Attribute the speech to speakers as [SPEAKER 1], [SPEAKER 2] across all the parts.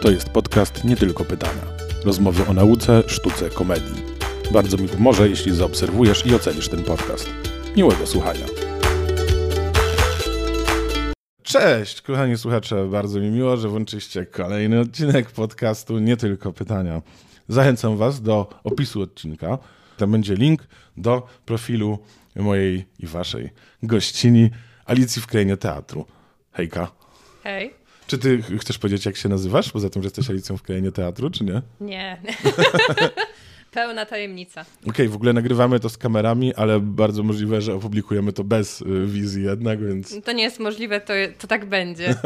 [SPEAKER 1] To jest podcast Nie Tylko Pytania. Rozmowy o nauce, sztuce, komedii. Bardzo mi pomoże, jeśli zaobserwujesz i ocenisz ten podcast. Miłego słuchania. Cześć, kochani słuchacze. Bardzo mi miło, że włączyliście kolejny odcinek podcastu Nie Tylko Pytania. Zachęcam Was do opisu odcinka. Tam będzie link do profilu mojej i Waszej gościni Alicji w Krainie Teatru. Hejka.
[SPEAKER 2] Hej.
[SPEAKER 1] Czy ty chcesz powiedzieć, jak się nazywasz, poza tym, że jesteś Alicją w Krainie Teatru, czy nie?
[SPEAKER 2] Nie. Pełna tajemnica.
[SPEAKER 1] Okej, okay, w ogóle nagrywamy to z kamerami, ale bardzo możliwe, że opublikujemy to bez y, wizji jednak, więc...
[SPEAKER 2] To nie jest możliwe, to, to tak będzie.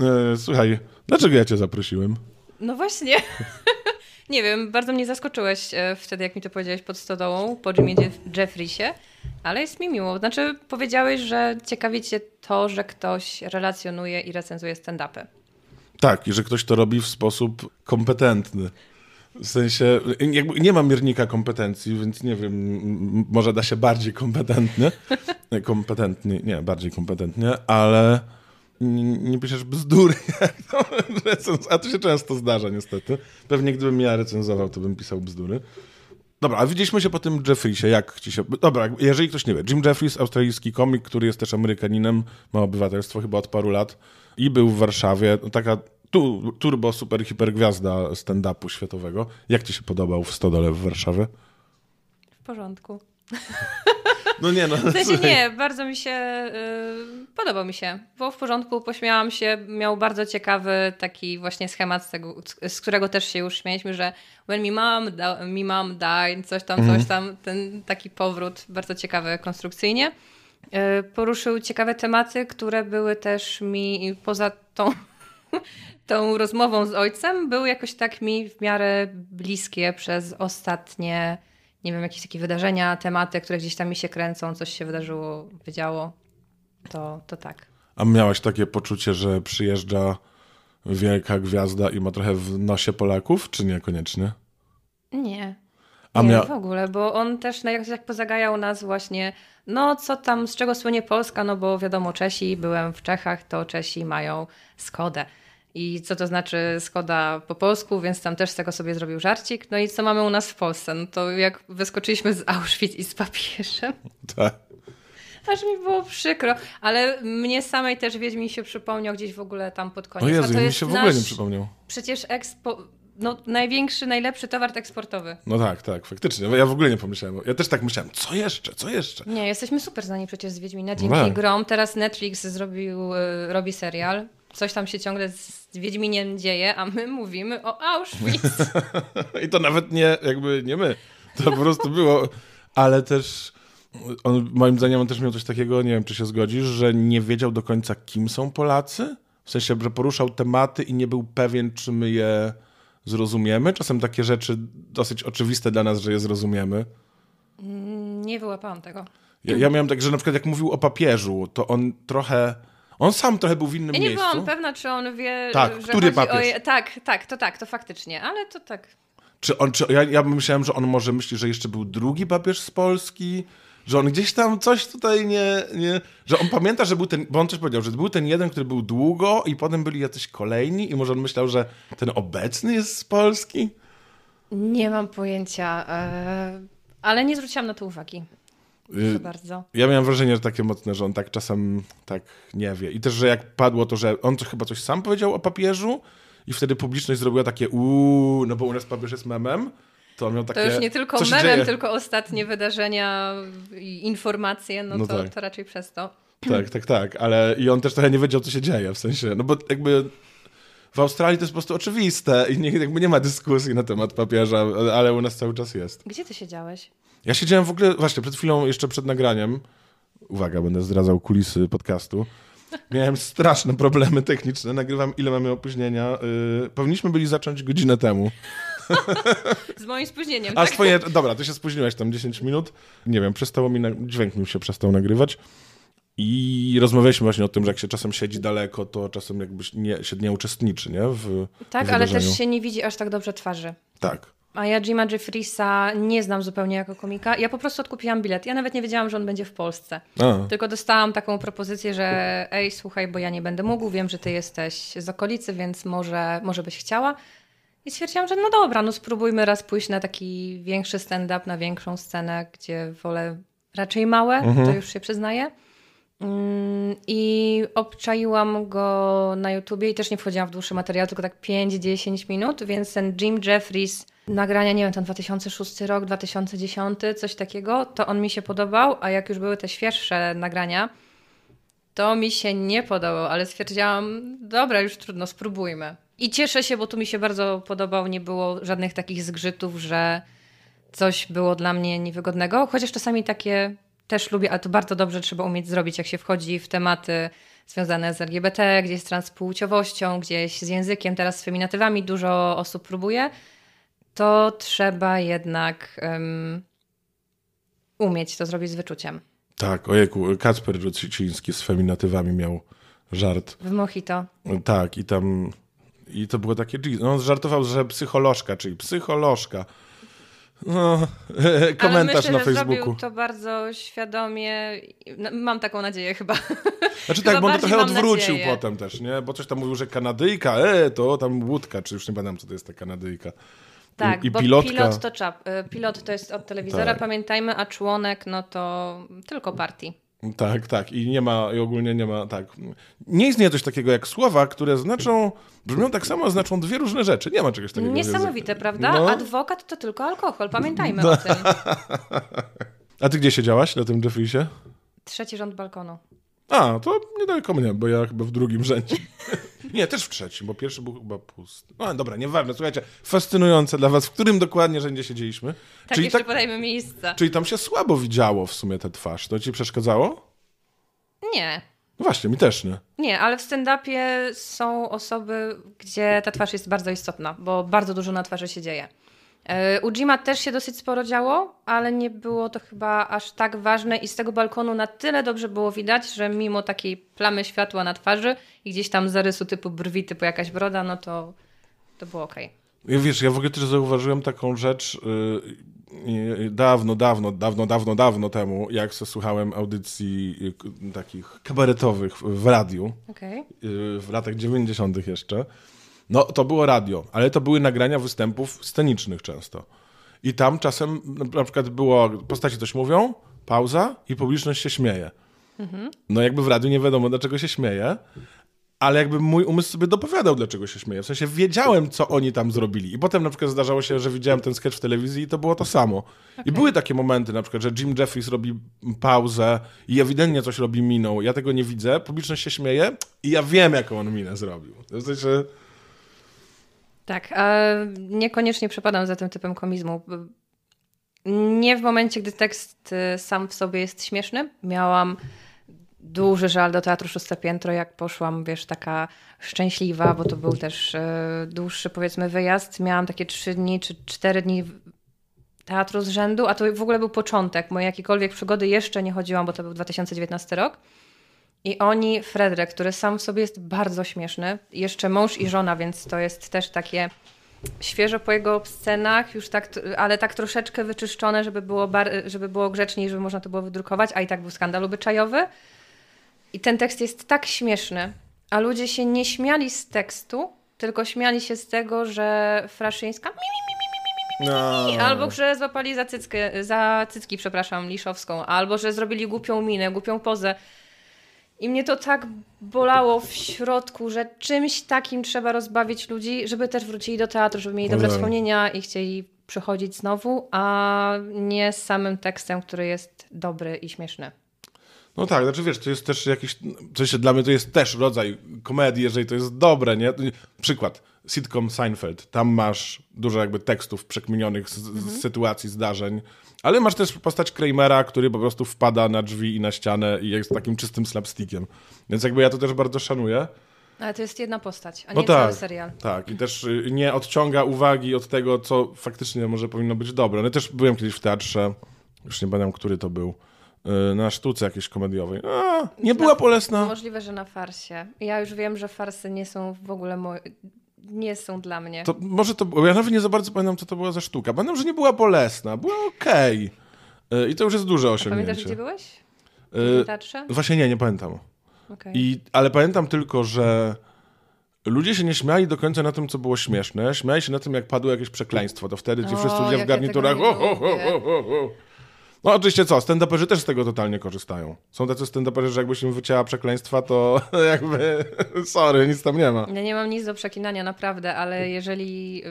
[SPEAKER 1] E, słuchaj, dlaczego ja cię zaprosiłem?
[SPEAKER 2] No właśnie. nie wiem, bardzo mnie zaskoczyłeś e, wtedy, jak mi to powiedziałeś pod stodołą, po Jimie Jeffreysie, ale jest mi miło. Znaczy, powiedziałeś, że ciekawi cię to, że ktoś relacjonuje i recenzuje stand-upy.
[SPEAKER 1] Tak, i że ktoś to robi w sposób kompetentny. W sensie, nie mam miernika kompetencji, więc nie wiem, może da się bardziej kompetentnie. Kompetentnie, nie, bardziej kompetentnie, ale nie, piszesz bzdury. a to się często zdarza niestety. Pewnie gdybym ja recenzował, to bym pisał bzdury. Dobra, a widzieliśmy się po tym Jeffreysie, jak ci się... Dobra, jeżeli ktoś nie wie, Jim Jeffries, australijski komik, który jest też Amerykaninem, ma obywatelstwo chyba od paru lat i był w Warszawie, no taka tu, turbo, super, hipergwiazda stand-upu światowego. Jak ci się podobał w Stodole w Warszawie?
[SPEAKER 2] W porządku.
[SPEAKER 1] No nie, no.
[SPEAKER 2] W sensie nie, bardzo mi się, yy, podobał mi się. Było w porządku, pośmiałam się, miał bardzo ciekawy taki właśnie schemat, z, tego, z którego też się już śmieliśmy, że when me mom, da, me mom died, coś tam, coś tam, ten taki powrót, bardzo ciekawy konstrukcyjnie. Yy, poruszył ciekawe tematy, które były też mi poza tą tą rozmową z ojcem były jakoś tak mi w miarę bliskie przez ostatnie, nie wiem, jakieś takie wydarzenia, tematy, które gdzieś tam mi się kręcą, coś się wydarzyło, wydziało, to, to tak.
[SPEAKER 1] A miałaś takie poczucie, że przyjeżdża wielka gwiazda i ma trochę w nosie Polaków, czy niekoniecznie?
[SPEAKER 2] Nie. A nie, mia... w ogóle, bo on też no, jak, jak pozagajał nas właśnie, no co tam, z czego słynie Polska, no bo wiadomo, Czesi, byłem w Czechach, to Czesi mają Skodę i co to znaczy Skoda po polsku, więc tam też z tego sobie zrobił żarcik. No i co mamy u nas w Polsce? No to jak wyskoczyliśmy z Auschwitz i z papieżem.
[SPEAKER 1] Tak.
[SPEAKER 2] Aż mi było przykro, ale mnie samej też Wiedźmin się przypomniał gdzieś w ogóle tam pod koniec.
[SPEAKER 1] O Jezu, mi się w ogóle nie przypomniał.
[SPEAKER 2] Przecież ekspo... No, największy, najlepszy towar eksportowy.
[SPEAKER 1] No tak, tak, faktycznie. Ja w ogóle nie pomyślałem. Ja też tak myślałem, co jeszcze, co jeszcze?
[SPEAKER 2] Nie, jesteśmy super znani przecież z Wiedźmina. Dzięki no. grom. Teraz Netflix zrobił, y, robi serial coś tam się ciągle z Wiedźminiem dzieje, a my mówimy o Auschwitz.
[SPEAKER 1] I to nawet nie, jakby nie my. To po prostu było, ale też on, moim zdaniem on też miał coś takiego, nie wiem, czy się zgodzisz, że nie wiedział do końca, kim są Polacy. W sensie, że poruszał tematy i nie był pewien, czy my je zrozumiemy. Czasem takie rzeczy dosyć oczywiste dla nas, że je zrozumiemy.
[SPEAKER 2] Nie wyłapałam tego.
[SPEAKER 1] Ja, ja miałem tak, że na przykład jak mówił o papieżu, to on trochę on sam trochę był w innym
[SPEAKER 2] miejscu.
[SPEAKER 1] Ja
[SPEAKER 2] nie
[SPEAKER 1] miejscu.
[SPEAKER 2] byłam pewna, czy on wie,
[SPEAKER 1] tak,
[SPEAKER 2] że
[SPEAKER 1] który papież?
[SPEAKER 2] O... Tak, tak, to tak, to faktycznie, ale to tak.
[SPEAKER 1] Czy on, czy, ja, ja myślałem, że on może myśli, że jeszcze był drugi papież z Polski, że on gdzieś tam coś tutaj nie, nie... Że on pamięta, że był ten... Bo on też powiedział, że był ten jeden, który był długo i potem byli jacyś kolejni i może on myślał, że ten obecny jest z Polski?
[SPEAKER 2] Nie mam pojęcia, e, ale nie zwróciłam na to uwagi. Proszę y, bardzo.
[SPEAKER 1] Ja miałem wrażenie, że takie mocne, że on tak czasem tak nie wie. I też, że jak padło to, że on to chyba coś sam powiedział o papieżu i wtedy publiczność zrobiła takie uuu, no bo u nas papież jest memem. To, miał takie,
[SPEAKER 2] to już nie tylko memem, dzieje? tylko ostatnie wydarzenia i informacje, no, no to, tak. to raczej przez to.
[SPEAKER 1] Tak, tak, tak, ale i on też trochę nie wiedział, co się dzieje, w sensie, no bo jakby w Australii to jest po prostu oczywiste i nie, jakby nie ma dyskusji na temat papieża, ale u nas cały czas jest.
[SPEAKER 2] Gdzie ty siedziałeś?
[SPEAKER 1] Ja siedziałem w ogóle, właśnie przed chwilą, jeszcze przed nagraniem, uwaga, będę zdradzał kulisy podcastu, miałem straszne problemy techniczne, nagrywam ile mamy opóźnienia. Yy, powinniśmy byli zacząć godzinę temu.
[SPEAKER 2] Z moim spóźnieniem,
[SPEAKER 1] A tak? swoje, dobra, ty się spóźniłeś tam 10 minut. Nie wiem, przestało mi, na, dźwięk mi się przestał nagrywać. I rozmawialiśmy właśnie o tym, że jak się czasem siedzi daleko, to czasem jakbyś nie, się nie uczestniczy, nie? W,
[SPEAKER 2] tak,
[SPEAKER 1] w
[SPEAKER 2] ale też się nie widzi aż tak dobrze twarzy.
[SPEAKER 1] Tak.
[SPEAKER 2] A ja Jima Jeffriesa nie znam zupełnie jako komika. Ja po prostu odkupiłam bilet. Ja nawet nie wiedziałam, że on będzie w Polsce.
[SPEAKER 1] A.
[SPEAKER 2] Tylko dostałam taką propozycję, że ej, słuchaj, bo ja nie będę mógł, wiem, że ty jesteś z okolicy, więc może, może byś chciała. I stwierdziłam, że no dobra, no spróbujmy raz pójść na taki większy stand-up, na większą scenę, gdzie wolę raczej małe, to już się przyznaję. Mm, I obczaiłam go na YouTubie i też nie wchodziłam w dłuższy materiał, tylko tak 5-10 minut, więc ten Jim Jeffries, nagrania, nie wiem, ten 2006 rok, 2010, coś takiego, to on mi się podobał, a jak już były te świeższe nagrania, to mi się nie podobał, ale stwierdziłam, dobra, już trudno, spróbujmy. I cieszę się, bo tu mi się bardzo podobał, nie było żadnych takich zgrzytów, że coś było dla mnie niewygodnego, chociaż czasami takie też lubię, ale to bardzo dobrze trzeba umieć zrobić, jak się wchodzi w tematy związane z LGBT, gdzieś z transpłciowością, gdzieś z językiem, teraz z feminatywami dużo osób próbuje, to trzeba jednak um, umieć to zrobić z wyczuciem.
[SPEAKER 1] Tak, ojejku, Kacper Ruciński z feminatywami miał żart.
[SPEAKER 2] W Mojito.
[SPEAKER 1] Tak, i tam... I to było takie... No, on żartował, że psycholożka, czyli psycholożka. No, komentarz
[SPEAKER 2] myślę,
[SPEAKER 1] na Facebooku.
[SPEAKER 2] Zrobił to bardzo świadomie. No, mam taką nadzieję chyba.
[SPEAKER 1] Znaczy
[SPEAKER 2] Chyba
[SPEAKER 1] tak, bo on to trochę odwrócił
[SPEAKER 2] nadzieję.
[SPEAKER 1] potem też, nie? Bo coś tam mówił, że Kanadyjka, e, to tam łódka, czy już nie pamiętam, co to jest ta Kanadyjka.
[SPEAKER 2] Tak,
[SPEAKER 1] I
[SPEAKER 2] bo
[SPEAKER 1] pilotka.
[SPEAKER 2] pilot to czap. y, Pilot to jest od telewizora,
[SPEAKER 1] Tak.
[SPEAKER 2] pamiętajmy, a członek no to tylko partii.
[SPEAKER 1] Tak, tak. I nie ma, i ogólnie nie ma, tak. Nie istnieje coś takiego jak słowa, które znaczą, brzmią tak samo, a znaczą dwie różne rzeczy. Nie ma czegoś takiego.
[SPEAKER 2] Niesamowite, prawda?
[SPEAKER 1] No.
[SPEAKER 2] Adwokat to tylko alkohol, pamiętajmy o tym.
[SPEAKER 1] A ty gdzie siedziałaś na tym Jeffreysie?
[SPEAKER 2] Trzeci rząd balkonu.
[SPEAKER 1] A, to niedaleko mnie, bo ja chyba w drugim rzędzie. Nie, też w trzecim, bo pierwszy był chyba pusty. No dobra, nieważne, słuchajcie, fascynujące dla was, w którym dokładnie rzędzie siedzieliśmy.
[SPEAKER 2] Tak,
[SPEAKER 1] czyli,
[SPEAKER 2] jeszcze
[SPEAKER 1] tak,
[SPEAKER 2] podajmy miejsca.
[SPEAKER 1] czyli tam się słabo widziało w sumie tę twarz. To ci przeszkadzało?
[SPEAKER 2] Nie.
[SPEAKER 1] No właśnie, mi też nie.
[SPEAKER 2] Nie, ale w stand-upie są osoby, gdzie ta twarz jest bardzo istotna, bo bardzo dużo na twarzy się dzieje. E, U Jima też się dosyć sporo działo, ale nie było to chyba aż tak ważne i z tego balkonu na tyle dobrze było widać, że mimo takiej plamy światła na twarzy i gdzieś tam zarysu typu brwi, typu jakaś broda, no to, to było okej.
[SPEAKER 1] Ja wiesz, ja w ogóle też zauważyłem taką rzecz yy, dawno, dawno, dawno, dawno, dawno temu, jak se słuchałem audycji yy, takich kabaretowych w- radiu,
[SPEAKER 2] Okej.
[SPEAKER 1] yy, w latach 90. jeszcze. No, to było radio, ale to były nagrania występów scenicznych często. I tam czasem na przykład było, postaci coś mówią, pauza i publiczność się śmieje. No jakby w radiu nie wiadomo, dlaczego się śmieje, ale jakby mój umysł sobie dopowiadał, dlaczego się śmieje. W sensie wiedziałem, co oni tam zrobili. I potem na przykład zdarzało się, że widziałem ten sketch w telewizji i to było to samo. I były takie momenty na przykład, że Jim Jeffries robi pauzę i ewidentnie coś robi miną. Ja tego nie widzę, publiczność się śmieje i ja wiem, jaką on minę zrobił. W sensie...
[SPEAKER 2] Tak, a niekoniecznie przepadam za tym typem komizmu. Nie w momencie, gdy tekst y, sam w sobie jest śmieszny. Miałam duży żal do Teatru Szóste Piętro, jak poszłam, wiesz, taka szczęśliwa, bo to był też y, dłuższy, powiedzmy, wyjazd. Miałam takie trzy dni czy cztery dni teatru z rzędu, a to w ogóle był początek. Moje jakiekolwiek przygody jeszcze nie chodziłam, bo to był 2019 rok. I oni, Fredrek, który sam w sobie jest bardzo śmieszny, jeszcze mąż i żona, więc to jest też takie świeżo po jego scenach, już tak, ale tak troszeczkę wyczyszczone, żeby było, bar, żeby było grzeczniej, żeby można to było wydrukować, a i tak był skandal obyczajowy. I ten tekst jest tak śmieszny, a ludzie się nie śmiali z tekstu, tylko śmiali się z tego, że Fraszyńska mi, mi, mi,
[SPEAKER 1] No.
[SPEAKER 2] mi, albo że złapali za, cyckę, za cycki, przepraszam, Liszowską, albo że zrobili głupią minę, głupią pozę. I mnie to tak bolało w środku, że czymś takim trzeba rozbawić ludzi, żeby też wrócili do teatru, żeby mieli dobre wspomnienia i chcieli przychodzić znowu, a nie z samym tekstem, który jest dobry i śmieszny.
[SPEAKER 1] No tak, znaczy wiesz, to jest też jakiś, sensie dla mnie to jest też rodzaj komedii, jeżeli to jest dobre, nie? Przykład, sitcom Seinfeld, tam masz dużo jakby tekstów przekminionych z, z sytuacji, zdarzeń, ale masz też postać Kramera, który po prostu wpada na drzwi i na ścianę i jest takim czystym slapstickiem. Więc jakby ja to też bardzo szanuję.
[SPEAKER 2] Ale to jest jedna postać, a nie
[SPEAKER 1] No
[SPEAKER 2] cały
[SPEAKER 1] tak,
[SPEAKER 2] serial.
[SPEAKER 1] tak. I też y, nie odciąga uwagi od tego, co faktycznie może powinno być dobre. No też byłem kiedyś w teatrze, już nie pamiętam, który to był, na sztuce jakiejś komediowej. A, nie była bolesna.
[SPEAKER 2] Możliwe, że na farsie. Ja już wiem, że farsy nie są w ogóle moje... nie są dla mnie.
[SPEAKER 1] To może to ja nawet nie za bardzo pamiętam, co to była za sztuka. Pamiętam, że nie była bolesna, była okej. Okay. I to już jest duże osiągnięcie.
[SPEAKER 2] Pamiętasz, gdzie byłeś?
[SPEAKER 1] Y,
[SPEAKER 2] W teatrze?
[SPEAKER 1] Właśnie nie, nie pamiętam.
[SPEAKER 2] Okay.
[SPEAKER 1] I, ale pamiętam tylko, że ludzie się nie śmiali do końca na tym, co było śmieszne. Śmiali się na tym, jak padło jakieś przekleństwo. To wtedy ci
[SPEAKER 2] O,
[SPEAKER 1] wszyscy ludzie w
[SPEAKER 2] ja
[SPEAKER 1] garniturach... ho, ho, ho, ho, ho, ho. No oczywiście co, stand-uperzy też z tego totalnie korzystają. Są tacy stand-uperzy, że jakbyś im wycięła przekleństwa, to jakby sorry, nic tam nie ma.
[SPEAKER 2] Ja nie mam nic do przeklinania, naprawdę, ale jeżeli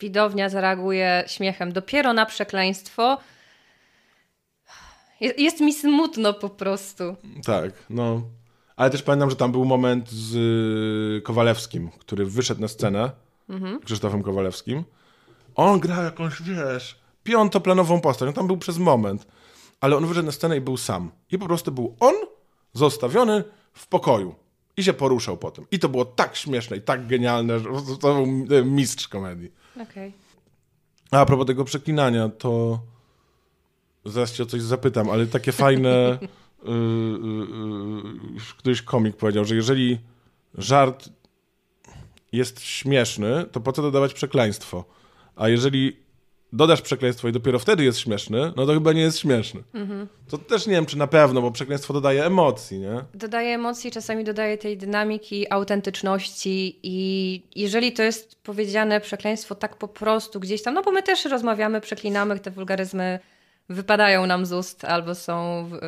[SPEAKER 2] widownia zareaguje śmiechem dopiero na przekleństwo, jest, jest mi smutno po prostu.
[SPEAKER 1] Tak, no. Ale też pamiętam, że tam był moment z y, Kowalewskim, który wyszedł na scenę, Krzysztofem Kowalewskim. On grał jakąś, wiesz, piątoplanową postać. On tam był przez moment. Ale on wyszedł na scenę i był sam. I po prostu był on zostawiony w pokoju. I się poruszał potem. I to było tak śmieszne i tak genialne, że to był mistrz komedii.
[SPEAKER 2] Okej.
[SPEAKER 1] A, propos tego przeklinania, to zaraz cię o coś zapytam, ale takie fajne. Yy, yy, yy, któryś komik powiedział, że jeżeli żart jest śmieszny, to po co dodawać przekleństwo? A jeżeli dodasz przekleństwo i dopiero wtedy jest śmieszny, no to chyba nie jest śmieszny. To też nie wiem, czy na pewno, bo przekleństwo dodaje emocji, nie?
[SPEAKER 2] Dodaje emocji, czasami dodaje tej dynamiki, autentyczności i jeżeli to jest powiedziane przekleństwo tak po prostu gdzieś tam, no bo my też rozmawiamy, przeklinamy, te wulgaryzmy wypadają nam z ust albo są y,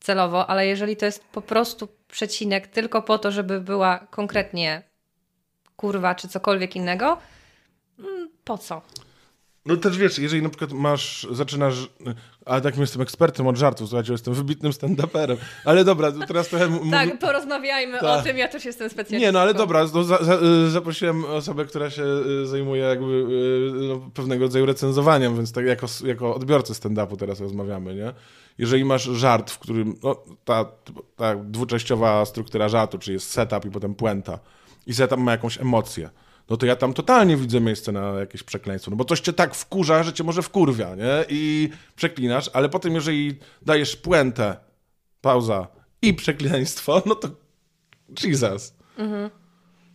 [SPEAKER 2] celowo, ale jeżeli to jest po prostu przecinek tylko po to, żeby była konkretnie kurwa czy cokolwiek innego, mm, po co?
[SPEAKER 1] No też wiesz, jeżeli na przykład masz, zaczynasz, a takim jestem ekspertem od żartów, słuchajcie, jestem wybitnym stand-uperem, ale dobra, to teraz trochę...
[SPEAKER 2] Tak, porozmawiajmy
[SPEAKER 1] Tak.
[SPEAKER 2] o tym, ja też jestem specjalistą.
[SPEAKER 1] Nie, no ale dobra, no, za, za, y, zaprosiłem osobę, która się y, zajmuje jakby y, no, pewnego rodzaju recenzowaniem, więc tak jako, jako odbiorcy stand-upu teraz rozmawiamy, nie? Jeżeli masz żart, w którym no, ta, ta dwuczęściowa struktura żartu, czyli jest setup i potem puenta i setup ma jakąś emocję, no to ja tam totalnie widzę miejsce na jakieś przekleństwo, no bo coś cię tak wkurza, że cię może wkurwia, nie? I przeklinasz, ale potem jeżeli dajesz puentę, pauza i przekleństwo, no to Jesus.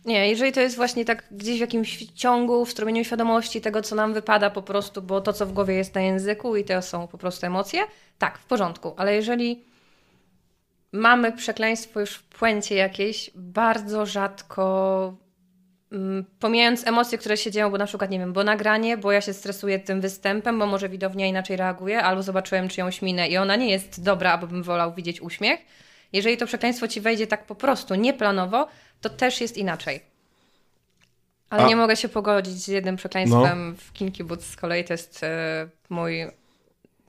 [SPEAKER 2] Nie, jeżeli to jest właśnie tak gdzieś w jakimś ciągu, w strumieniu świadomości tego, co nam wypada po prostu, bo to, co w głowie jest na języku i to są po prostu emocje, tak, w porządku. Ale jeżeli mamy przekleństwo już w puencie jakiejś, bardzo rzadko, pomijając emocje, które się dzieją, bo na przykład, nie wiem, bo nagranie, bo ja się stresuję tym występem, bo może widownia inaczej reaguje, albo zobaczyłem czyjąś minę i ona nie jest dobra, aby bym wolał widzieć uśmiech. Jeżeli to przekleństwo ci wejdzie tak po prostu, nieplanowo, to też jest inaczej. Ale
[SPEAKER 1] A-
[SPEAKER 2] nie mogę się pogodzić z jednym przekleństwem w Kinky Boots. Z kolei to jest e, mój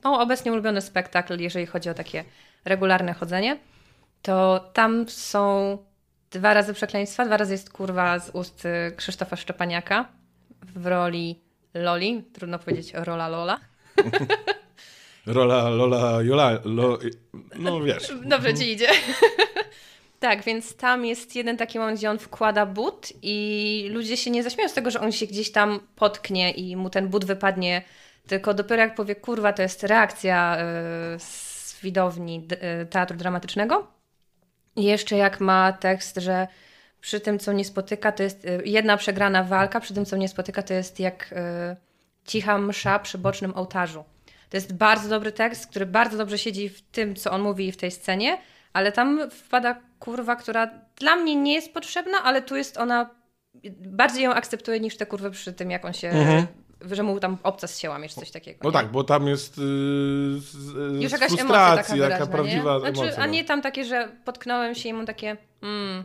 [SPEAKER 2] no, obecnie ulubiony spektakl, jeżeli chodzi o takie regularne chodzenie. To tam są dwa razy przekleństwa, dwa razy jest kurwa z ust e, Krzysztofa Szczepaniaka w roli Loli. Trudno powiedzieć rola Lola.
[SPEAKER 1] Rola, Lola, Jola, lo, no wiesz.
[SPEAKER 2] Dobrze ci idzie. tak, więc tam jest jeden taki moment, gdzie on wkłada but i ludzie się nie zaśmieją z tego, że on się gdzieś tam potknie i mu ten but wypadnie, tylko dopiero jak powie, kurwa, to jest reakcja y, z widowni y, teatru dramatycznego. Jeszcze jak ma tekst, że przy tym, co mnie spotyka, to jest y, jedna przegrana walka, przy tym, co mnie spotyka, to jest jak y, cicha msza przy bocznym ołtarzu. To jest bardzo dobry tekst, który bardzo dobrze siedzi w tym, co on mówi i w tej scenie, ale tam wpada kurwa, która dla mnie nie jest potrzebna, ale tu jest ona, bardziej ją akceptuję niż te kurwy przy tym, jak on się, że mu tam obca z siłami, czy coś takiego.
[SPEAKER 1] No
[SPEAKER 2] nie?
[SPEAKER 1] tak, bo tam jest yy, z, z
[SPEAKER 2] Już jakaś emocja taka wyraźna,
[SPEAKER 1] prawdziwa
[SPEAKER 2] nie? Znaczy,
[SPEAKER 1] emocja.
[SPEAKER 2] A
[SPEAKER 1] no.
[SPEAKER 2] nie tam takie, że potknąłem się i mam takie, mm,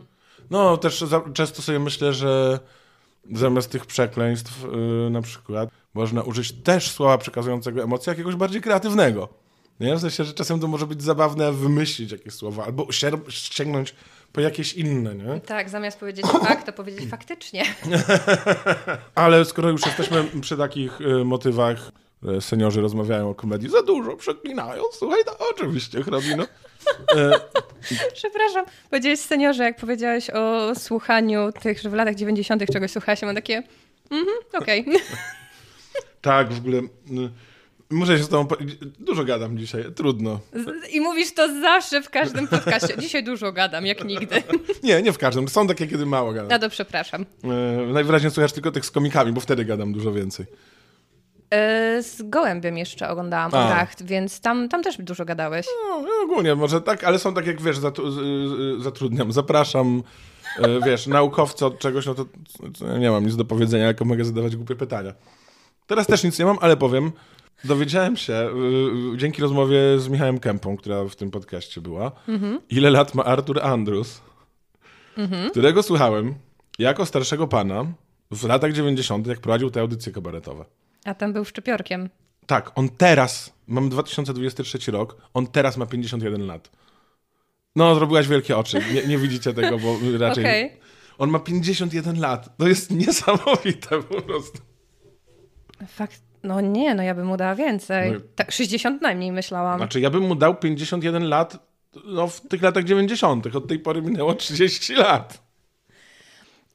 [SPEAKER 1] No, też za, często sobie myślę, że zamiast tych przekleństw yy, na przykład można użyć też słowa przekazującego emocje jakiegoś bardziej kreatywnego. Nie? W sensie, że czasem to może być zabawne wymyślić jakieś słowa, albo sięgnąć po jakieś inne, nie?
[SPEAKER 2] tak, zamiast powiedzieć fakt, to powiedzieć faktycznie.
[SPEAKER 1] Ale skoro już jesteśmy przy takich y, motywach, y, seniorzy rozmawiają o komedii, za dużo przeklinają, słuchaj, no oczywiście, hrabino. Y,
[SPEAKER 2] Przepraszam, powiedziałeś seniorze, jak powiedziałeś o słuchaniu tych, że w latach 90. czegoś słuchałaś, ja mam takie, mhm, okej.
[SPEAKER 1] tak, w ogóle y, Muszę się z tobą... Dużo gadam dzisiaj, trudno.
[SPEAKER 2] I mówisz to zawsze w każdym podcaście. Dzisiaj dużo gadam, jak nigdy.
[SPEAKER 1] Nie, nie w każdym. Są takie, kiedy mało gadam.
[SPEAKER 2] Ja to przepraszam.
[SPEAKER 1] E, najwyraźniej słuchasz tylko tych z komikami, bo wtedy gadam dużo więcej.
[SPEAKER 2] E, z Gołębiem jeszcze oglądałam
[SPEAKER 1] A.
[SPEAKER 2] Odracht, więc tam, tam też dużo gadałeś.
[SPEAKER 1] No, no, ogólnie może tak, ale są tak jak, wiesz, zatru- zatrudniam, zapraszam, e, wiesz, naukowca od czegoś, no to nie mam nic do powiedzenia, tylko mogę zadawać głupie pytania. Teraz też nic nie mam, ale powiem, dowiedziałem się y, dzięki rozmowie z Michałem Kępą, która w tym podcaście była, ile lat ma Arthur Andrus, którego słuchałem jako starszego pana w latach 90., jak prowadził te audycje kabaretowe.
[SPEAKER 2] A tam był szczypiorkiem.
[SPEAKER 1] Tak, on teraz, mam 2023 rok, on teraz ma 51 lat. No, zrobiłaś wielkie oczy. Nie, nie widzicie tego, bo raczej.
[SPEAKER 2] Okej.
[SPEAKER 1] On ma 51 lat. To jest niesamowite po prostu.
[SPEAKER 2] Fakt. No nie, no ja bym mu dała więcej.
[SPEAKER 1] No
[SPEAKER 2] Tak, 60 najmniej myślałam.
[SPEAKER 1] Znaczy, ja bym mu dał 51 lat no, w tych latach 90. Od tej pory minęło 30 lat.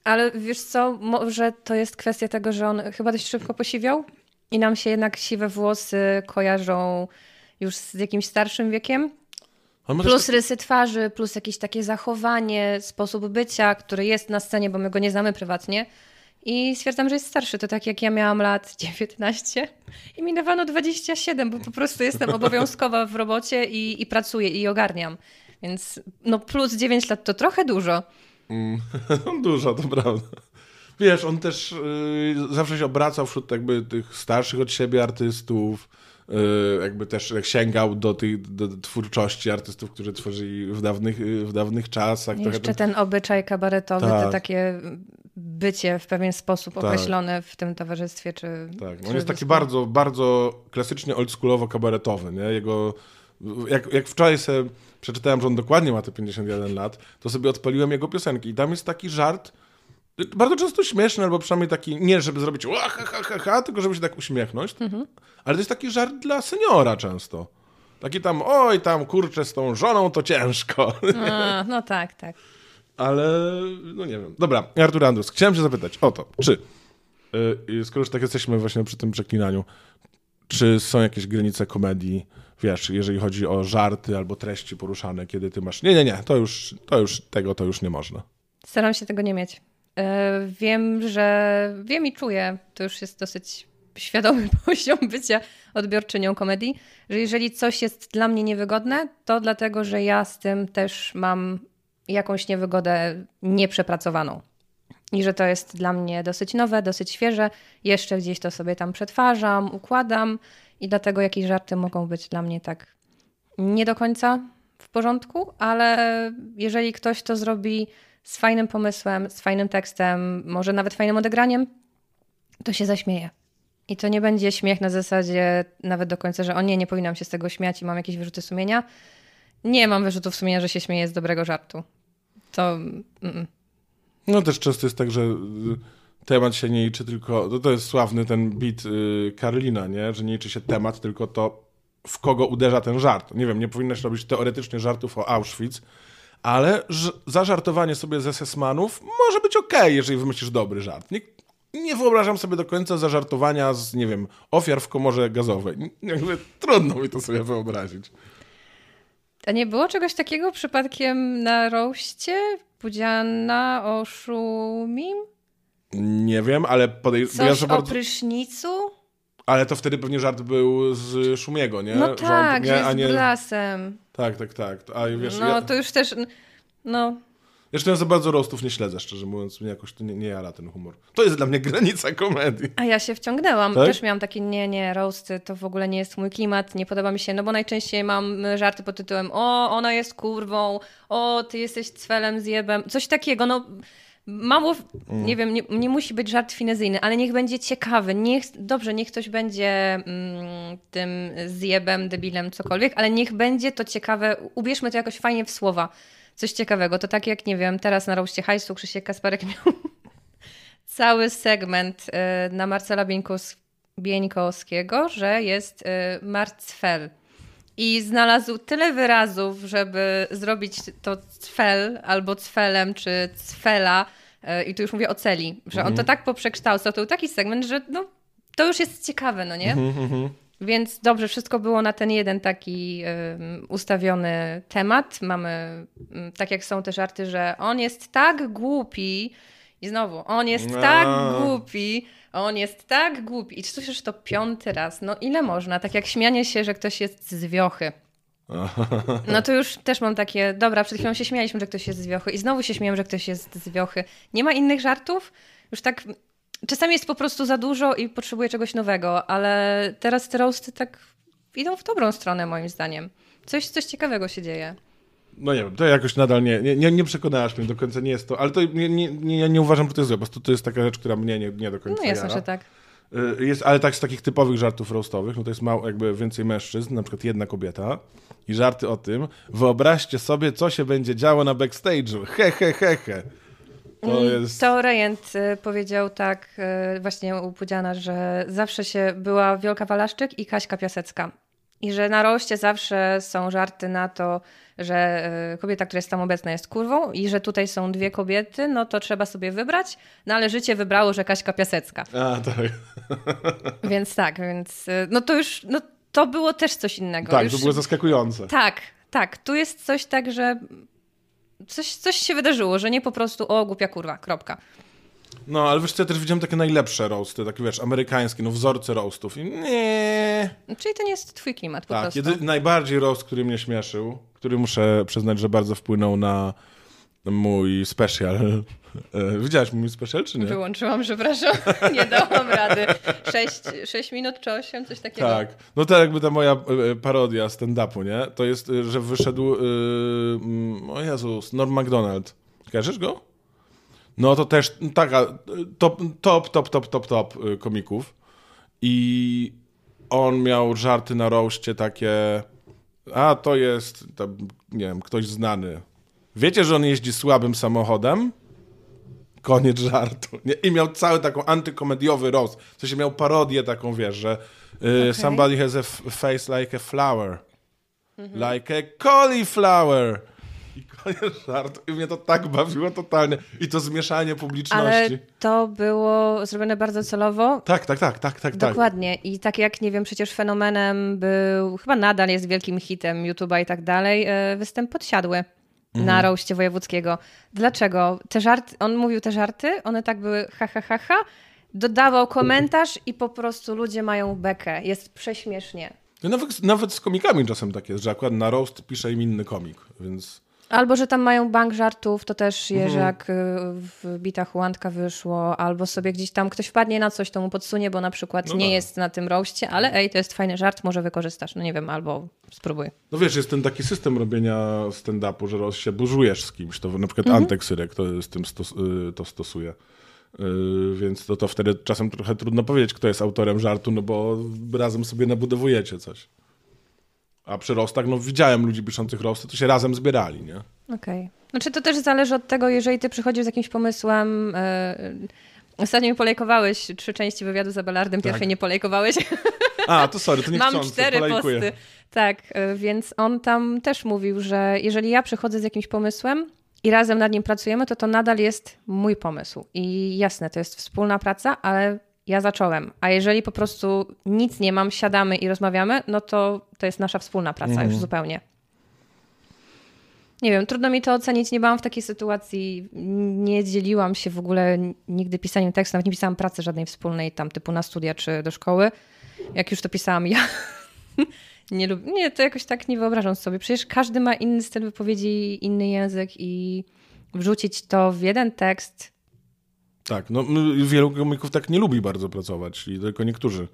[SPEAKER 2] Ale wiesz co, może to jest kwestia tego, że on chyba dość szybko posiwiał i nam się jednak siwe włosy kojarzą już z jakimś starszym wiekiem. Plus rysy twarzy, plus jakieś takie zachowanie, sposób bycia, który jest na scenie, bo my go nie znamy prywatnie. I stwierdzam, że jest starszy. To tak jak ja miałam lat 19 i mi dawano 27, bo po prostu jestem obowiązkowa w robocie i, i pracuję i ogarniam. Więc no plus 9 lat to trochę dużo.
[SPEAKER 1] Dużo, to prawda. Wiesz, on też y, zawsze się obracał wśród jakby tych starszych od siebie artystów, y, jakby też sięgał do tych do twórczości artystów, którzy tworzyli w dawnych, y, w dawnych czasach.
[SPEAKER 2] Jeszcze
[SPEAKER 1] ten-
[SPEAKER 2] ten obyczaj kabaretowy,
[SPEAKER 1] Tak.
[SPEAKER 2] to takie bycie w pewien sposób
[SPEAKER 1] Tak.
[SPEAKER 2] określone w tym towarzystwie. Czy
[SPEAKER 1] Tak,
[SPEAKER 2] czy
[SPEAKER 1] on jest taki bardzo, bardzo klasycznie oldschoolowo-kabaretowy, nie? Jego, jak, jak wczoraj sobie przeczytałem, że on dokładnie ma te 51 lat, to sobie odpaliłem jego piosenki i tam jest taki żart, bardzo często śmieszny, albo przynajmniej taki, nie żeby zrobić ha, ha, ha, ha, tylko żeby się tak uśmiechnąć, ale to jest taki żart dla seniora często. Taki tam, oj tam, kurczę, z tą żoną to ciężko.
[SPEAKER 2] A, no tak, tak.
[SPEAKER 1] Ale, no nie wiem. Dobra, Artur Andrus, chciałem cię zapytać o to, czy, yy, skoro już tak jesteśmy właśnie przy tym przeklinaniu, czy są jakieś granice komedii, wiesz, jeżeli chodzi o żarty albo treści poruszane, kiedy ty masz, nie, nie, nie, to już, to już, tego to już nie można.
[SPEAKER 2] Staram się tego nie mieć. E, Wiem, że wiem i czuję, to już jest dosyć świadomy poziom bycia odbiorczynią komedii, że jeżeli coś jest dla mnie niewygodne, to dlatego, że ja z tym też mam jakąś niewygodę nieprzepracowaną. I że to jest dla mnie dosyć nowe, dosyć świeże. Jeszcze gdzieś to sobie tam przetwarzam, układam i dlatego jakieś żarty mogą być dla mnie tak nie do końca w porządku, ale jeżeli ktoś to zrobi z fajnym pomysłem, z fajnym tekstem, może nawet fajnym odegraniem, to się zaśmieje. I to nie będzie śmiech na zasadzie nawet do końca, że o nie, nie powinnam się z tego śmiać i mam jakieś wyrzuty sumienia. Nie mam wyrzutów sumienia, że się śmieję z dobrego żartu. To. Mm,
[SPEAKER 1] No też często jest tak, że y, temat się nie liczy tylko, to, to jest sławny ten bit y, Karlina, nie? że nie liczy się temat, tylko to w kogo uderza ten żart. Nie wiem, nie powinnaś robić teoretycznie żartów o Auschwitz, ale zażartowanie sobie ze Sesmanów może być okej, jeżeli wymyślisz dobry żart. Nie, nie wyobrażam sobie do końca zażartowania z, nie wiem, ofiar w komorze gazowej. Jakby trudno mi to sobie wyobrazić.
[SPEAKER 2] A nie było czegoś takiego przypadkiem na roście? Pudziana o Szumim?
[SPEAKER 1] Nie wiem, ale podejrzewam,
[SPEAKER 2] Coś
[SPEAKER 1] że
[SPEAKER 2] o prysznicu?
[SPEAKER 1] Ale to wtedy pewnie żart był z Szumiego, nie?
[SPEAKER 2] No tak,
[SPEAKER 1] nie,
[SPEAKER 2] że z
[SPEAKER 1] nie...
[SPEAKER 2] blasem.
[SPEAKER 1] Tak, tak, tak. A wiesz,
[SPEAKER 2] No
[SPEAKER 1] ja,
[SPEAKER 2] to już też. No,
[SPEAKER 1] jeszcze ja za bardzo roastów nie śledzę, szczerze mówiąc, mnie jakoś to nie, nie jara ten humor. To jest dla mnie granica komedii.
[SPEAKER 2] a ja się wciągnęłam.
[SPEAKER 1] Tak?
[SPEAKER 2] Też miałam takie, nie, nie, roasty to w ogóle nie jest mój klimat, nie podoba mi się, no bo najczęściej mam żarty pod tytułem o, ona jest kurwą, o, ty jesteś cwelem, zjebem, coś takiego, no mało, nie wiem, nie, nie musi być żart finezyjny, ale niech będzie ciekawy, niech, dobrze, niech ktoś będzie mm, tym zjebem, debilem, cokolwiek, ale niech będzie to ciekawe, ubierzmy to jakoś fajnie w słowa, coś ciekawego, to tak jak, nie wiem, teraz na roście hajsu Krzysiek Kasparek miał cały segment y, na Marcela Bieńkos- Bieńkowskiego, że jest y, marcfel. I znalazł tyle wyrazów, żeby zrobić to cfel albo cfelem, czy cfela. y, I tu już mówię o celi, że on to tak poprzekształcał. To był taki segment, że no, to już jest ciekawe, no nie? Więc dobrze, wszystko było na ten jeden taki ustawiony temat. Mamy, um, tak jak są te żarty, że on jest tak głupi i znowu, on jest
[SPEAKER 1] No.
[SPEAKER 2] tak głupi, on jest tak głupi. I słyszysz to piąty raz. No ile można? Tak jak śmianie się, że ktoś jest z wiochy. No to już też mam takie, dobra, przed chwilą się śmialiśmy, że ktoś jest z wiochy i znowu się śmieję, że ktoś jest z wiochy. Nie ma innych żartów? Już tak, czasami jest po prostu za dużo i potrzebuję czegoś nowego, ale teraz te roasty tak idą w dobrą stronę moim zdaniem. Coś, coś ciekawego się dzieje.
[SPEAKER 1] No nie wiem, to jakoś nadal nie, nie, nie, nie przekonałaś mnie do końca, nie jest to, ale to nie, nie, nie, ja nie uważam, że to jest złe, po prostu to jest taka rzecz, która mnie nie, nie do końca
[SPEAKER 2] No jasne,
[SPEAKER 1] jara.
[SPEAKER 2] że tak.
[SPEAKER 1] Y, Jest, ale tak z takich typowych żartów roastowych, no to jest mało, jakby więcej mężczyzn, na przykład jedna kobieta i żarty o tym, wyobraźcie sobie, co się będzie działo na backstage'u, he, he, he, he. To jest...
[SPEAKER 2] To Rejent y, powiedział tak y, właśnie u Pudziana, że zawsze się była Wielka Walaszczyk i Kaśka Piasecka. I że na roście zawsze są żarty na to, że y, kobieta, która jest tam obecna jest kurwą i że tutaj są dwie kobiety, no to trzeba sobie wybrać. No ale życie wybrało, że Kaśka Piasecka.
[SPEAKER 1] A, tak.
[SPEAKER 2] Więc tak, więc no to już, no to było też coś innego.
[SPEAKER 1] Tak,
[SPEAKER 2] już...
[SPEAKER 1] to było zaskakujące.
[SPEAKER 2] Tak, tak. Tu jest coś tak, że coś, coś się wydarzyło, że nie po prostu o głupia kurwa, kropka.
[SPEAKER 1] No, ale wiesz co, ja też widziałem takie najlepsze roasty, takie wiesz, amerykańskie, no wzorce roastów i nie...
[SPEAKER 2] Czyli to nie jest twój klimat po
[SPEAKER 1] Tak,
[SPEAKER 2] prostu.
[SPEAKER 1] jedy, najbardziej roast, który mnie śmieszył, który muszę przyznać, że bardzo wpłynął na mój special. E, Widziałaś mój special, czy nie?
[SPEAKER 2] Wyłączyłam, przepraszam. Nie dałam rady. 6, 6 minut czy 8, coś takiego.
[SPEAKER 1] Tak. No to jakby ta moja e, parodia stand-upu, nie? To jest, e, że wyszedł, mm, o Jezus, Norm MacDonald. Kojarzysz go? No to też taka top, top, top, top, top, top komików. I on miał żarty na roście takie, a to jest, tam, nie wiem, ktoś znany. Wiecie, że on jeździ słabym samochodem? Koniec żartu. Nie? I miał cały taką antykomediowy roast. W sensie miał parodię taką, wiesz, że y, somebody has a face like a flower. Like a cauliflower. I koniec żartu. I mnie to tak bawiło totalnie. I to zmieszanie publiczności.
[SPEAKER 2] Ale to było zrobione bardzo celowo.
[SPEAKER 1] Tak, tak, tak, tak, tak, tak.
[SPEAKER 2] Dokładnie. I tak jak, nie wiem, przecież fenomenem był, chyba nadal jest wielkim hitem YouTube'a i tak dalej, e, występ podsiadły
[SPEAKER 1] Mhm.
[SPEAKER 2] na roście wojewódzkiego. Dlaczego? Te żarty, on mówił te żarty, one tak były ha, ha, ha, ha, dodawał komentarz i po prostu ludzie mają bekę. Jest prześmiesznie.
[SPEAKER 1] No Nawet, nawet z komikami czasem tak jest, że akurat na roast pisze im inny komik, więc...
[SPEAKER 2] Albo, że tam mają bank żartów, to też
[SPEAKER 1] Mhm.
[SPEAKER 2] Jerzak y, w bitach Łandka wyszło, albo sobie gdzieś tam ktoś wpadnie na coś, to mu podsunie, bo na przykład
[SPEAKER 1] No
[SPEAKER 2] nie
[SPEAKER 1] tak.
[SPEAKER 2] jest na tym roście, ale ej, to jest fajny żart, może wykorzystasz, no nie wiem, albo spróbuj.
[SPEAKER 1] No wiesz, jest ten taki system robienia stand-upu, że roz się burzujesz z kimś. To na przykład
[SPEAKER 2] Mhm.
[SPEAKER 1] Antek Syrek to z tym stos, y, to stosuje. Y, Więc to, to wtedy czasem trochę trudno powiedzieć, kto jest autorem żartu, no bo razem sobie nabudowujecie coś. A przy rostach, no widziałem ludzi piszących rosty, to się razem zbierali, nie?
[SPEAKER 2] Okej. Znaczy to też zależy od tego, jeżeli ty przychodzisz z jakimś pomysłem... Yy, Ostatnio mi polejkowałeś trzy części wywiadu z Abelardem, pierwszej nie polejkowałeś.
[SPEAKER 1] A, to sorry, to nie
[SPEAKER 2] Mam cztery posty. Tak, y, więc on tam też mówił, że jeżeli ja przychodzę z jakimś pomysłem i razem nad nim pracujemy, to to nadal jest mój pomysł. I jasne, to jest wspólna praca, ale ja zacząłem. A jeżeli po prostu nic nie mam, siadamy i rozmawiamy, no to to jest nasza wspólna praca już zupełnie. Nie wiem, trudno mi to ocenić. Nie byłam w takiej sytuacji. Nie dzieliłam się w ogóle nigdy pisaniem tekstu, nawet nie pisałam pracy żadnej wspólnej tam typu na studia czy do szkoły. Jak już to pisałam ja. nie, lub... nie, to jakoś tak nie wyobrażam sobie. Przecież każdy ma inny styl wypowiedzi, inny język i wrzucić to w jeden tekst.
[SPEAKER 1] Tak, no wielu komików tak nie lubi bardzo pracować i tylko niektórzy.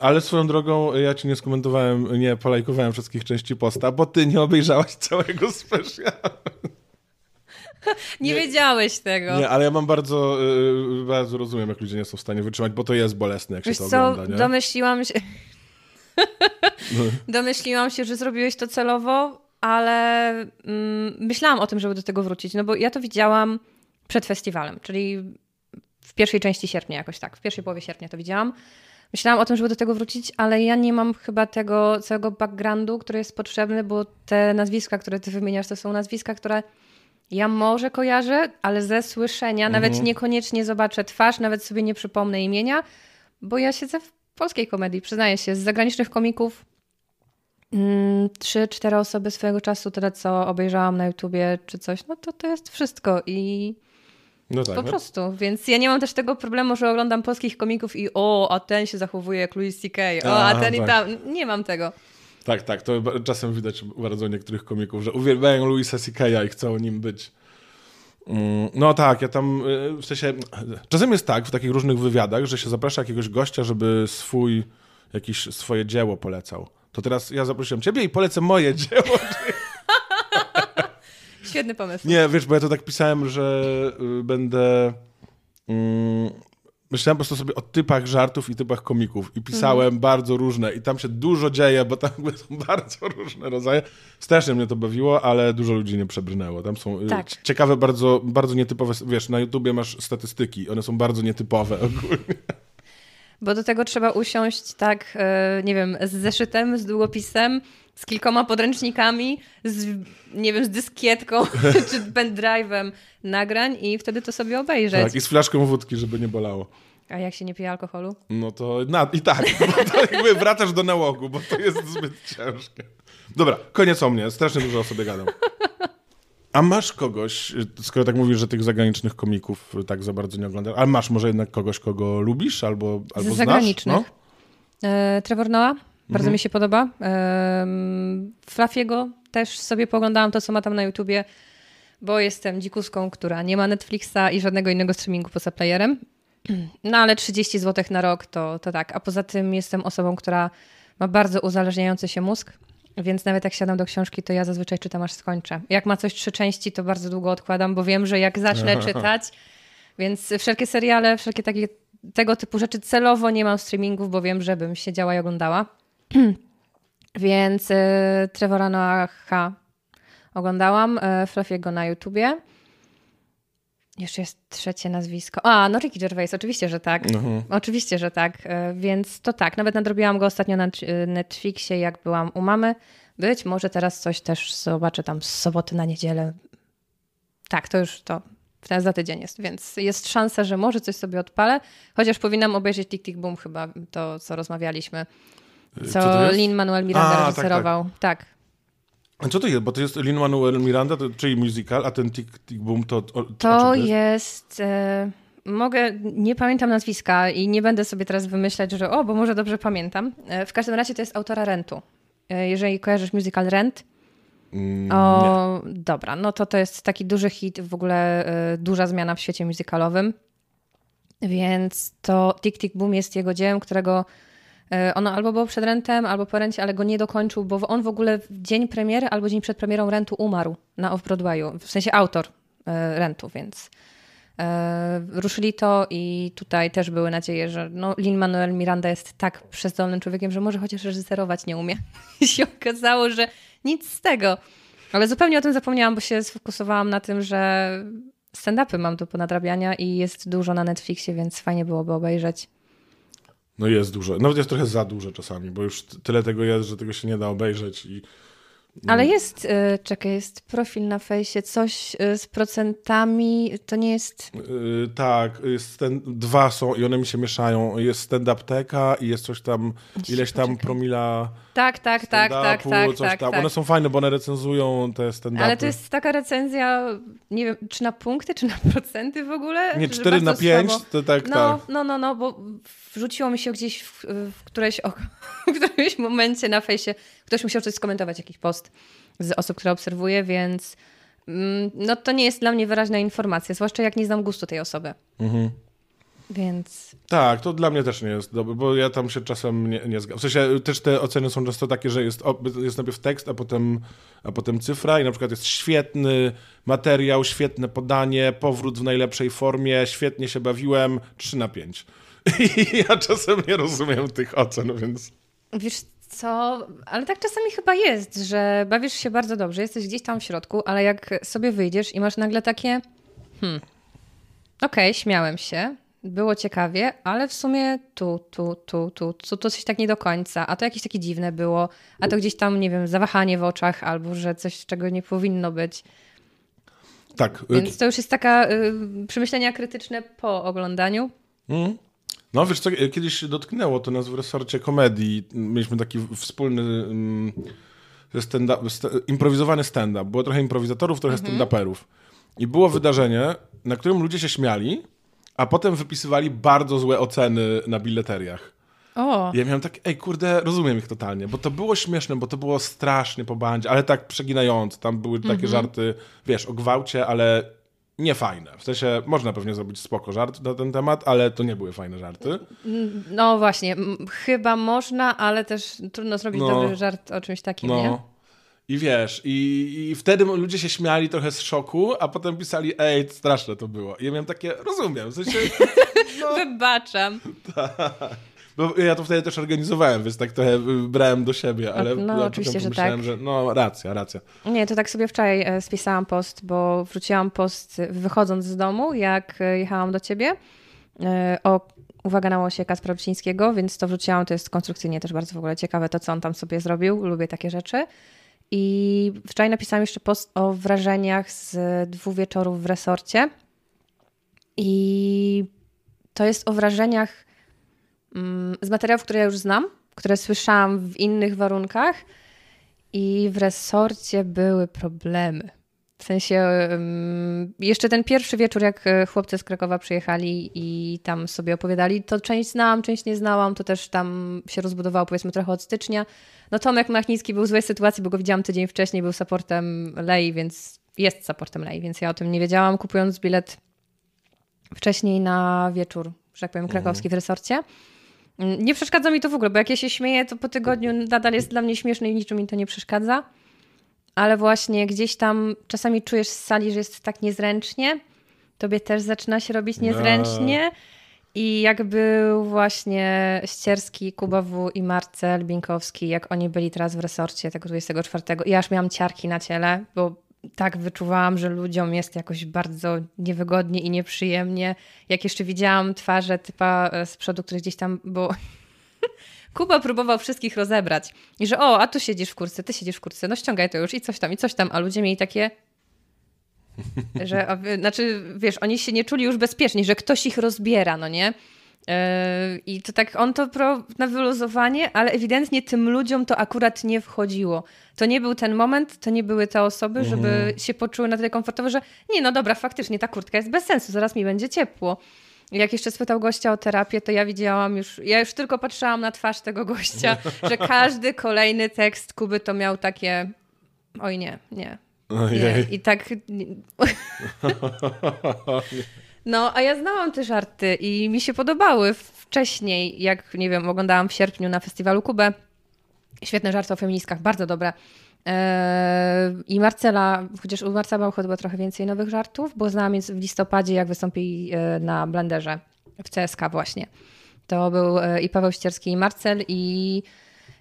[SPEAKER 1] Ale swoją drogą ja ci nie skomentowałem, nie polajkowałem wszystkich części posta, bo ty nie obejrzałaś całego specialu.
[SPEAKER 2] Nie,
[SPEAKER 1] Nie.
[SPEAKER 2] wiedziałeś tego.
[SPEAKER 1] Nie, ale ja mam bardzo, y, bardzo rozumiem, jak ludzie nie są w stanie wytrzymać, bo to jest bolesne, jak
[SPEAKER 2] Wiesz
[SPEAKER 1] się to
[SPEAKER 2] co,
[SPEAKER 1] ogląda, nie?
[SPEAKER 2] domyśliłam się... domyśliłam się, że zrobiłeś to celowo, ale mm, myślałam o tym, żeby do tego wrócić, no bo ja to widziałam przed festiwalem, czyli w pierwszej części sierpnia jakoś tak, w pierwszej połowie sierpnia to widziałam. Myślałam o tym, żeby do tego wrócić, ale ja nie mam chyba tego całego backgroundu, który jest potrzebny, bo te nazwiska, które ty wymieniasz, to są nazwiska, które ja może kojarzę, ale ze słyszenia, nawet niekoniecznie zobaczę twarz, nawet sobie nie przypomnę imienia, bo ja siedzę w polskiej komedii, przyznaję się. Z zagranicznych komików mm, trzy, cztery osoby swojego czasu, tyle co obejrzałam na YouTubie czy coś, no to to jest wszystko i
[SPEAKER 1] No tak.
[SPEAKER 2] po
[SPEAKER 1] no.
[SPEAKER 2] prostu. Więc ja nie mam też tego problemu, że oglądam polskich komików i o, a ten się zachowuje jak Louis C.K., o, a
[SPEAKER 1] Aha,
[SPEAKER 2] ten i
[SPEAKER 1] tak.
[SPEAKER 2] tam. Nie mam tego.
[SPEAKER 1] Tak, tak, to czasem widać bardzo niektórych komików, że uwielbiają Louisa C.K.'a i chcą nim być. Mm, No tak, ja tam, y, w sensie, czasem jest tak w takich różnych wywiadach, że się zaprasza jakiegoś gościa, żeby swój, jakieś swoje dzieło polecał. To teraz ja zaprosiłem ciebie i polecę moje dzieło.
[SPEAKER 2] Świetny pomysł.
[SPEAKER 1] Nie, wiesz, bo ja to tak pisałem, że y, będę... Mm, myślałem po prostu sobie o typach żartów i typach komików i pisałem
[SPEAKER 2] Mhm.
[SPEAKER 1] bardzo różne i tam się dużo dzieje, bo tam są bardzo różne rodzaje. Strasznie mnie to bawiło, ale dużo ludzi nie przebrnęło. Tam są y,
[SPEAKER 2] Tak.
[SPEAKER 1] ciekawe, bardzo, bardzo nietypowe, wiesz, na YouTubie masz statystyki, one są bardzo nietypowe ogólnie.
[SPEAKER 2] Bo do tego trzeba usiąść tak, e, nie wiem, z zeszytem, z długopisem, z kilkoma podręcznikami, z, nie wiem, z dyskietką czy pendrive'em nagrań i wtedy to sobie obejrzeć.
[SPEAKER 1] Tak, i z flaszką wódki, żeby nie bolało.
[SPEAKER 2] A jak się nie pije alkoholu?
[SPEAKER 1] No to na, i tak, bo to jakby wracasz do nałogu, bo to jest zbyt ciężkie. Dobra, koniec o mnie, strasznie dużo o sobie gadam. A masz kogoś, skoro tak mówisz, że tych zagranicznych komików tak za bardzo nie oglądasz, ale masz może jednak kogoś, kogo lubisz albo, albo
[SPEAKER 2] Z
[SPEAKER 1] znasz?
[SPEAKER 2] zagranicznych?
[SPEAKER 1] No?
[SPEAKER 2] E, Trevor Noah, bardzo
[SPEAKER 1] Mhm.
[SPEAKER 2] mi się podoba. E, Flafiego też sobie poglądałam to, co ma tam na YouTubie, bo jestem dzikuską, która nie ma Netflixa i żadnego innego streamingu poza playerem. No ale 30 zł na rok to, to tak. A poza tym jestem osobą, która ma bardzo uzależniający się mózg, więc nawet jak siadam do książki, to ja zazwyczaj czytam aż skończę. Jak ma coś trzy części, to bardzo długo odkładam, bo wiem, że jak zacznę czytać, więc wszelkie seriale, wszelkie takie tego typu rzeczy celowo nie mam streamingów, bo wiem, żebym siedziała i oglądała. Więc y, Trevora oglądałam, y, Fluffy'ego na YouTubie. Jeszcze jest trzecie nazwisko. A, no Ricky Gervais, oczywiście, że tak.
[SPEAKER 1] Mhm.
[SPEAKER 2] Oczywiście, że tak. Y, Więc to tak. Nawet nadrobiłam go ostatnio na y, Netflixie, jak byłam u mamy. Być może teraz coś też zobaczę tam z soboty na niedzielę. Tak, to już to teraz za tydzień jest, więc jest szansa, że może coś sobie odpalę. Chociaż powinnam obejrzeć Tick Tick Boom chyba, to co rozmawialiśmy.
[SPEAKER 1] Co jest?
[SPEAKER 2] Lin-Manuel Miranda
[SPEAKER 1] A, tak,
[SPEAKER 2] reżyserował. Tak,
[SPEAKER 1] A co to jest? Bo to jest Lin-Manuel Miranda, to, czyli musical, a ten Tick Tick Boom to... O,
[SPEAKER 2] To jest. E, mogę, nie pamiętam nazwiska i nie będę sobie teraz wymyślać, że o, bo może dobrze pamiętam. E, w każdym razie to jest autora Rentu. E, jeżeli kojarzysz musical Rent,
[SPEAKER 1] Mm,
[SPEAKER 2] o, dobra, no to to jest taki duży hit, w ogóle e, duża zmiana w świecie musicalowym. Więc to Tick Tick Boom jest jego dziełem, którego ono albo było przed Rentem, albo po Rencie, ale go nie dokończył, bo on w ogóle w dzień premiery albo dzień przed premierą Rentu umarł na Off-Broadwayu. W sensie autor e, Rentu, więc e, ruszyli to i tutaj też były nadzieje, że no, Lin-Manuel Miranda jest tak przezdolnym człowiekiem, że może chociaż reżyserować nie umie. I się okazało, że nic z tego. Ale zupełnie o tym zapomniałam, bo się sfokusowałam na tym, że stand-upy mam tu ponadrabiania i jest dużo na Netflixie, więc fajnie byłoby obejrzeć.
[SPEAKER 1] No jest dużo. Nawet jest trochę za dużo czasami, bo już tyle tego jest, że tego się nie da obejrzeć i
[SPEAKER 2] Ale jest, y, czekaj, jest profil na fejsie, coś y, z procentami, to nie jest...
[SPEAKER 1] Yy, tak, jest ten, dwa są i one mi się mieszają. Jest stand-up teka i jest coś tam, ileś tam promila
[SPEAKER 2] Tak, tak, tak, tak, tak, tak,
[SPEAKER 1] tam.
[SPEAKER 2] tak.
[SPEAKER 1] One są fajne, bo one recenzują te stand-upy.
[SPEAKER 2] Ale to jest taka recenzja, nie wiem, czy na punkty, czy na procenty w ogóle?
[SPEAKER 1] Nie,
[SPEAKER 2] Że
[SPEAKER 1] 4
[SPEAKER 2] bardzo
[SPEAKER 1] na 5,
[SPEAKER 2] słabo.
[SPEAKER 1] to tak,
[SPEAKER 2] No,
[SPEAKER 1] tak.
[SPEAKER 2] no, no, no, bo wrzuciło mi się gdzieś w, w, którejś, o, w którymś momencie na fejsie, ktoś musiał coś skomentować, jakiś post z osób, które obserwuję, więc mm, no to nie jest dla mnie wyraźna informacja, zwłaszcza jak nie znam gustu tej osoby.
[SPEAKER 1] Mhm.
[SPEAKER 2] Więc
[SPEAKER 1] Tak, to dla mnie też nie jest dobre, bo ja tam się czasem nie, nie zgadzam. W sensie też te oceny są często takie, że jest, jest najpierw tekst, a potem, a potem cyfra i na przykład jest świetny materiał, świetne podanie, powrót w najlepszej formie, świetnie się bawiłem, 3 na 5. I ja czasem nie rozumiem tych ocen, więc...
[SPEAKER 2] wiesz co, ale tak czasami chyba jest, że bawisz się bardzo dobrze, jesteś gdzieś tam w środku, ale jak sobie wyjdziesz i masz nagle takie, hmm, okej, śmiałem się, było ciekawie, ale w sumie tu, tu, tu, tu, tu, to coś tak nie do końca, a to jakieś takie dziwne było, a to gdzieś tam, nie wiem, zawahanie w oczach, albo że coś, czego nie powinno być.
[SPEAKER 1] Tak, y,
[SPEAKER 2] Więc to już jest taka y, przemyślenia krytyczne po oglądaniu.
[SPEAKER 1] Mm. No wiesz co, kiedyś się dotknęło to nas w resorcie komedii. Mieliśmy taki wspólny um, stand st improwizowany stand-up. Było trochę improwizatorów, trochę mhm. stand-uperów. I było wydarzenie, na którym ludzie się śmiali, a potem wypisywali bardzo złe oceny na bileteriach.
[SPEAKER 2] O.
[SPEAKER 1] Ja miałem tak, ej kurde, rozumiem ich totalnie, bo to było śmieszne, bo to było strasznie po bandzie, ale tak przeginające. Tam były takie mm -hmm. żarty, wiesz, o gwałcie, ale nie fajne. W sensie można pewnie zrobić spoko żart na ten temat, ale to nie były fajne żarty.
[SPEAKER 2] No właśnie, chyba można, ale też trudno zrobić no, dobry żart o czymś takim, no. nie?
[SPEAKER 1] I wiesz, i, i wtedy ludzie się śmiali trochę z szoku, a potem pisali, ej, straszne to było. I ja miałem takie, rozumiem, w sensie...
[SPEAKER 2] No, Wybaczam.
[SPEAKER 1] Tak. Bo ja to wtedy też organizowałem, więc tak trochę brałem do siebie, ale
[SPEAKER 2] no, no oczywiście, że tak.
[SPEAKER 1] że no racja, racja.
[SPEAKER 2] Nie, to tak sobie wczoraj e, spisałam post, bo wróciłam post wychodząc z domu, jak e, jechałam do ciebie e, o uwaga na łosie Kaspra Wcińskiego, więc to wrzuciłam, to jest konstrukcyjnie też bardzo w ogóle ciekawe to, co on tam sobie zrobił, lubię takie rzeczy. I wczoraj napisałam jeszcze post o wrażeniach z dwóch wieczorów w resorcie i to jest o wrażeniach Mm, z materiałów, które ja już znam, które słyszałam w innych warunkach i w resorcie były problemy. W sensie jeszcze ten pierwszy wieczór, jak e, chłopcy z Krakowa przyjechali i tam sobie opowiadali, to część znałam, część nie znałam, to też tam się rozbudowało powiedzmy trochę od stycznia. No Tomek Machnicki był w złej sytuacji, bo go widziałam tydzień wcześniej, był supportem Lei, więc jest supportem Lei, więc ja o tym nie wiedziałam, kupując bilet wcześniej na wieczór, że tak powiem, krakowski w resorcie. Nie przeszkadza mi to w ogóle, bo jak ja się śmieję, to po tygodniu nadal jest dla mnie śmieszne i niczym mi to nie przeszkadza. Ale właśnie gdzieś tam czasami czujesz z sali, że jest tak niezręcznie. Tobie też zaczyna się robić no. niezręcznie. I jak był właśnie Ścierski, Kuba W. i Marcel Binkowski, jak oni byli teraz w resorcie tego 24, ja aż miałam ciarki na ciele, bo tak wyczuwałam, że ludziom jest jakoś bardzo niewygodnie i nieprzyjemnie. Jak jeszcze widziałam twarze typa e, z przodu, który gdzieś tam, bo Kuba próbował wszystkich rozebrać. I że o, a tu siedzisz w kurce, ty siedzisz w kurce, no ściągaj to już i coś tam, i coś tam. A ludzie mieli takie... że, znaczy, wiesz, oni się nie czuli już bezpieczni, że ktoś ich rozbiera, no nie? Yy, I to tak, on to pro, na wyluzowanie, ale ewidentnie tym ludziom to akurat nie wchodziło. To nie był ten moment, to nie były te osoby, żeby mhm. się poczuły na tyle komfortowo, że nie, no dobra, faktycznie ta kurtka jest bez sensu, zaraz mi będzie ciepło. Jak jeszcze spytał gościa o terapię, to ja widziałam już, ja już tylko patrzyłam na twarz tego gościa, że każdy kolejny tekst Kuby to miał takie, oj nie, nie. nie. I tak... No, a ja znałam te żarty i mi się podobały wcześniej, jak, nie wiem, oglądałam w sierpniu na festiwalu Kubę. Świetne żarty o feministkach, bardzo dobre. Eee, I Marcela, chociaż u Marcela było chyba trochę więcej nowych żartów, bo znałam w listopadzie, jak wystąpili e, na Blenderze w CSK właśnie. To był e, i Paweł Ścierski, i Marcel, i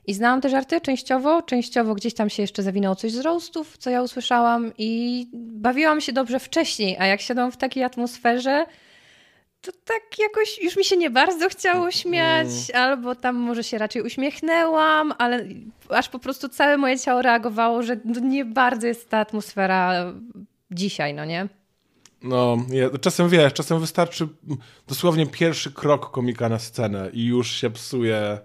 [SPEAKER 2] i znałam te żarty częściowo, częściowo gdzieś tam się jeszcze zawinęło coś z roastów, co ja usłyszałam i bawiłam się dobrze wcześniej, a jak siadłam w takiej atmosferze, to tak jakoś już mi się nie bardzo chciało śmiać, mm. albo tam może się raczej uśmiechnęłam, ale aż po prostu całe moje ciało reagowało, że nie bardzo jest ta atmosfera dzisiaj, no nie?
[SPEAKER 1] No, ja, czasem wiesz, czasem wystarczy dosłownie pierwszy krok komika na scenę i już się psuje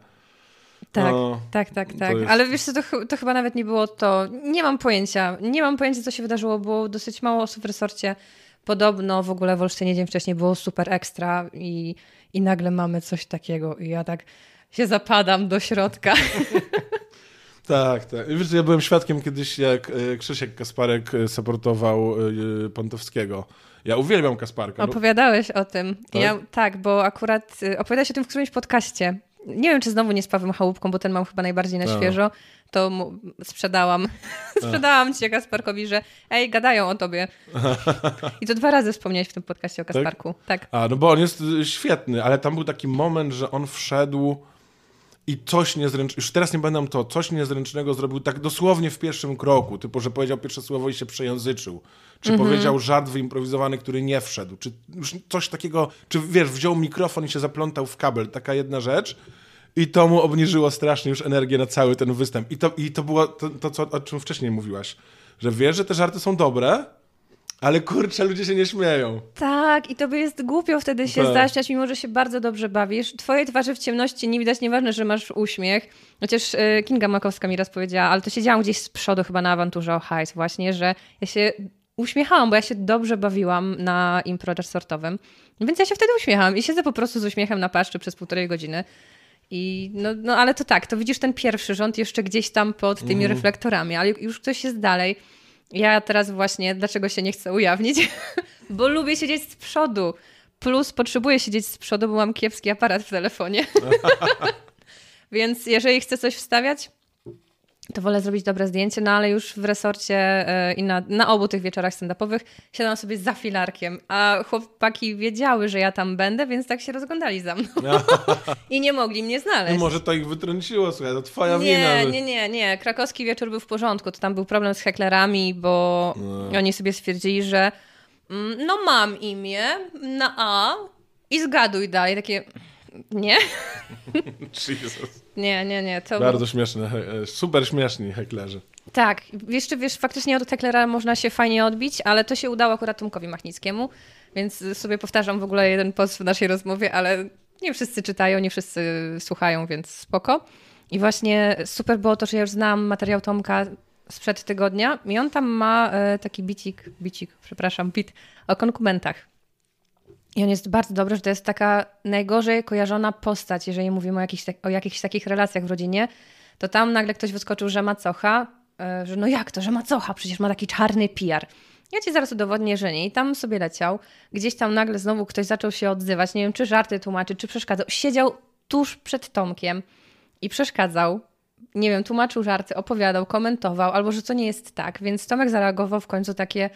[SPEAKER 2] tak, no, tak, tak, tak. Jest... Ale wiesz co, to, to, chyba nawet nie było to. Nie mam pojęcia. Nie mam pojęcia, co się wydarzyło. Było dosyć mało osób w resorcie. Podobno w ogóle w Olsztynie dzień wcześniej było super ekstra i, i nagle mamy coś takiego. I ja tak się zapadam do środka.
[SPEAKER 1] Tak, tak. Wiesz, ja byłem świadkiem kiedyś, jak e, Krzysiek Kasparek e, supportował e, Pontowskiego. Ja uwielbiam Kasparka.
[SPEAKER 2] No. Opowiadałeś o tym. Tak? Ja, tak, bo akurat opowiadałeś o tym w którymś podcaście nie wiem, czy znowu nie z Pawłem Chałupką, bo ten mam chyba najbardziej na no. świeżo, to sprzedałam. sprzedałam ci Kasparkowi, że ej, gadają o tobie. I to dwa razy wspomniałeś w tym podcaście o tak? Kasparku. Tak? tak.
[SPEAKER 1] A, no bo on jest y, świetny, ale tam był taki moment, że on wszedł i coś niezręcznego, już teraz nie będę to, coś niezręcznego zrobił tak dosłownie w pierwszym kroku, typu, że powiedział pierwsze słowo i się przejęzyczył, czy mm -hmm. powiedział żart wyimprowizowany, który nie wszedł, czy już coś takiego, czy wiesz, wziął mikrofon i się zaplątał w kabel, taka jedna rzecz. I to mu obniżyło strasznie już energię na cały ten występ. I to, i to było to, to co, o czym wcześniej mówiłaś, że wiesz, że te żarty są dobre, Ale kurczę, ludzie się nie śmieją.
[SPEAKER 2] Tak, i tobie jest głupio wtedy się tak. mimo że się bardzo dobrze bawisz. Twojej twarzy w ciemności nie widać, nieważne, że masz uśmiech. Chociaż e, Kinga Makowska mi raz powiedziała, ale to siedziałam gdzieś z przodu chyba na awanturze o hajs właśnie, że ja się uśmiechałam, bo ja się dobrze bawiłam na impro sortowym. Więc ja się wtedy uśmiecham i siedzę po prostu z uśmiechem na paszczy przez półtorej godziny. I no, no ale to tak, to widzisz ten pierwszy rząd jeszcze gdzieś tam pod tymi mm. reflektorami, ale już ktoś jest dalej. Ja teraz właśnie, dlaczego się nie chcę ujawnić? bo lubię siedzieć z przodu. Plus potrzebuję siedzieć z przodu, bo mam kiepski aparat w telefonie. Więc jeżeli chcę coś wstawiać, to wolę zrobić dobre zdjęcie, no ale już w resorcie e, i na, na obu tych wieczorach stand-upowych siadam sobie za filarkiem, a chłopaki wiedziały, że ja tam będę, więc tak się rozglądali za mną. I nie mogli mnie znaleźć. I
[SPEAKER 1] może to ich wytrąciło, słuchaj, to twoja
[SPEAKER 2] nie,
[SPEAKER 1] wina.
[SPEAKER 2] Nie, nie, nie, nie. Krakowski wieczór był w porządku, to tam był problem z heklerami, bo no. oni sobie stwierdzili, że mm, no mam imię na A i zgaduj dalej, takie nie? Jesus. Nie, nie, nie. To
[SPEAKER 1] Bardzo był... śmieszne, e, super śmieszni heklerzy.
[SPEAKER 2] Tak, jeszcze wiesz, faktycznie od heklera można się fajnie odbić, ale to się udało akurat Tomkowi Machnickiemu, więc sobie powtarzam w ogóle jeden post w naszej rozmowie, ale nie wszyscy czytają, nie wszyscy słuchają, więc spoko. I właśnie super było to, że ja już znam materiał Tomka sprzed tygodnia i on tam ma e, taki bicik, bicik, przepraszam, bit o konkumentach. I on jest bardzo dobry, że to jest taka najgorzej kojarzona postać, jeżeli mówimy o jakichś, o jakichś takich relacjach w rodzinie, to tam nagle ktoś wyskoczył, że macocha, e, że no jak to, że macocha, przecież ma taki czarny PR. Ja ci zaraz udowodnię, że nie. I tam sobie leciał. Gdzieś tam nagle znowu ktoś zaczął się odzywać. Nie wiem, czy żarty tłumaczy, czy przeszkadzał. Siedział tuż przed Tomkiem i przeszkadzał. Nie wiem, tłumaczył żarty, opowiadał, komentował, albo że to nie jest tak. Więc Tomek zareagował w końcu takie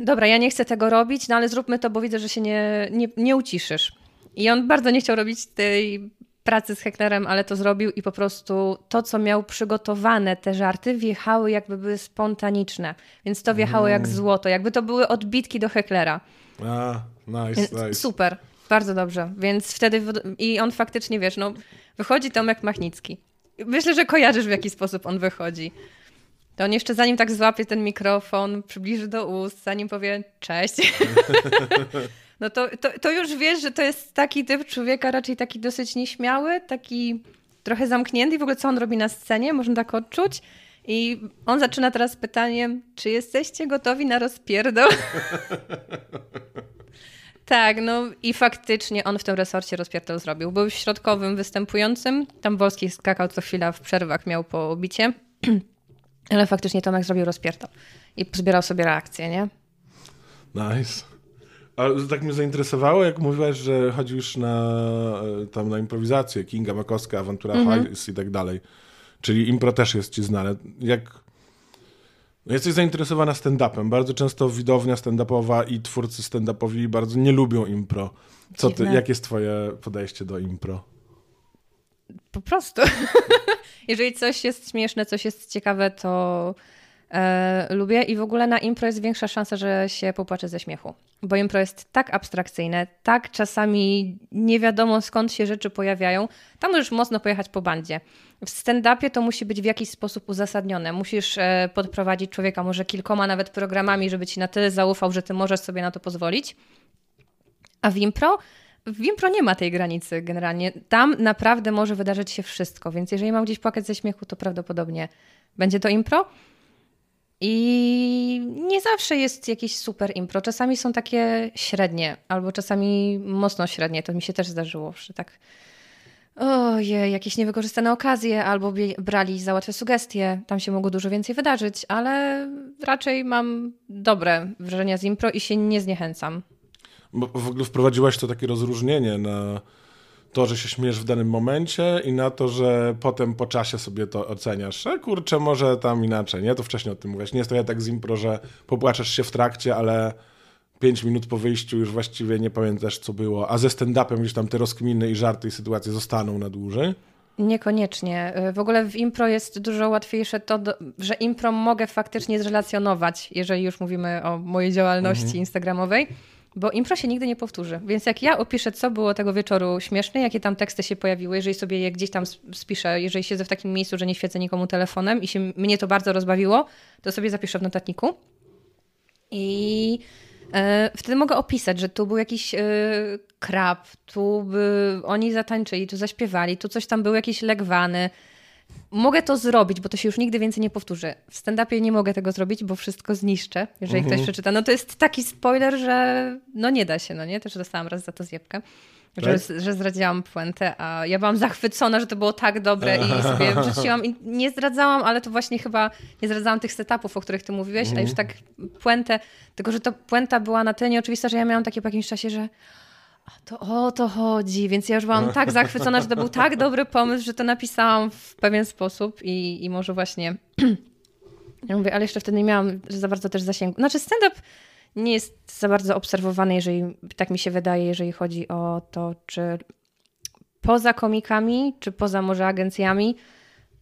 [SPEAKER 2] dobra, ja nie chcę tego robić, no ale zróbmy to, bo widzę, że się nie, nie, nie uciszysz. I on bardzo nie chciał robić tej pracy z Hecklerem, ale to zrobił i po prostu to, co miał przygotowane, te żarty wjechały jakby były spontaniczne. Więc to wjechało mm. jak złoto, jakby to były odbitki do Hecklera.
[SPEAKER 1] A, nice, nice.
[SPEAKER 2] Super, bardzo dobrze. Więc wtedy, i on faktycznie, wiesz, no, wychodzi Tomek Machnicki. Myślę, że kojarzysz, w jaki sposób on wychodzi. To on jeszcze zanim tak złapie ten mikrofon, przybliży do ust, zanim powie cześć, no to, to, to już wiesz, że to jest taki typ człowieka, raczej taki dosyć nieśmiały, taki trochę zamknięty i w ogóle co on robi na scenie, można tak odczuć. I on zaczyna teraz pytaniem, czy jesteście gotowi na rozpierdol? tak, no i faktycznie on w tym resorcie rozpierdol zrobił. Był środkowym występującym, tam Wolski skakał co chwila w przerwach, miał po bicie. Ale faktycznie Tomek zrobił rozpierdol i zbierał sobie reakcje, nie?
[SPEAKER 1] Nice. A tak mnie zainteresowało, jak mówiłaś, że chodzisz na, e, tam na improwizację, Kinga Makowska, Awantura mm -hmm. i tak dalej. Czyli impro też jest ci znane. Jak no jesteś zainteresowana stand-upem. Bardzo często widownia stand-upowa i twórcy stand-upowi bardzo nie lubią impro. Co ty, jakie jest twoje podejście do impro?
[SPEAKER 2] Po prostu. Jeżeli coś jest śmieszne, coś jest ciekawe, to e, lubię i w ogóle na impro jest większa szansa, że się popłaczę ze śmiechu. Bo impro jest tak abstrakcyjne, tak czasami nie wiadomo skąd się rzeczy pojawiają. Tam możesz mocno pojechać po bandzie. W stand-upie to musi być w jakiś sposób uzasadnione. Musisz e, podprowadzić człowieka może kilkoma nawet programami, żeby ci na tyle zaufał, że ty możesz sobie na to pozwolić. A w impro w impro nie ma tej granicy generalnie. Tam naprawdę może wydarzyć się wszystko, więc jeżeli mam gdzieś płakać ze śmiechu, to prawdopodobnie będzie to impro. I nie zawsze jest jakieś super impro. Czasami są takie średnie, albo czasami mocno średnie. To mi się też zdarzyło, że tak ojej, jakieś niewykorzystane okazje, albo brali za łatwe sugestie. Tam się mogło dużo więcej wydarzyć, ale raczej mam dobre wrażenia z impro i się nie zniechęcam.
[SPEAKER 1] Bo w ogóle wprowadziłaś to takie rozróżnienie na to, że się śmiesz w danym momencie i na to, że potem po czasie sobie to oceniasz. E, kurczę, może tam inaczej, nie? To wcześniej o tym mówiłaś. Nie jest to ja tak z impro, że popłaczesz się w trakcie, ale pięć minut po wyjściu już właściwie nie pamiętasz, co było. A ze stand-upem już tam te rozkminy i żarty i sytuacje zostaną na dłużej?
[SPEAKER 2] Niekoniecznie. E, w ogóle w impro jest dużo łatwiejsze to, że impro mogę faktycznie zrelacjonować, jeżeli już mówimy o mojej działalności mhm. instagramowej bo impro się nigdy nie powtórzy. Więc jak ja opiszę, co było tego wieczoru śmieszne, jakie tam teksty się pojawiły, jeżeli sobie je gdzieś tam spiszę, jeżeli siedzę w takim miejscu, że nie świecę nikomu telefonem i się mnie to bardzo rozbawiło, to sobie zapiszę w notatniku. I e, wtedy mogę opisać, że tu był jakiś e, krab, tu by oni zatańczyli, tu zaśpiewali, tu coś tam był jakiś legwany. Mogę to zrobić, bo to się już nigdy więcej nie powtórzy. W stand-upie nie mogę tego zrobić, bo wszystko zniszczę, jeżeli ktoś przeczyta. No to jest taki spoiler, że no nie da się, no nie? Też dostałam raz za to zjebkę. Że,
[SPEAKER 1] Tak?
[SPEAKER 2] że zdradziłam puentę, a ja byłam zachwycona, że to było tak dobre i sobie wrzuciłam i nie zdradzałam, ale to właśnie chyba nie zdradzałam tych setupów, o których ty mówiłeś, a już tak puentę, tylko że to puenta była na tyle nieoczywista, że ja miałam takie po jakimś czasie, że to o to chodzi, więc ja już byłam tak zachwycona, że to był tak dobry pomysł, że to napisałam w pewien sposób i, i może właśnie ja mówię, ale jeszcze wtedy nie miałam za bardzo też zasięgu. Znaczy stand-up nie jest za bardzo obserwowany, jeżeli, tak mi się wydaje, jeżeli chodzi o to, czy poza komikami, czy poza może agencjami,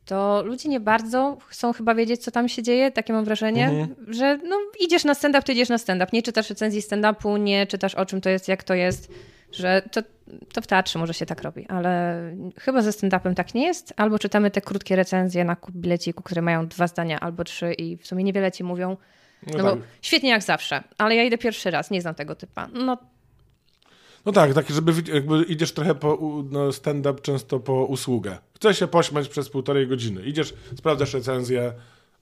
[SPEAKER 2] to ludzie nie bardzo chcą chyba wiedzieć, co tam się dzieje. Takie mam wrażenie, że no, idziesz na stand-up, to idziesz na stand-up. Nie czytasz recenzji stand-upu, nie czytasz o czym to jest, jak to jest, że to, to w teatrze może się tak robi, ale chyba ze stand-upem tak nie jest. Albo czytamy te krótkie recenzje na bileciku, które mają dwa zdania albo trzy i w sumie niewiele ci mówią. No,
[SPEAKER 1] No
[SPEAKER 2] bo
[SPEAKER 1] tak.
[SPEAKER 2] świetnie jak zawsze, ale ja idę pierwszy raz, nie znam tego typa. No
[SPEAKER 1] No tak, tak, żeby jakby idziesz trochę po no, stand-up często po usługę. Chcesz się pośmiać przez półtorej godziny. Idziesz, sprawdzasz recenzję.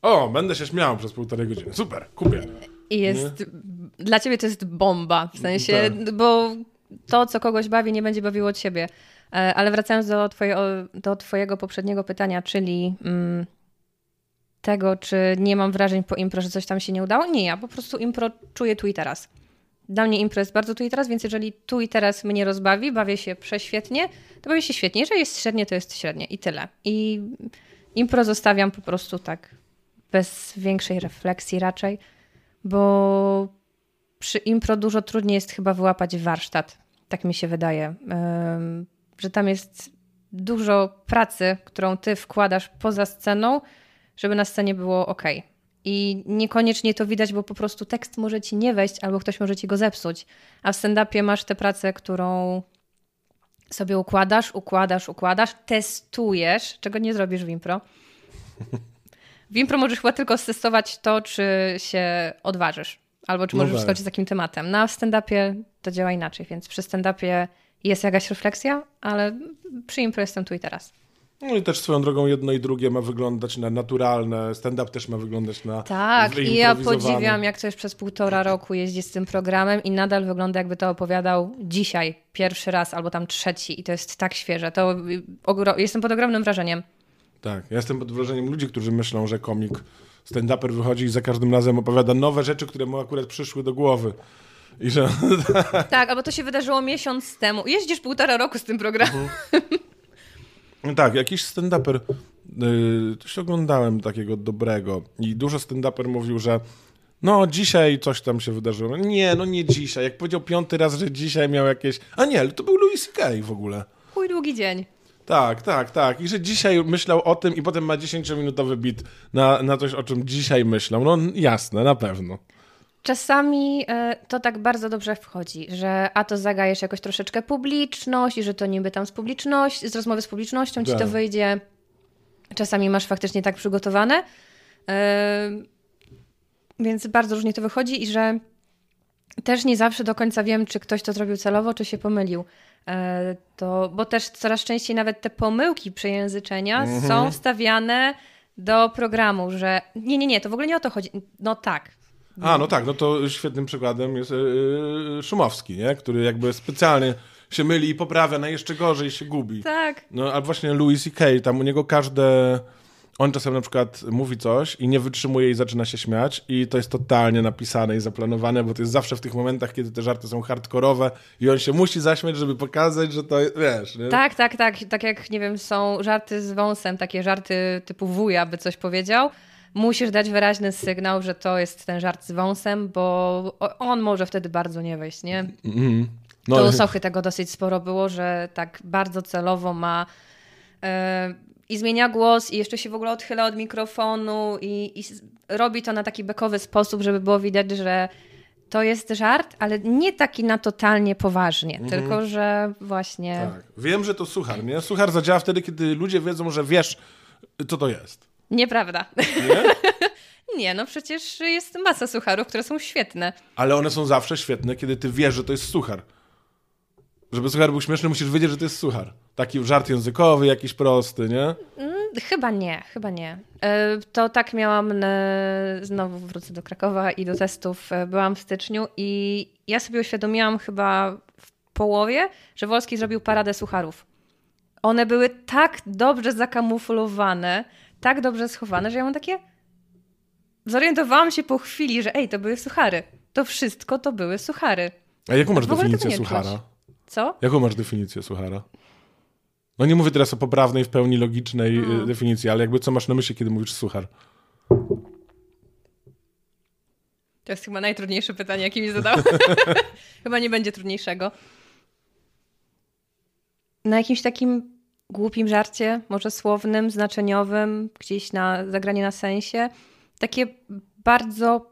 [SPEAKER 1] O, będę się śmiał przez półtorej godziny. Super, kupię.
[SPEAKER 2] I jest, dla ciebie to jest bomba, w sensie,
[SPEAKER 1] Tak.
[SPEAKER 2] bo to, co kogoś bawi, nie będzie bawiło ciebie. E, Ale wracając do, twoje, do twojego poprzedniego pytania, czyli mm, tego, czy nie mam wrażeń po impro, że coś tam się nie udało. Nie, ja po prostu impro czuję tu i teraz. Dla mnie impro jest bardzo tu i teraz, więc jeżeli tu i teraz mnie rozbawi, bawię się prześwietnie, to bawię się świetnie. Jeżeli jest średnie, to jest średnie i tyle. I impro zostawiam po prostu tak bez większej refleksji raczej, bo przy impro dużo trudniej jest chyba wyłapać warsztat. Tak mi się wydaje, że tam jest dużo pracy, którą ty wkładasz poza sceną, żeby na scenie było ok. I niekoniecznie to widać, bo po prostu tekst może ci nie wejść, albo ktoś może ci go zepsuć. A w stand-upie masz tę pracę, którą sobie układasz, układasz, układasz, testujesz, czego nie zrobisz w impro. W impro możesz chyba tylko testować to, czy się odważysz, albo czy
[SPEAKER 1] No
[SPEAKER 2] możesz
[SPEAKER 1] tak.
[SPEAKER 2] skoczyć z takim tematem. Na stand-upie to działa inaczej, więc przy stand-upie jest jakaś refleksja, ale przy impro jestem tu i teraz.
[SPEAKER 1] No i też swoją drogą jedno i drugie ma wyglądać na naturalne. Stand-up też ma wyglądać na
[SPEAKER 2] Tak, i ja podziwiam, jak ktoś przez półtora roku jeździ z tym programem i nadal wygląda, jakby to opowiadał dzisiaj, pierwszy raz albo tam trzeci, i to jest tak świeże. To y, jestem pod ogromnym wrażeniem.
[SPEAKER 1] Tak, ja jestem pod wrażeniem ludzi, którzy myślą, że komik stand-uper wychodzi i za każdym razem opowiada nowe rzeczy, które mu akurat przyszły do głowy. I że
[SPEAKER 2] Tak, albo to się wydarzyło miesiąc temu. Jeździsz półtora roku z tym programem.
[SPEAKER 1] No tak, jakiś stand-uper, yy, coś oglądałem takiego dobrego i dużo stand-uper mówił, że no dzisiaj coś tam się wydarzyło. Nie, no nie dzisiaj. Jak powiedział piąty raz, że dzisiaj miał jakieś... A nie, ale to był Louis C.K. w ogóle.
[SPEAKER 2] Chuj długi dzień.
[SPEAKER 1] Tak, tak, tak. I że dzisiaj myślał o tym i potem ma 10-minutowy bit na, na coś, o czym dzisiaj myślał. No jasne, na pewno.
[SPEAKER 2] Czasami e, to tak bardzo dobrze wchodzi, że a to zagajesz jakoś troszeczkę publiczność i że to niby tam z publiczności, z rozmowy z publicznością ci
[SPEAKER 1] Tak.
[SPEAKER 2] to wyjdzie. Czasami masz faktycznie tak przygotowane. E, Więc bardzo różnie to wychodzi i że też nie zawsze do końca wiem, czy ktoś to zrobił celowo, czy się pomylił. E, To, bo też coraz częściej nawet te pomyłki przejęzyczenia są wstawiane do programu, że nie, nie, nie, to w ogóle nie o to chodzi. No tak,
[SPEAKER 1] A, no tak, no to świetnym przykładem jest yy, Szumowski, nie? który jakby specjalnie się myli i poprawia, na jeszcze gorzej się gubi.
[SPEAKER 2] Tak.
[SPEAKER 1] No, a właśnie Louis C.K., tam u niego każde... On czasem na przykład mówi coś i nie wytrzymuje i zaczyna się śmiać i to jest totalnie napisane i zaplanowane, bo to jest zawsze w tych momentach, kiedy te żarty są hardkorowe i on się musi zaśmiać, żeby pokazać, że to jest, wiesz, nie?
[SPEAKER 2] Tak, tak, tak. Tak jak, nie wiem, są żarty z wąsem, takie żarty typu wuja, by coś powiedział. Musisz dać wyraźny sygnał, że to jest ten żart z wąsem, bo on może wtedy bardzo nie wejść, nie?
[SPEAKER 1] Mhm.
[SPEAKER 2] To
[SPEAKER 1] No,
[SPEAKER 2] u Sochy tego dosyć sporo było, że tak bardzo celowo ma e, i zmienia głos i jeszcze się w ogóle odchyla od mikrofonu i, i robi to na taki bekowy sposób, żeby było widać, że to jest żart, ale nie taki na totalnie poważnie, tylko że właśnie...
[SPEAKER 1] tak. Wiem, że to suchar, nie? Suchar zadziała wtedy, kiedy ludzie wiedzą, że wiesz, co to jest.
[SPEAKER 2] Nieprawda.
[SPEAKER 1] Nie?
[SPEAKER 2] Nie, no przecież jest masa sucharów, które są świetne.
[SPEAKER 1] Ale one są zawsze świetne, kiedy ty wiesz, że to jest suchar. Żeby suchar był śmieszny, musisz wiedzieć, że to jest suchar. Taki żart językowy, jakiś prosty, nie?
[SPEAKER 2] Mm, chyba nie, chyba nie. E, to tak miałam, znowu wrócę do Krakowa i do testów. E, byłam w styczniu i ja sobie uświadomiłam chyba w połowie, że Wolski zrobił paradę sucharów. One były tak dobrze zakamuflowane, tak dobrze schowane, że ja mam takie... Zorientowałam się po chwili, że ej, to były suchary. To wszystko to były suchary.
[SPEAKER 1] A jaką masz definicję suchara?
[SPEAKER 2] Co?
[SPEAKER 1] Jaką masz definicję suchara? No nie mówię teraz o poprawnej, w pełni logicznej hmm. definicji, ale jakby co masz na myśli, kiedy mówisz suchar?
[SPEAKER 2] To jest chyba najtrudniejsze pytanie, jakie mi zadał. chyba nie będzie trudniejszego. Na jakimś takim głupim żarcie, może słownym, znaczeniowym, gdzieś na zagranie na sensie. Takie bardzo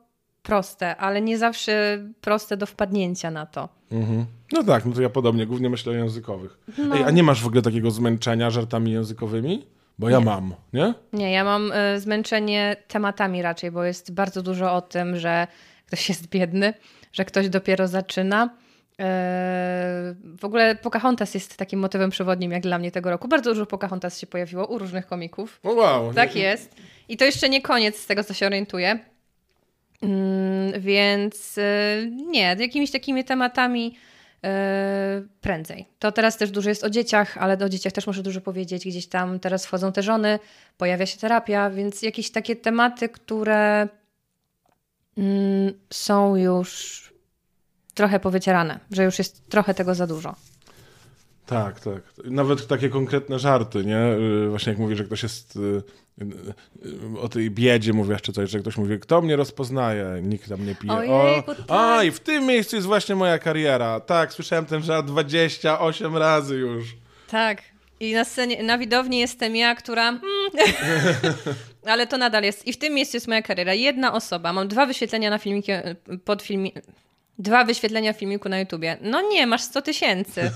[SPEAKER 2] proste, ale nie zawsze proste do wpadnięcia na to. Mhm.
[SPEAKER 1] No tak, no to ja podobnie, głównie myślę o językowych. No. Ej, a nie masz w ogóle takiego zmęczenia żartami językowymi? Bo ja nie. mam, nie?
[SPEAKER 2] Nie, ja mam y, zmęczenie tematami raczej, bo jest bardzo dużo o tym, że ktoś jest biedny, że ktoś dopiero zaczyna. Y, w ogóle Pocahontas jest takim motywem przewodnim jak dla mnie tego roku. Bardzo dużo Pocahontas się pojawiło u różnych komików.
[SPEAKER 1] O wow.
[SPEAKER 2] Tak jest. I to jeszcze nie koniec z tego, co się orientuję. Mm, więc y, nie, jakimiś takimi tematami y, prędzej. To teraz też dużo jest o dzieciach, ale o dzieciach też muszę dużo powiedzieć. Gdzieś tam teraz wchodzą te żony, pojawia się terapia, więc jakieś takie tematy, które mm, są już trochę powycierane, że już jest trochę tego za dużo.
[SPEAKER 1] Tak, tak. Nawet takie konkretne żarty, nie? Y, właśnie jak mówisz, że ktoś jest o tej biedzie mówisz czy coś, że ktoś mówi, kto mnie rozpoznaje, nikt tam nie pije.
[SPEAKER 2] Ojejku, o, tak.
[SPEAKER 1] A, i w tym miejscu jest właśnie moja kariera. Tak, słyszałem ten żart 28 razy już.
[SPEAKER 2] Tak. I na scenie, na widowni jestem ja, która. Mm, ale to nadal jest. I w tym miejscu jest moja kariera. Jedna osoba. Mam dwa wyświetlenia na filmiku, pod filmi... Dwa wyświetlenia filmiku na YouTubie. No nie, masz 100 tysięcy.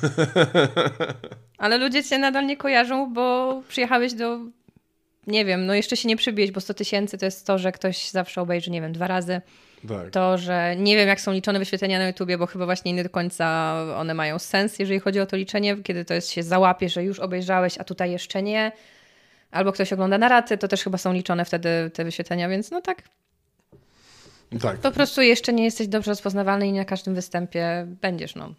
[SPEAKER 2] Ale ludzie cię nadal nie kojarzą, bo przyjechałeś do nie wiem, no jeszcze się nie przybić, bo 100 tysięcy to jest to, że ktoś zawsze obejrzy, nie wiem, dwa razy. Tak. To, że nie wiem, jak są liczone wyświetlenia na YouTubie, bo chyba właśnie nie do końca one mają sens, jeżeli chodzi o to liczenie, kiedy to jest się załapie, że już obejrzałeś, a tutaj jeszcze nie. Albo ktoś ogląda na raty, to też chyba są liczone wtedy te wyświetlenia, więc no tak.
[SPEAKER 1] Tak.
[SPEAKER 2] Po prostu jeszcze nie jesteś dobrze rozpoznawalny i na każdym występie będziesz, no.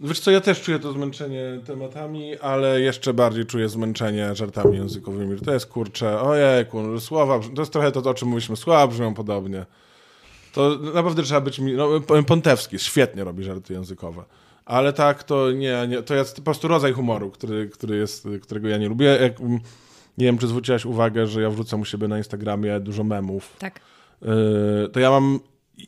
[SPEAKER 1] Wiesz co, ja też czuję to zmęczenie tematami, ale jeszcze bardziej czuję zmęczenie żartami językowymi. To jest kurczę, ojejku, słowa, to jest trochę to, o czym mówiliśmy, słowa brzmią podobnie. To naprawdę trzeba być, no, Pontewski świetnie robi żarty językowe. Ale tak, to nie, nie, to jest po prostu rodzaj humoru, który, który jest, którego ja nie lubię. Nie wiem, czy zwróciłaś uwagę, że ja wrzucam u siebie na Instagramie dużo memów.
[SPEAKER 2] Tak.
[SPEAKER 1] Yy, to ja mam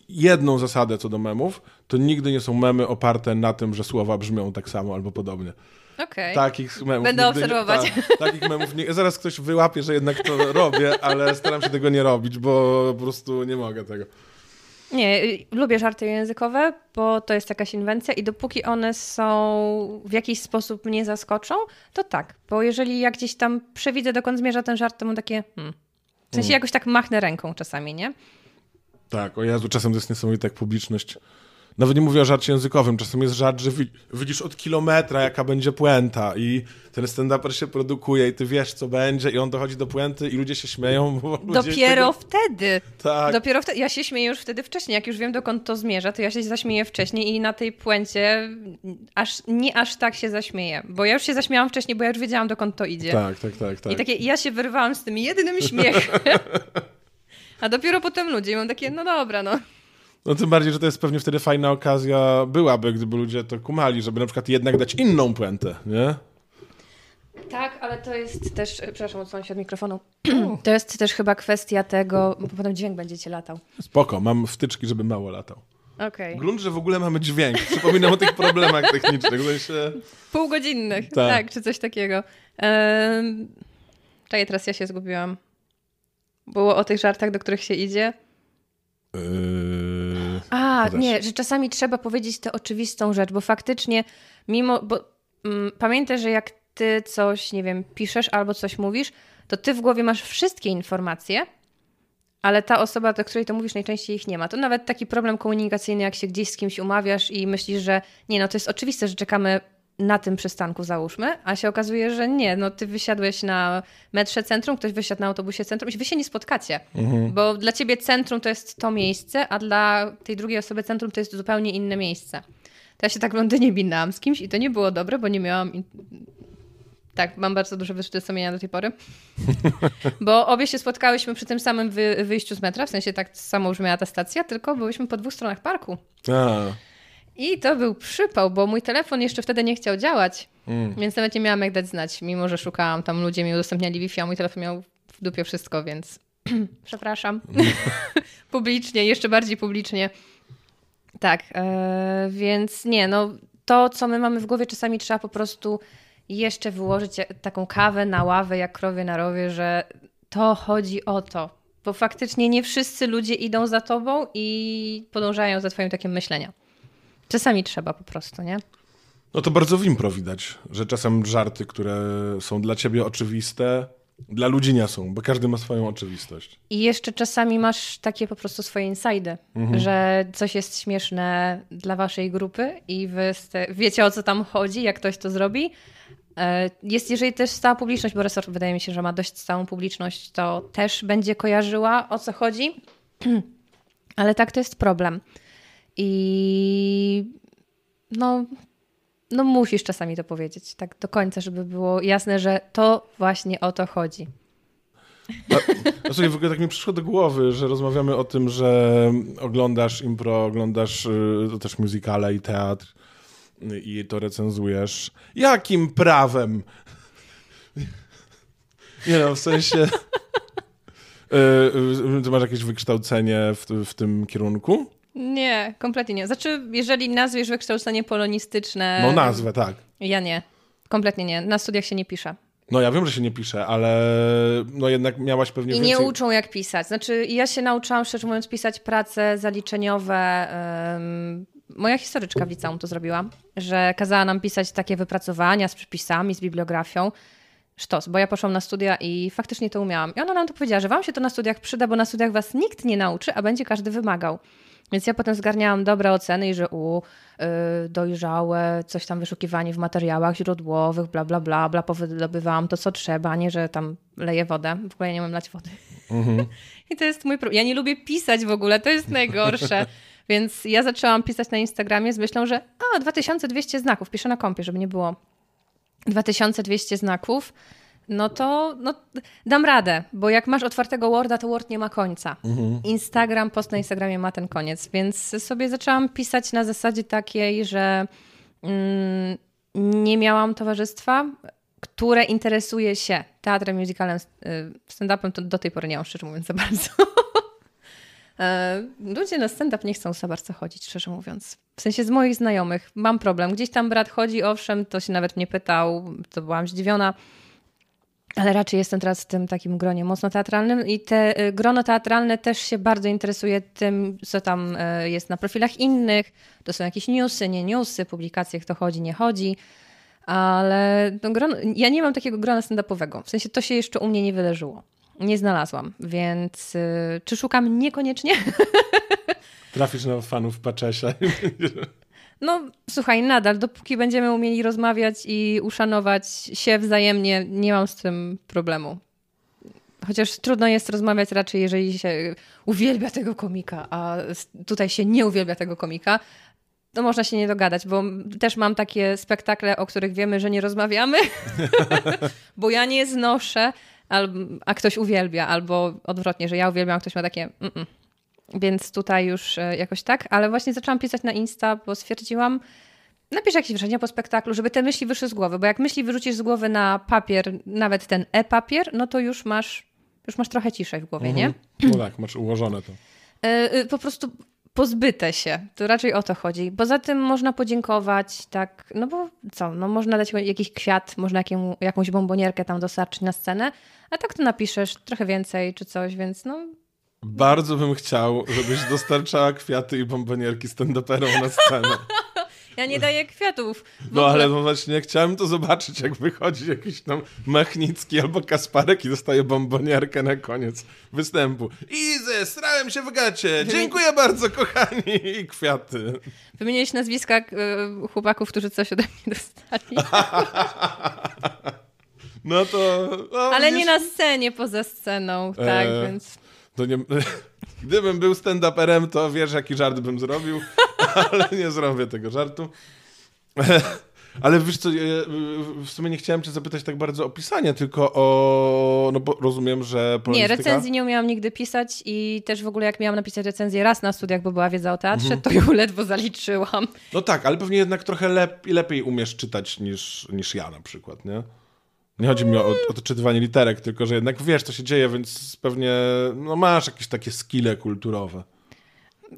[SPEAKER 1] jedną zasadę co do memów, to nigdy nie są memy oparte na tym, że słowa brzmią tak samo albo podobnie.
[SPEAKER 2] Okay.
[SPEAKER 1] Takich memów.
[SPEAKER 2] Będę obserwować.
[SPEAKER 1] Nie, ta, takich memów nie, zaraz ktoś wyłapie, że jednak to robię, ale staram się tego nie robić, bo po prostu nie mogę tego.
[SPEAKER 2] Nie, lubię żarty językowe, bo to jest jakaś inwencja i dopóki one są w jakiś sposób mnie zaskoczą, to tak. Bo jeżeli ja gdzieś tam przewidzę, dokąd zmierza ten żart, to mam takie. Hmm. W sensie mm. jakoś tak machnę ręką czasami, nie?
[SPEAKER 1] Tak, o Jezu, czasem to jest niesamowita jak publiczność. Nawet nie mówię o żarcie językowym, czasem jest żart, że widzisz od kilometra, jaka będzie puenta i ten stand-uper się produkuje i ty wiesz, co będzie i on dochodzi do puenty i ludzie się śmieją.
[SPEAKER 2] Dopiero tego... wtedy. Tak. Dopiero wtedy. Ja się śmieję już wtedy wcześniej. Jak już wiem, dokąd to zmierza, to ja się zaśmieję wcześniej i na tej puencie aż, nie aż tak się zaśmieję. Bo ja już się zaśmiałam wcześniej, bo ja już wiedziałam, dokąd to idzie.
[SPEAKER 1] Tak, tak, tak. tak.
[SPEAKER 2] I takie, ja się wyrwałam z tym jednym śmiechem. A dopiero potem ludzie mam takie, no dobra, no.
[SPEAKER 1] No tym bardziej, że to jest pewnie wtedy fajna okazja byłaby, gdyby ludzie to kumali, żeby na przykład jednak dać inną puentę, nie?
[SPEAKER 2] Tak, ale to jest też, przepraszam, odsłonię się od mikrofonu. To jest też chyba kwestia tego, bo potem dźwięk będzie cię latał.
[SPEAKER 1] Spoko, mam wtyczki, żeby mało latał.
[SPEAKER 2] Okay.
[SPEAKER 1] Grunt, że w ogóle mamy dźwięk. Przypominam o tych problemach technicznych. W sensie...
[SPEAKER 2] Półgodzinnych, tak. tak, czy coś takiego. Um... Czekaj, teraz ja się zgubiłam. Było o tych żartach, do których się idzie? Yy, A, nie, że czasami trzeba powiedzieć tę oczywistą rzecz, bo faktycznie, mimo. Bo, mm, pamiętaj, że jak ty coś, nie wiem, piszesz albo coś mówisz, to ty w głowie masz wszystkie informacje, ale ta osoba, do której to mówisz, najczęściej ich nie ma. To nawet taki problem komunikacyjny, jak się gdzieś z kimś umawiasz i myślisz, że nie, no to jest oczywiste, że czekamy na tym przystanku załóżmy, a się okazuje, że nie, no ty wysiadłeś na metrze centrum, ktoś wysiadł na autobusie centrum i wy się nie spotkacie, mhm. bo dla ciebie centrum to jest to miejsce, a dla tej drugiej osoby centrum to jest zupełnie inne miejsce. To ja się tak w Londynie binałam z kimś i to nie było dobre, bo nie miałam... Tak, mam bardzo duże wyrzuty sumienia do tej pory. Bo obie się spotkałyśmy przy tym samym wy wyjściu z metra, w sensie tak samo brzmiała ta stacja, tylko byliśmy po dwóch stronach parku. A. I to był przypał, bo mój telefon jeszcze wtedy nie chciał działać, mm. więc nawet nie miałam jak dać znać, mimo że szukałam, tam ludzie mi udostępniali Wi-Fi, a mój telefon miał w dupie wszystko, więc przepraszam. publicznie, jeszcze bardziej publicznie. Tak, yy, więc nie, no to, co my mamy w głowie, czasami trzeba po prostu jeszcze wyłożyć taką kawę na ławę, jak krowie na rowie, że to chodzi o to. Bo faktycznie nie wszyscy ludzie idą za tobą i podążają za twoim takim myśleniem. Czasami trzeba po prostu, nie?
[SPEAKER 1] No to bardzo w impro widać, że czasem żarty, które są dla ciebie oczywiste, dla ludzi nie są, bo każdy ma swoją oczywistość.
[SPEAKER 2] I jeszcze czasami masz takie po prostu swoje insajdy, mhm. że coś jest śmieszne dla waszej grupy i wy wiecie o co tam chodzi, jak ktoś to zrobi. E, jest, jeżeli też stała publiczność, bo resort wydaje mi się, że ma dość stałą publiczność, to też będzie kojarzyła o co chodzi. Ale tak to jest problem. I no, no musisz czasami to powiedzieć, tak do końca, żeby było jasne, że to właśnie o to chodzi.
[SPEAKER 1] A, słuchaj, w ogóle tak mi przyszło do głowy, że rozmawiamy o tym, że oglądasz impro, oglądasz y, też muzykale i teatr i to recenzujesz. Jakim prawem? Nie no, w sensie... Y, y, ty masz jakieś wykształcenie w, w tym kierunku?
[SPEAKER 2] Nie, kompletnie nie. Znaczy, jeżeli nazwiesz wykształcenie polonistyczne...
[SPEAKER 1] No nazwę, tak.
[SPEAKER 2] Ja nie. Kompletnie nie. Na studiach się nie pisze.
[SPEAKER 1] No ja wiem, że się nie pisze, ale no jednak miałaś pewnie
[SPEAKER 2] I więcej... nie uczą jak pisać. Znaczy ja się nauczyłam, szczerze mówiąc, pisać prace zaliczeniowe. Um, moja historyczka w liceum to zrobiła, że kazała nam pisać takie wypracowania z przypisami, z bibliografią. Sztos, bo ja poszłam na studia i faktycznie to umiałam. I ona nam to powiedziała, że wam się to na studiach przyda, bo na studiach was nikt nie nauczy, a będzie każdy wymagał. Więc ja potem zgarniałam dobre oceny i że u, yy, dojrzałe, coś tam wyszukiwanie w materiałach źródłowych, bla, bla, bla, bla, powydobywałam to, co trzeba, nie, że tam leję wodę. W ogóle ja nie mam lać wody. Mhm. I to jest mój problem. Ja nie lubię pisać w ogóle, to jest najgorsze. Więc ja zaczęłam pisać na Instagramie z myślą, że a, 2200 znaków, piszę na kompie, żeby nie było 2200 znaków no to no, dam radę, bo jak masz otwartego Worda, to Word nie ma końca. Mhm. Instagram, post na Instagramie ma ten koniec, więc sobie zaczęłam pisać na zasadzie takiej, że mm, nie miałam towarzystwa, które interesuje się teatrem, musicalem, y, stand-upem, to do tej pory nie mam, szczerze mówiąc, za bardzo. E, ludzie na stand-up nie chcą za bardzo chodzić, szczerze mówiąc. W sensie z moich znajomych mam problem. Gdzieś tam brat chodzi, owszem, to się nawet mnie pytał, to byłam zdziwiona ale raczej jestem teraz w tym takim gronie mocno teatralnym i te y, grono teatralne też się bardzo interesuje tym, co tam y, jest na profilach innych. To są jakieś newsy, nie newsy, publikacje, kto chodzi, nie chodzi. Ale no, grono, ja nie mam takiego grona stand-upowego. W sensie to się jeszcze u mnie nie wydarzyło. Nie znalazłam, więc y, czy szukam? Niekoniecznie.
[SPEAKER 1] Trafisz na fanów Paczesia.
[SPEAKER 2] No, słuchaj, nadal, dopóki będziemy umieli rozmawiać i uszanować się wzajemnie, nie mam z tym problemu. Chociaż trudno jest rozmawiać raczej, jeżeli się uwielbia tego komika, a tutaj się nie uwielbia tego komika, to można się nie dogadać, bo też mam takie spektakle, o których wiemy, że nie rozmawiamy, bo ja nie znoszę, a ktoś uwielbia, albo odwrotnie, że ja uwielbiam, a ktoś ma takie. Mm -mm. Więc tutaj już e, jakoś tak, ale właśnie zaczęłam pisać na Insta, bo stwierdziłam, napisz jakieś wrażenia po spektaklu, żeby te myśli wyszły z głowy, bo jak myśli wyrzucisz z głowy na papier, nawet ten e-papier, no to już masz, już masz trochę ciszej w głowie, mhm.
[SPEAKER 1] nie? No tak, masz ułożone to.
[SPEAKER 2] E, e, po prostu pozbyte się. To raczej o to chodzi. Poza tym można podziękować, tak, no bo co, no można dać jakiś kwiat, można jaką, jakąś bombonierkę tam dostarczyć na scenę, a tak to napiszesz trochę więcej czy coś, więc no
[SPEAKER 1] bardzo bym chciał, żebyś dostarczała kwiaty i bombonierki stand-uperom na scenę.
[SPEAKER 2] Ja nie daję kwiatów.
[SPEAKER 1] No ale no właśnie chciałem to zobaczyć, jak wychodzi jakiś tam Machnicki albo Kasparek i dostaje bombonierkę na koniec występu. I zesrałem się w gacie. Dziękuję bardzo, kochani. I kwiaty.
[SPEAKER 2] Wymieniłeś nazwiska y, chłopaków, którzy coś ode mnie dostali.
[SPEAKER 1] No to... No,
[SPEAKER 2] Ale
[SPEAKER 1] widzisz,
[SPEAKER 2] nie na scenie, poza sceną, tak,
[SPEAKER 1] Eee.
[SPEAKER 2] więc...
[SPEAKER 1] To nie... Gdybym był stand-uperem, to wiesz, jaki żart bym zrobił, ale nie zrobię tego żartu. Ale wiesz co, w sumie nie chciałem cię zapytać tak bardzo o pisanie, tylko o... No bo rozumiem, że
[SPEAKER 2] Nie,
[SPEAKER 1] polonistyka...
[SPEAKER 2] recenzji nie umiałam nigdy pisać i też w ogóle jak miałam napisać recenzję raz na studiach, bo była wiedza o teatrze,
[SPEAKER 1] Mhm.
[SPEAKER 2] to ją ledwo zaliczyłam.
[SPEAKER 1] No tak, ale pewnie jednak trochę lep lepiej umiesz czytać niż, niż ja na przykład, nie? Nie chodzi mi o, o to czytywanie literek, tylko że jednak wiesz, co się dzieje, więc pewnie no, masz jakieś takie skille kulturowe.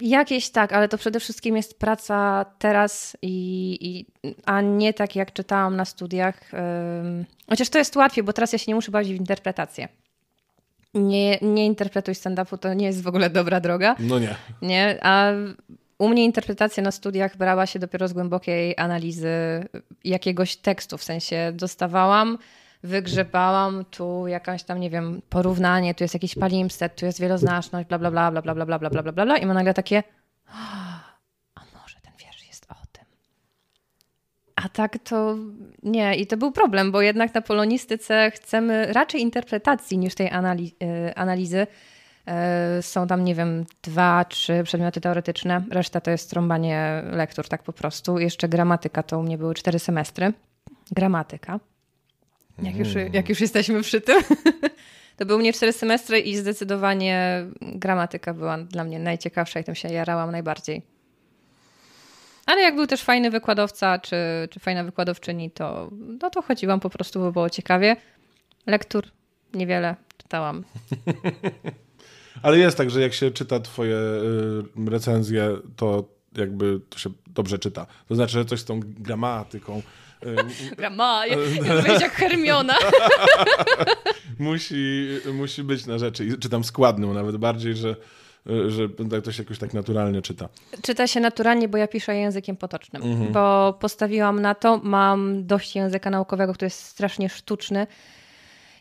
[SPEAKER 2] Jakieś tak, ale to przede wszystkim jest praca teraz, i, i, a nie tak jak czytałam na studiach. Chociaż to jest łatwiej, bo teraz ja się nie muszę bawić w interpretację. Nie, nie interpretuj stand-upu, to nie jest w ogóle dobra droga.
[SPEAKER 1] No nie.
[SPEAKER 2] Nie? A u mnie interpretacja na studiach brała się dopiero z głębokiej analizy jakiegoś tekstu, w sensie dostawałam, wygrzebałam tu jakąś tam, nie wiem, porównanie, tu jest jakiś palimpsest, tu jest wieloznaczność, bla, bla, bla, bla, bla, bla, bla, bla, bla, bla, bla, i mam nagle takie a może ten wiersz jest o tym. A tak to nie. I to był problem, bo jednak na polonistyce chcemy raczej interpretacji niż tej anali- y, analizy. Y, Są tam, nie wiem, dwa, trzy przedmioty teoretyczne. Reszta to jest trąbanie lektur, tak po prostu. Jeszcze gramatyka to u mnie były cztery semestry. Gramatyka. Jak już, jak już jesteśmy przy tym. To były mnie cztery semestry i zdecydowanie gramatyka była dla mnie najciekawsza i tym się jarałam najbardziej. Ale jak był też fajny wykładowca, czy, czy fajna wykładowczyni, to, no to chodziłam po prostu, bo było ciekawie. Lektur niewiele czytałam.
[SPEAKER 1] Ale jest tak, że jak się czyta twoje recenzje, to jakby to się dobrze czyta. To znaczy, że coś z tą gramatyką
[SPEAKER 2] Grama, jest jak Hermiona.
[SPEAKER 1] musi, musi być na rzeczy. I czytam składną nawet bardziej, że, że to się jakoś tak naturalnie czyta.
[SPEAKER 2] Czyta się naturalnie, bo ja piszę językiem potocznym. Bo postawiłam na to, mam dość języka naukowego, który jest strasznie sztuczny.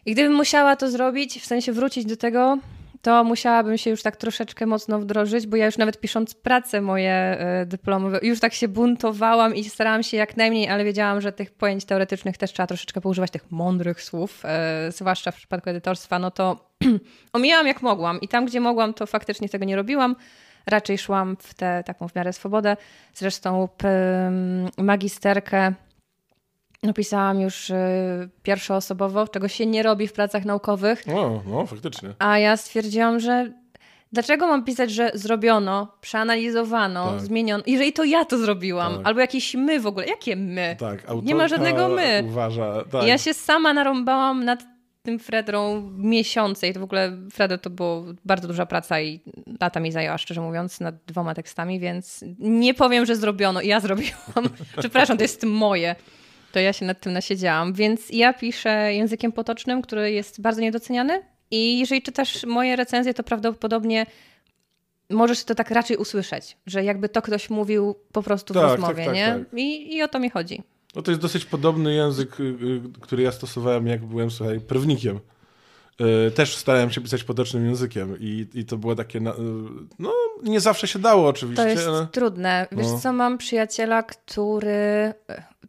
[SPEAKER 2] I gdybym musiała to zrobić, w sensie wrócić do tego, to musiałabym się już tak troszeczkę mocno wdrożyć, bo ja już nawet pisząc pracę moje y, dyplomowe, już tak się buntowałam i starałam się jak najmniej, ale wiedziałam, że tych pojęć teoretycznych też trzeba troszeczkę poużywać, tych mądrych słów, y, zwłaszcza w przypadku edytorstwa, no to omijałam jak mogłam i tam, gdzie mogłam, to faktycznie tego nie robiłam. Raczej szłam w tę taką w miarę swobodę. Zresztą magisterkę napisałam już y, pierwszoosobowo, czego się nie robi w pracach naukowych.
[SPEAKER 1] O, no, faktycznie.
[SPEAKER 2] A ja stwierdziłam, że dlaczego mam pisać, że zrobiono, przeanalizowano,
[SPEAKER 1] Tak.
[SPEAKER 2] zmieniono, jeżeli to ja to zrobiłam,
[SPEAKER 1] Tak.
[SPEAKER 2] albo jakieś my w ogóle. Jakie my?
[SPEAKER 1] Tak,
[SPEAKER 2] Nie ma żadnego my.
[SPEAKER 1] Uważa, tak.
[SPEAKER 2] Ja się sama narąbałam nad tym Fredrą miesiące i to w ogóle Fredro to było bardzo duża praca i lata mi zajęła, szczerze mówiąc, nad dwoma tekstami, więc nie powiem, że zrobiono. Ja zrobiłam. Przepraszam, to jest moje. To ja się nad tym nasiedziałam. Więc ja piszę językiem potocznym, który jest bardzo niedoceniany i jeżeli czytasz moje recenzje, to prawdopodobnie możesz to tak raczej usłyszeć, że jakby to ktoś mówił po prostu w
[SPEAKER 1] Tak, tak,
[SPEAKER 2] rozmowie,
[SPEAKER 1] tak,
[SPEAKER 2] nie?
[SPEAKER 1] tak.
[SPEAKER 2] I, I o to mi chodzi.
[SPEAKER 1] No to jest dosyć podobny język, y, y, który ja stosowałem, jak byłem, słuchaj, prawnikiem. Y, Też starałem się pisać potocznym językiem i, i to było takie, no nie zawsze się dało oczywiście,
[SPEAKER 2] To jest
[SPEAKER 1] ale...
[SPEAKER 2] trudne. Wiesz
[SPEAKER 1] No.
[SPEAKER 2] co, mam przyjaciela, który...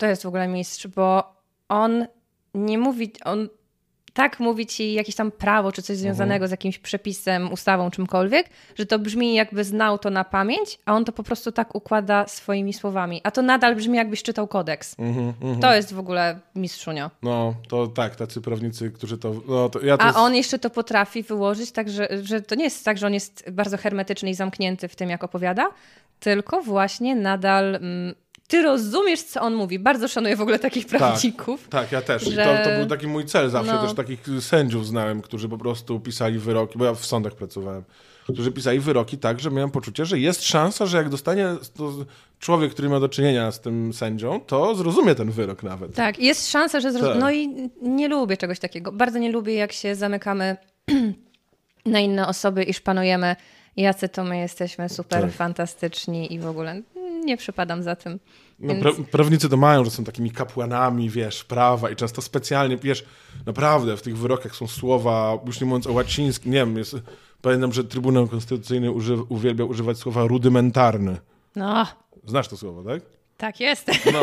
[SPEAKER 2] To jest w ogóle mistrz, bo on nie mówi... On tak mówi ci jakieś tam prawo, czy coś związanego z jakimś przepisem, ustawą, czymkolwiek, że to brzmi jakby znał to na pamięć, a on to po prostu tak układa swoimi słowami. A to nadal brzmi jakbyś czytał kodeks.
[SPEAKER 1] Mhm, mhm.
[SPEAKER 2] To jest w ogóle mistrzunio.
[SPEAKER 1] No, to tak, tacy prawnicy, którzy to... No, to ja to
[SPEAKER 2] A
[SPEAKER 1] jest...
[SPEAKER 2] on jeszcze to potrafi wyłożyć, tak że, że to nie jest tak, że on jest bardzo hermetyczny i zamknięty w tym, jak opowiada, tylko właśnie nadal. Mm, ty rozumiesz, co on mówi. Bardzo szanuję w ogóle takich prawników.
[SPEAKER 1] Tak, ja też. I
[SPEAKER 2] że-
[SPEAKER 1] to, to był taki mój cel zawsze.
[SPEAKER 2] No.
[SPEAKER 1] Też takich sędziów znałem, którzy po prostu pisali wyroki, bo ja w sądach pracowałem, którzy pisali wyroki tak, że miałem poczucie, że jest szansa, że jak dostanie to człowiek, który ma do czynienia z tym sędzią, to zrozumie ten wyrok nawet.
[SPEAKER 2] Tak, jest szansa, że. Zroz...
[SPEAKER 1] Tak.
[SPEAKER 2] No i nie lubię czegoś takiego. Bardzo nie lubię, jak się zamykamy na inne osoby i szpanujemy, jacy to my jesteśmy super
[SPEAKER 1] Tak.
[SPEAKER 2] fantastyczni i w ogóle. Nie przypadam za tym.
[SPEAKER 1] No,
[SPEAKER 2] Więc-
[SPEAKER 1] pra- prawnicy to mają, że są takimi kapłanami, wiesz, prawa i często specjalnie, wiesz, naprawdę w tych wyrokach są słowa, już nie mówiąc o łacińskim, nie wiem, jest, pamiętam, że Trybunał Konstytucyjny uży, uwielbia używać słowa rudymentarny.
[SPEAKER 2] No,
[SPEAKER 1] Znasz to słowo, tak?
[SPEAKER 2] tak jest.
[SPEAKER 1] No,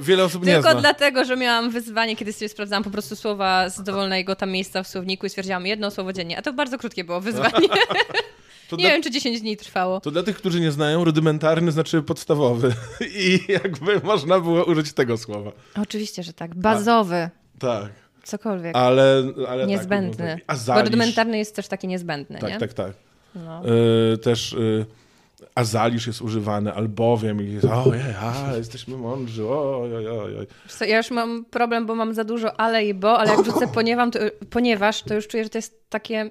[SPEAKER 1] wiele osób nie
[SPEAKER 2] Tylko
[SPEAKER 1] zna.
[SPEAKER 2] dlatego, że miałam wyzwanie, kiedy sobie sprawdzałam po prostu słowa z dowolnego tam miejsca w słowniku i stwierdziłam jedno słowo dziennie. A to bardzo krótkie było wyzwanie.
[SPEAKER 1] To
[SPEAKER 2] nie
[SPEAKER 1] dla,
[SPEAKER 2] wiem, czy 10 dni trwało.
[SPEAKER 1] to dla tych, którzy nie znają, rudymentarny znaczy podstawowy. I jakby można było użyć tego słowa.
[SPEAKER 2] Oczywiście, że tak. Bazowy.
[SPEAKER 1] Tak,
[SPEAKER 2] Cokolwiek.
[SPEAKER 1] ale... ale
[SPEAKER 2] niezbędny.
[SPEAKER 1] Tak, a
[SPEAKER 2] Bo
[SPEAKER 1] zalisz,
[SPEAKER 2] rudymentarny jest też taki niezbędny,
[SPEAKER 1] Tak,
[SPEAKER 2] nie?
[SPEAKER 1] tak, tak.
[SPEAKER 2] No.
[SPEAKER 1] Y, też y, azalisz jest używany, albowiem i jest, ojej, a, jesteśmy mądrzy, oj, oj, oj, oj.
[SPEAKER 2] Wiesz co, Ja już mam problem, bo mam za dużo ale i bo, ale jak wrzucę poniewam, to, ponieważ, to już czuję, że to jest takie...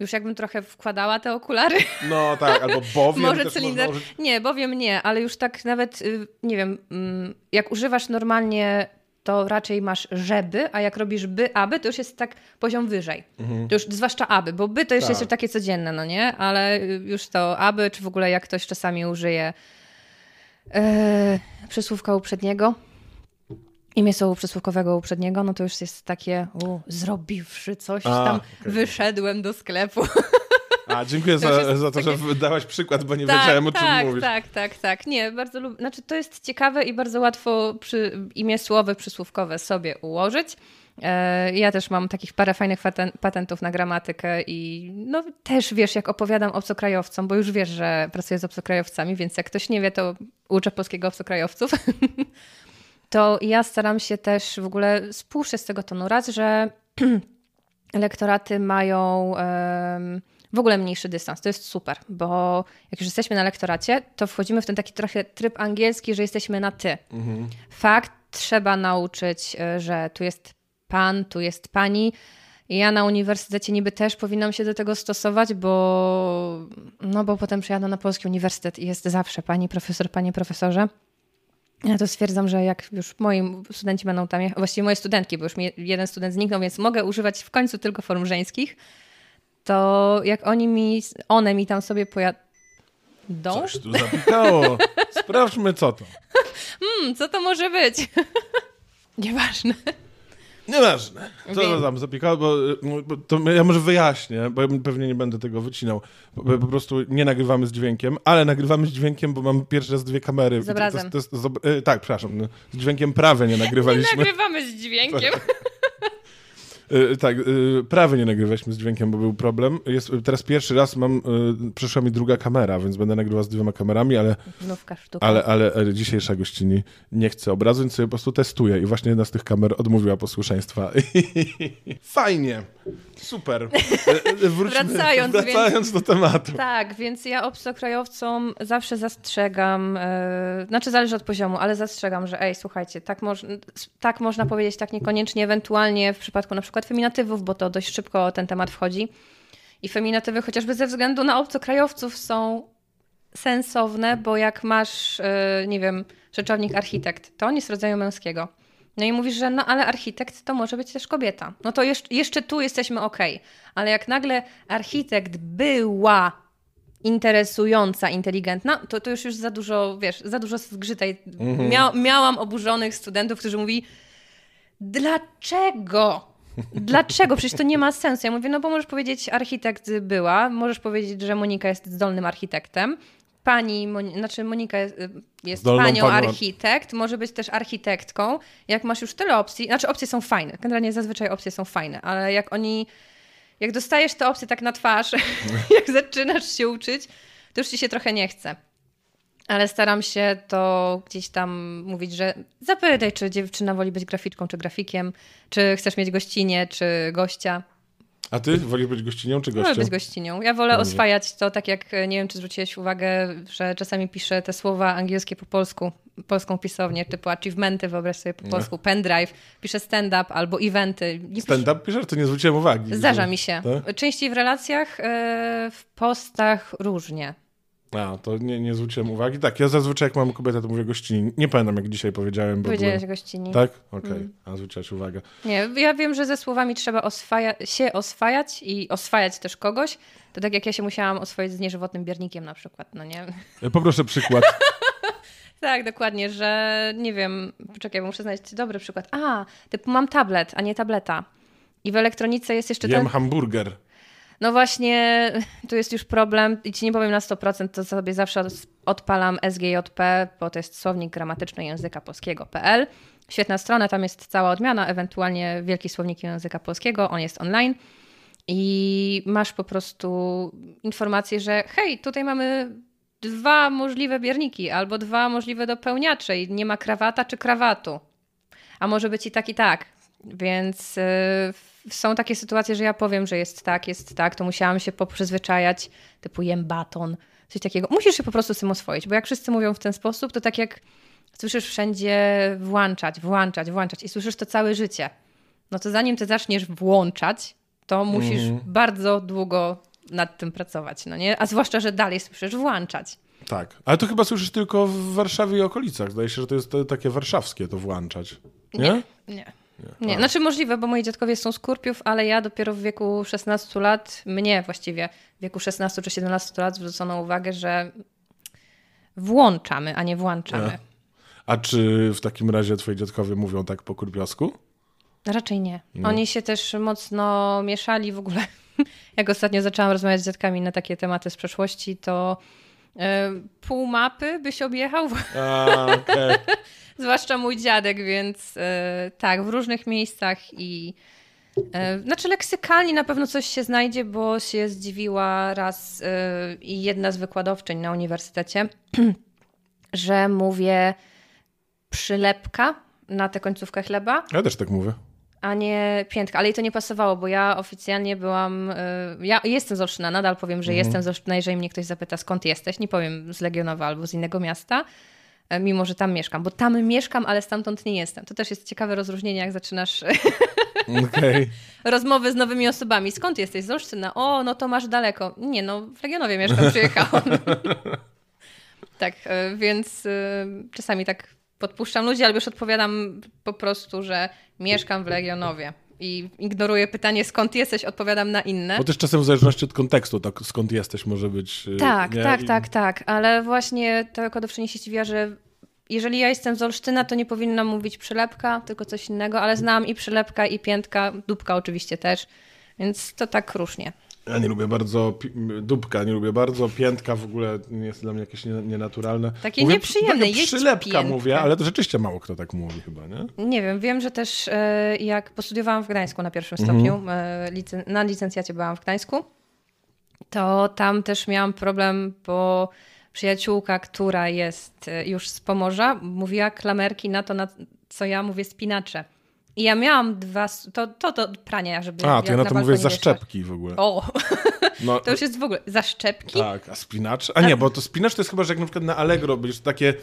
[SPEAKER 2] Już jakbym trochę wkładała te okulary.
[SPEAKER 1] No tak, albo bowiem
[SPEAKER 2] Może cylinder.
[SPEAKER 1] można.
[SPEAKER 2] Nie, bowiem nie, ale już tak nawet, y, nie wiem, mm, jak używasz normalnie, to raczej masz żeby, a jak robisz by, aby, to już jest tak poziom wyżej. To już zwłaszcza aby, bo by to jeszcze
[SPEAKER 1] Tak.
[SPEAKER 2] jest takie codzienne, no nie? Ale y, już to aby, czy w ogóle jak ktoś czasami użyje e, przysłówka uprzedniego, imię słowa przysłówkowego uprzedniego, no to już jest takie, u, zrobiwszy coś
[SPEAKER 1] A,
[SPEAKER 2] tam,
[SPEAKER 1] okej.
[SPEAKER 2] wyszedłem do sklepu.
[SPEAKER 1] A, dziękuję
[SPEAKER 2] To
[SPEAKER 1] za, za to, że dałaś przykład, bo nie
[SPEAKER 2] tak,
[SPEAKER 1] wiedziałem, o czym
[SPEAKER 2] tak,
[SPEAKER 1] mówisz.
[SPEAKER 2] Tak, tak, tak. Nie, bardzo lubię. Znaczy, to jest ciekawe i bardzo łatwo przy, imię słowe przysłówkowe sobie ułożyć. E, Ja też mam takich parę fajnych paten- patentów na gramatykę i no też wiesz, jak opowiadam obcokrajowcom, bo już wiesz, że pracuję z obcokrajowcami, więc jak ktoś nie wie, to uczę polskiego obcokrajowców. to ja staram się też w ogóle spuszczę z tego tonu raz, że elektoraty mają w ogóle mniejszy dystans. To jest super, bo jak już jesteśmy na lektoracie, to wchodzimy w ten taki trochę tryb angielski, że jesteśmy na ty. Fakt, trzeba nauczyć, e, że tu jest pan, tu jest pani. Ja na uniwersytecie niby też powinnam się do tego stosować, bo, no bo potem przyjadę na polski uniwersytet i jest zawsze pani profesor, panie profesorze. Ja to stwierdzam, że jak już moi studenci będą tam, właściwie moje studentki, bo już mi jeden student zniknął, więc mogę używać w końcu tylko form żeńskich, to jak oni mi, one mi tam sobie pojadą,
[SPEAKER 1] Coś tu zapikało. Sprawdźmy, co to.
[SPEAKER 2] hmm, co to może być? Nieważne.
[SPEAKER 1] Nieważne. Co to
[SPEAKER 2] Wiem.
[SPEAKER 1] tam zapikało, bo, bo to ja może wyjaśnię, bo ja pewnie nie będę tego wycinał. Bo po prostu nie nagrywamy z dźwiękiem, ale nagrywamy z dźwiękiem, bo mam pierwszy raz dwie kamery.
[SPEAKER 2] Z obrazem.
[SPEAKER 1] To, to, ob- e, tak, przepraszam. no, Z dźwiękiem prawie nie nagrywaliśmy.
[SPEAKER 2] Nagrywamy z dźwiękiem.
[SPEAKER 1] E, tak, e, prawie nie nagrywaliśmy z dźwiękiem, bo był problem. Jest, teraz pierwszy raz mam, e, przyszła mi druga kamera, więc będę nagrywał z dwiema kamerami, ale,
[SPEAKER 2] Znówka sztuka.
[SPEAKER 1] ale, ale dzisiejsza gościni nie chce obrazu, więc sobie po prostu testuję i właśnie jedna z tych kamer odmówiła posłuszeństwa. Fajnie, super. Wróćmy,
[SPEAKER 2] Wracając,
[SPEAKER 1] wracając do tematu.
[SPEAKER 2] Tak, więc ja obcokrajowcom zawsze zastrzegam, yy, znaczy zależy od poziomu, ale zastrzegam, że ej, słuchajcie, tak, moż, tak można powiedzieć, tak niekoniecznie, ewentualnie w przypadku na przykład feminatywów, bo to dość szybko ten temat wchodzi. I feminatywy chociażby ze względu na obcokrajowców są sensowne, bo jak masz, yy, nie wiem, rzeczownik architekt, to on jest rodzaju męskiego. No i mówisz, że no ale architekt to może być też kobieta. No to jeszcze, jeszcze tu jesteśmy ok. Ale jak nagle architekt była interesująca, inteligentna, to, to już już za dużo, wiesz, za dużo zgrzytej. Mia, miałam oburzonych studentów, którzy mówi dlaczego? Dlaczego? Przecież to nie ma sensu. Ja mówię, no bo możesz powiedzieć architekt była, możesz powiedzieć, że Monika jest zdolnym architektem, pani, Moni- znaczy Monika jest, jest
[SPEAKER 1] Zdolną
[SPEAKER 2] panią
[SPEAKER 1] panią.
[SPEAKER 2] architekt, może być też architektką. Jak masz już tyle opcji, znaczy opcje są fajne, generalnie zazwyczaj opcje są fajne, ale jak oni, jak dostajesz te opcje tak na twarz, jak zaczynasz się uczyć, to już ci się trochę nie chce. Ale staram się to gdzieś tam mówić, że zapytaj, czy dziewczyna woli być graficzką, czy grafikiem, czy chcesz mieć gościnie, czy gościa.
[SPEAKER 1] A ty wolisz być gościnią czy
[SPEAKER 2] Wolę
[SPEAKER 1] gościem?
[SPEAKER 2] być gościnią. Ja wolę oswajać to, tak jak nie wiem, czy zwróciłeś uwagę, że czasami piszę te słowa angielskie po polsku, polską pisownię, typu achievementy, wyobraź sobie po polsku, pendrive, piszę stand-up albo eventy. Nie piszę-
[SPEAKER 1] Stand-up piszesz? To nie zwróciłem uwagi.
[SPEAKER 2] Zdarza mi się.
[SPEAKER 1] Tak?
[SPEAKER 2] Częściej w relacjach, e, w postach różnie.
[SPEAKER 1] A, to nie, nie zwróciłem uwagi. Tak, ja zazwyczaj jak mam kobietę, to mówię gościni. Nie pamiętam jak dzisiaj powiedziałem, bo
[SPEAKER 2] Powiedziałeś
[SPEAKER 1] byłem...
[SPEAKER 2] gościni.
[SPEAKER 1] Tak? Okej,
[SPEAKER 2] Mm.
[SPEAKER 1] a zwróciłaś uwagę.
[SPEAKER 2] Nie, ja wiem, że ze słowami trzeba oswaja się oswajać i oswajać też kogoś. To tak jak ja się musiałam oswoić z nieżywotnym biernikiem na przykład, no nie?
[SPEAKER 1] E, Poproszę przykład.
[SPEAKER 2] Tak, dokładnie, że nie wiem, poczekaj, muszę znaleźć dobry przykład. A, typu mam tablet, a nie tableta. I w elektronice jest jeszcze
[SPEAKER 1] Jem
[SPEAKER 2] ten...
[SPEAKER 1] hamburger.
[SPEAKER 2] No właśnie, tu jest już problem i ci nie powiem na 100%, to sobie zawsze odpalam SGJP, bo to jest słownik gramatyczny języka polskiego.pl. Świetna strona, tam jest cała odmiana, ewentualnie wielki słownik języka polskiego, on jest online i masz po prostu informację, że hej, tutaj mamy dwa możliwe bierniki albo dwa możliwe dopełniacze i nie ma krawata czy krawatu. A może być i tak i tak. Więc yy, są takie sytuacje, że ja powiem, że jest tak, jest tak, to musiałam się poprzyzwyczajać, typu jem baton, coś takiego. Musisz się po prostu z tym oswoić, bo jak wszyscy mówią w ten sposób, to tak jak słyszysz wszędzie włączać, włączać, włączać i słyszysz to całe życie. No to zanim ty zaczniesz włączać, to musisz mm. bardzo długo nad tym pracować, no nie? A zwłaszcza, że dalej słyszysz włączać.
[SPEAKER 1] Tak, ale to chyba słyszysz tylko w Warszawie i okolicach. Zdaje się, że to jest takie warszawskie to włączać. Nie?
[SPEAKER 2] Nie. nie. Nie. nie. Znaczy możliwe, bo moi dziadkowie są z Kurpiów, ale ja dopiero w wieku 16 lat, mnie właściwie w wieku 16 czy 17 lat zwrócono uwagę, że włączamy, a nie włączamy. Nie.
[SPEAKER 1] A czy w takim razie twoi dziadkowie mówią tak po kurpiowsku?
[SPEAKER 2] Raczej nie. nie. Oni się też mocno mieszali w ogóle. Jak ostatnio zaczęłam rozmawiać z dziadkami na takie tematy z przeszłości, to pół mapy byś objechał. A, okay. Zwłaszcza mój dziadek, więc e, tak, w różnych miejscach i e, znaczy leksykalnie na pewno coś się znajdzie, bo się zdziwiła raz i jedna z wykładowczyń na uniwersytecie, że mówię przylepka na tę końcówkę chleba.
[SPEAKER 1] Ja też tak mówię
[SPEAKER 2] a nie piętka. Ale jej to nie pasowało, bo ja oficjalnie byłam. Y, ja jestem z Olsztyna, nadal powiem, że mhm. jestem z Olsztyna. Jeżeli mnie ktoś zapyta, skąd jesteś, nie powiem z Legionowa albo z innego miasta, e, mimo że tam mieszkam. Bo tam mieszkam, ale stamtąd nie jestem. To też jest ciekawe rozróżnienie, jak zaczynasz okay. rozmowy z nowymi osobami. Skąd jesteś? Z Olsztyna. O, no to masz daleko. Nie, no w Legionowie mieszkam, przyjechałam. tak, e, więc e, czasami tak podpuszczam ludzi, albo już odpowiadam po prostu, że mieszkam w Legionowie. I ignoruję pytanie, skąd jesteś, odpowiadam na inne.
[SPEAKER 1] Bo też czasem w zależności od kontekstu, tak skąd jesteś może być.
[SPEAKER 2] Y, tak, nie? tak, I... tak, tak. Ale właśnie ta kodowczyni się zdziwiła, że jeżeli ja jestem z Olsztyna, to nie powinnam mówić przylepka, tylko coś innego, ale znam i przylepka, i piętka, dupka oczywiście też, więc to tak różnie.
[SPEAKER 1] Ja nie lubię bardzo dupka, nie lubię bardzo, piętka w ogóle jest dla mnie jakieś nienaturalne.
[SPEAKER 2] Takie mówię, nieprzyjemne,
[SPEAKER 1] jeść Przylepka mówię, ale to rzeczywiście mało kto tak mówi chyba, nie?
[SPEAKER 2] Nie wiem, wiem, że też e, jak postudiowałam w Gdańsku na pierwszym stopniu, mhm. Na licencjacie byłam w Gdańsku, to tam też miałam problem, bo przyjaciółka, która jest e, już z Pomorza, mówiła klamerki na to, na co ja mówię spinacze. I ja miałam dwa, to, to do prania, żeby...
[SPEAKER 1] A, to ja na to mówię zaszczepki w ogóle.
[SPEAKER 2] O, no, to już jest w ogóle zaszczepki?
[SPEAKER 1] Tak, a spinacz? A nie, bo to spinacz to jest chyba, że jak na przykład na Allegro będziesz takie,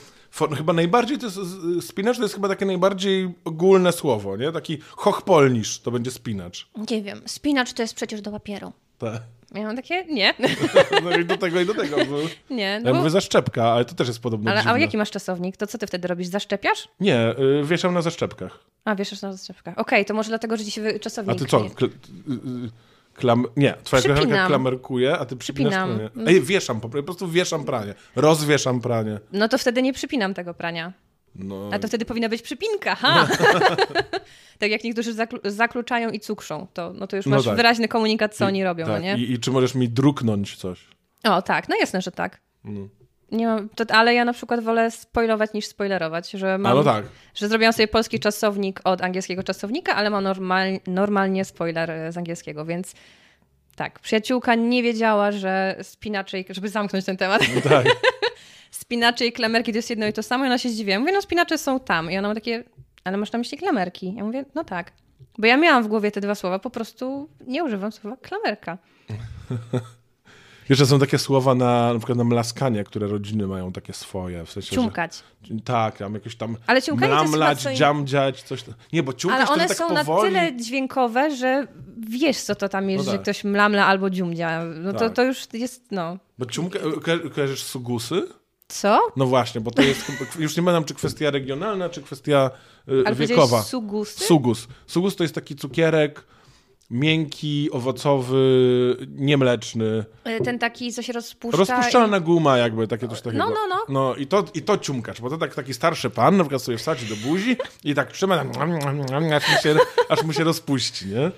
[SPEAKER 1] chyba najbardziej to jest, spinacz to jest chyba takie najbardziej ogólne słowo, nie? Taki hochpolnisz to będzie spinacz.
[SPEAKER 2] Nie wiem, spinacz to jest przecież do papieru.
[SPEAKER 1] Tak.
[SPEAKER 2] Ja mam takie, nie.
[SPEAKER 1] No i do tego, i do tego. Bo...
[SPEAKER 2] Nie.
[SPEAKER 1] No ja bo... mówię zaszczepka, ale to też jest podobne.
[SPEAKER 2] Ale, a jaki masz czasownik? To co ty wtedy robisz? Zaszczepiasz?
[SPEAKER 1] Nie, y, wieszam na zaszczepkach.
[SPEAKER 2] A, wieszasz na zaszczepkach. Okej, okay, to może dlatego, że ci się czasownik...
[SPEAKER 1] A ty co? Kl y, y, klam... Nie, twoja koleżanka klamerkuje, a ty przypinasz Przypinam. pranie. Ej, wieszam, po prostu wieszam pranie. Rozwieszam pranie.
[SPEAKER 2] No to wtedy nie przypinam tego prania. No. A to wtedy powinna być przypinka, ha! tak jak niektórzy zaklu zakluczają i cukrzą, to, no to już no masz tak. wyraźny komunikat, co I, oni robią, no
[SPEAKER 1] tak.
[SPEAKER 2] no nie?
[SPEAKER 1] I, I, czy możesz mi druknąć coś?
[SPEAKER 2] O, tak, no jasne, że tak. No. Nie mam, to, ale ja na przykład wolę spoilować niż spoilerować, że mam,
[SPEAKER 1] no tak.
[SPEAKER 2] że zrobiłam sobie polski czasownik od angielskiego czasownika, ale mam normal, normalnie spoiler e, z angielskiego, więc tak, przyjaciółka nie wiedziała, że spinaczej, żeby zamknąć ten temat. No tak. spinacze i klamerki to jest jedno i to samo. I ona się zdziwiła. Mówię, no spinacze są tam. I ona ma takie, ale masz na myśli klamerki? Ja mówię, no tak. Bo ja miałam w głowie te dwa słowa, po prostu nie używam słowa klamerka.
[SPEAKER 1] Jeszcze są takie słowa na, na przykład na mlaskanie, które rodziny mają takie swoje. W sensie,
[SPEAKER 2] ciumkać.
[SPEAKER 1] Że, tak, tam jakieś tam
[SPEAKER 2] Ale
[SPEAKER 1] mlamlać, to jest dziamdziać, coś. Nie, bo ciumkać
[SPEAKER 2] Ale one
[SPEAKER 1] to
[SPEAKER 2] są
[SPEAKER 1] tak powoli...
[SPEAKER 2] na tyle dźwiękowe, że wiesz, co to tam jest, no tak. że ktoś mlamla albo dziumdzia. No tak. to, to już jest, no.
[SPEAKER 1] Bo ciumka, ko kojarzysz sugusy?
[SPEAKER 2] Co?
[SPEAKER 1] No właśnie, bo to jest, już nie pamiętam, czy kwestia regionalna, czy kwestia y, Ale wiekowa.
[SPEAKER 2] Sugusy?
[SPEAKER 1] Sugus. Sugus to jest taki cukierek, miękki, owocowy, niemleczny.
[SPEAKER 2] E, ten taki, co się rozpuszcza.
[SPEAKER 1] Rozpuszczalna i... guma jakby, takie coś takiego.
[SPEAKER 2] No, no, no.
[SPEAKER 1] No i to, i to ciumkacz, bo to tak, taki starszy pan na przykład sobie wsadzi do buzi i tak trzyma, aż mu się, aż mu się rozpuści, nie?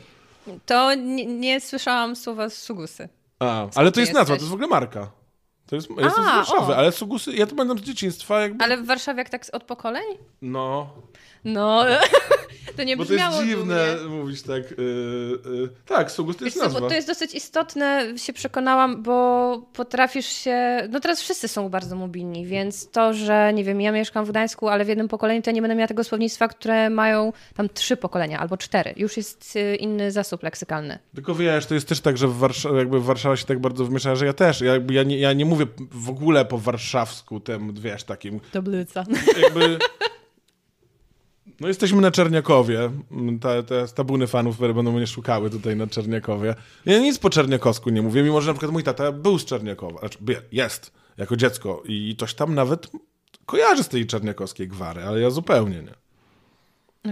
[SPEAKER 2] To nie, nie słyszałam słowa sugusy.
[SPEAKER 1] A, ale to jest nazwa, to jest w ogóle marka. To jest, jest z Warszawy, o. ale sugusy, ja to pamiętam z dzieciństwa. Jakby...
[SPEAKER 2] Ale w Warszawie jak tak od pokoleń?
[SPEAKER 1] No.
[SPEAKER 2] No, to nie brzmiało
[SPEAKER 1] Bo to jest dziwne mówić tak. Yy, yy, tak, sugus to jest Wiesz nazwa.
[SPEAKER 2] bo to jest dosyć istotne, się przekonałam, bo potrafisz się... No teraz wszyscy są bardzo mobilni, więc to, że nie wiem, ja mieszkam w Gdańsku, ale w jednym pokoleniu, to ja nie będę miała tego słownictwa, które mają tam trzy pokolenia albo cztery. Już jest y, inny zasób leksykalny.
[SPEAKER 1] Tylko wiesz, to jest też tak, że w Warszawie, jakby Warszawa się tak bardzo wmieszała, że ja też. Ja, ja, nie, ja nie mówię w ogóle po warszawsku, tym, wiesz, takim...
[SPEAKER 2] Tablica.
[SPEAKER 1] Jakby... No jesteśmy na Czerniakowie. Te, te tabuny fanów będą mnie szukały tutaj na Czerniakowie. Ja nic po czerniakowsku nie mówię, mimo że na przykład mój tata był z Czerniakowa. Znaczy, jest, jako dziecko. I coś tam nawet kojarzy z tej czerniakowskiej gwary, ale ja zupełnie nie.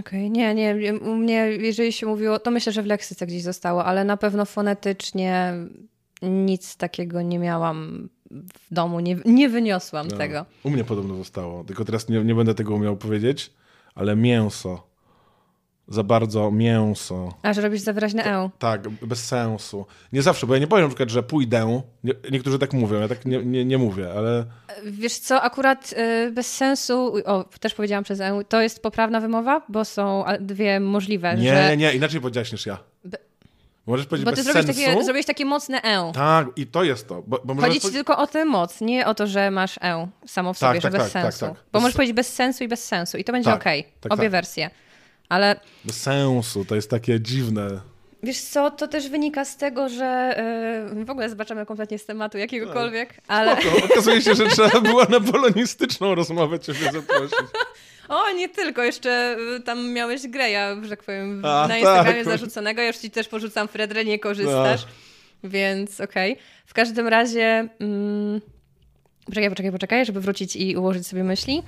[SPEAKER 2] Okej, okay. nie, nie. U mnie, jeżeli się mówiło, to myślę, że w leksyce gdzieś zostało, ale na pewno fonetycznie nic takiego nie miałam w domu, nie, nie wyniosłam no, tego.
[SPEAKER 1] U mnie podobno zostało, tylko teraz nie, nie będę tego umiał powiedzieć ale mięso. Za bardzo mięso.
[SPEAKER 2] A, że robisz za wyraźne e.
[SPEAKER 1] Tak, bez sensu. Nie zawsze, bo ja nie powiem na przykład, że pójdę. Nie, niektórzy tak mówią, ja tak nie, nie, nie mówię, ale...
[SPEAKER 2] Wiesz co, akurat y, bez sensu, o, też powiedziałam przez e, to jest poprawna wymowa, bo są dwie możliwe,
[SPEAKER 1] Nie,
[SPEAKER 2] że...
[SPEAKER 1] nie, inaczej powiedziałaś niż ja. Be... Możesz powiedzieć
[SPEAKER 2] bo ty
[SPEAKER 1] bez
[SPEAKER 2] zrobisz
[SPEAKER 1] sensu.
[SPEAKER 2] takie, zrobiłeś takie mocne e.
[SPEAKER 1] Tak, i to jest to. Bo, bo
[SPEAKER 2] Chodzi ci tylko o tę moc, nie o to, że masz e samo w sobie, tak, że tak, bez tak, tak sensu. Tak, bo możesz powiedzieć bez sensu i bez sensu i to będzie ok. Obie wersje. Ale...
[SPEAKER 1] Bez sensu, to jest takie dziwne.
[SPEAKER 2] Wiesz co, to też wynika z tego, że yy, w ogóle zobaczymy kompletnie z tematu jakiegokolwiek, ale...
[SPEAKER 1] Spoko. Okazuje się, że trzeba było na polonistyczną rozmowę ciebie zaprosić.
[SPEAKER 2] O, nie tylko, jeszcze y, tam miałeś Greya, że tak powiem, A, na Instagramie tak. zarzuconego. Ja już ci też porzucam Fredre, nie korzystasz, no. więc okej. Okay. W każdym razie... Mm, poczekaj, poczekaj, poczekaj, żeby wrócić i ułożyć sobie myśli.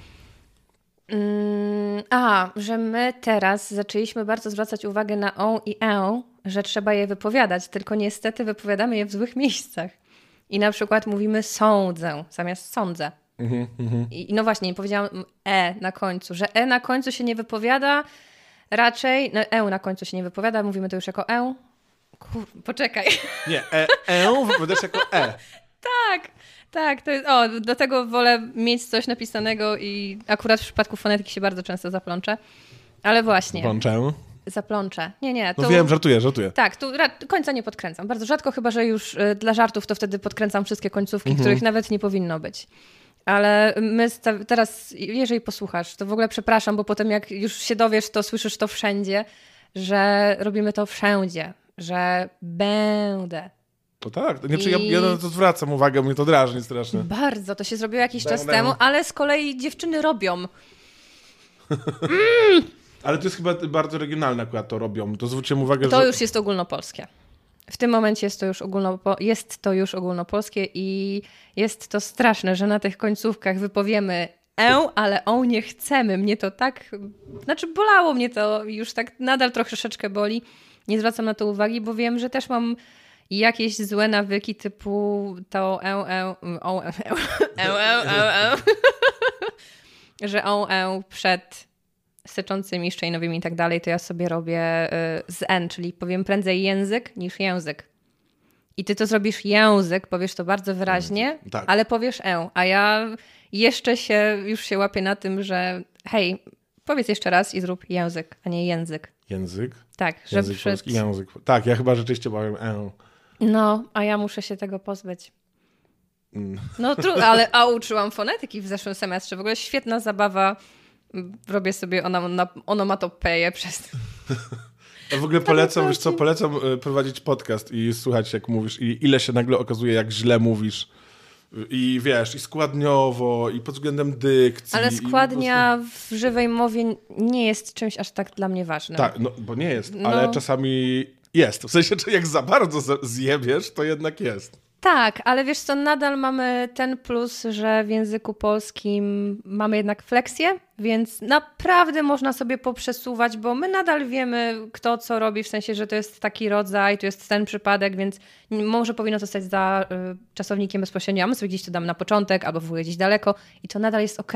[SPEAKER 2] Mm, a, że my teraz zaczęliśmy bardzo zwracać uwagę na on i e, że trzeba je wypowiadać, tylko niestety wypowiadamy je w złych miejscach. I na przykład mówimy sądzę zamiast sądzę. Mm -hmm. I no właśnie, powiedziałam e na końcu, że e na końcu się nie wypowiada, raczej, no e na końcu się nie wypowiada, mówimy to już jako e. Kur, poczekaj.
[SPEAKER 1] Nie, e, e wypowiadasz jako e.
[SPEAKER 2] tak, tak, to jest, o, do tego wolę mieć coś napisanego i akurat w przypadku fonetyki się bardzo często zaplączę. Ale właśnie.
[SPEAKER 1] Zaplączę?
[SPEAKER 2] Zaplączę. Nie, nie.
[SPEAKER 1] To... No wiem, żartuję, żartuję.
[SPEAKER 2] Tak, tu końca nie podkręcam. Bardzo rzadko, chyba że już y, dla żartów to wtedy podkręcam wszystkie końcówki, mhm. których nawet nie powinno być. Ale my teraz, jeżeli posłuchasz, to w ogóle przepraszam, bo potem jak już się dowiesz, to słyszysz to wszędzie, że robimy to wszędzie, że będę.
[SPEAKER 1] To tak, znaczy I... ja, ja na to zwracam uwagę, mnie to drażni strasznie.
[SPEAKER 2] Bardzo, to się zrobiło jakiś czas temu, ale z kolei dziewczyny robią. Mm.
[SPEAKER 1] Ale to jest chyba bardzo regionalne akurat to robią. To zwróciłem uwagę,
[SPEAKER 2] to
[SPEAKER 1] że...
[SPEAKER 2] już jest ogólnopolskie. W tym momencie jest to, już ogólnopo jest to już ogólnopolskie i jest to straszne, że na tych końcówkach wypowiemy e, ale o nie chcemy. Mnie to tak, znaczy bolało mnie to, już tak nadal troszeczkę boli. Nie zwracam na to uwagi, bo wiem, że też mam jakieś złe nawyki typu to e, e, o, e, e, e, e, e, że o, e przed syczącymi, szczejnowymi i tak dalej, to ja sobie robię y, z N, czyli powiem prędzej język niż język. I ty to zrobisz język, powiesz to bardzo wyraźnie, tak. ale powiesz e, a ja jeszcze się, już się łapię na tym, że hej, powiedz jeszcze raz i zrób język, a nie język.
[SPEAKER 1] Język?
[SPEAKER 2] Tak,
[SPEAKER 1] język
[SPEAKER 2] że
[SPEAKER 1] przed... język. Tak, ja chyba rzeczywiście powiem e.
[SPEAKER 2] No, a ja muszę się tego pozbyć. Mm. No trudno, ale a uczyłam fonetyki w zeszłym semestrze. W ogóle świetna zabawa robię sobie onom onomatopeję przez...
[SPEAKER 1] Ja w ogóle polecam, wiesz co, polecam e, prowadzić podcast i słuchać jak mówisz i ile się nagle okazuje, jak źle mówisz. I wiesz, i składniowo, i pod względem dykcji.
[SPEAKER 2] Ale składnia prostu... w żywej mowie nie jest czymś aż tak dla mnie ważnym.
[SPEAKER 1] Tak, no bo nie jest, no. ale czasami jest. W sensie, że jak za bardzo zjebiesz, to jednak jest.
[SPEAKER 2] Tak, ale wiesz co, nadal mamy ten plus, że w języku polskim mamy jednak fleksję, więc naprawdę można sobie poprzesuwać, bo my nadal wiemy, kto co robi, w sensie, że to jest taki rodzaj, to jest ten przypadek, więc może powinno zostać za y, czasownikiem bezpośrednio, a my sobie gdzieś to damy na początek, albo w ogóle gdzieś daleko i to nadal jest ok,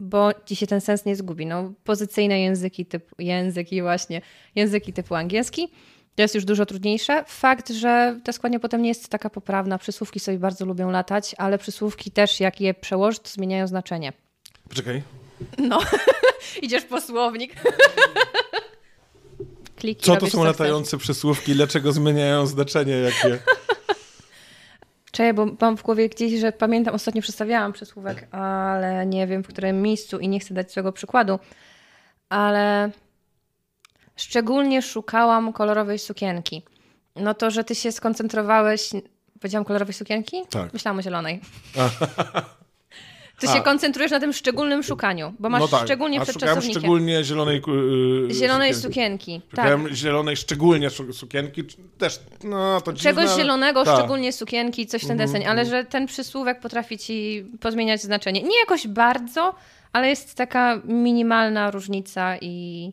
[SPEAKER 2] bo ci się ten sens nie zgubi. No, pozycyjne języki typu, języki właśnie, języki typu angielski, to jest już dużo trudniejsze. Fakt, że ta składnia potem nie jest taka poprawna. Przysłówki sobie bardzo lubią latać, ale przysłówki też, jak je przełożyć, to zmieniają znaczenie.
[SPEAKER 1] Poczekaj.
[SPEAKER 2] No, idziesz po słownik.
[SPEAKER 1] Kliki co to są latające chcesz. przysłówki? Dlaczego zmieniają znaczenie jakie?
[SPEAKER 2] Cześć, bo mam w głowie gdzieś, że pamiętam, ostatnio przedstawiałam przysłówek, ale nie wiem w którym miejscu i nie chcę dać swojego przykładu, ale szczególnie szukałam kolorowej sukienki. No to, że ty się skoncentrowałeś. Powiedziałam kolorowej sukienki?
[SPEAKER 1] Tak.
[SPEAKER 2] Myślałam o zielonej. Ty A. się koncentrujesz na tym szczególnym szukaniu, bo masz
[SPEAKER 1] no tak.
[SPEAKER 2] szczególnie przed
[SPEAKER 1] czasownikiem. szczególnie zielonej
[SPEAKER 2] yy, Zielonej sukienki. sukienki.
[SPEAKER 1] Tak. zielonej szczególnie sukienki, też, no to
[SPEAKER 2] Czegoś
[SPEAKER 1] dziwne,
[SPEAKER 2] zielonego, tak. szczególnie sukienki, coś w ten deseń, ale że ten przysłówek potrafi ci pozmieniać znaczenie. Nie jakoś bardzo, ale jest taka minimalna różnica i...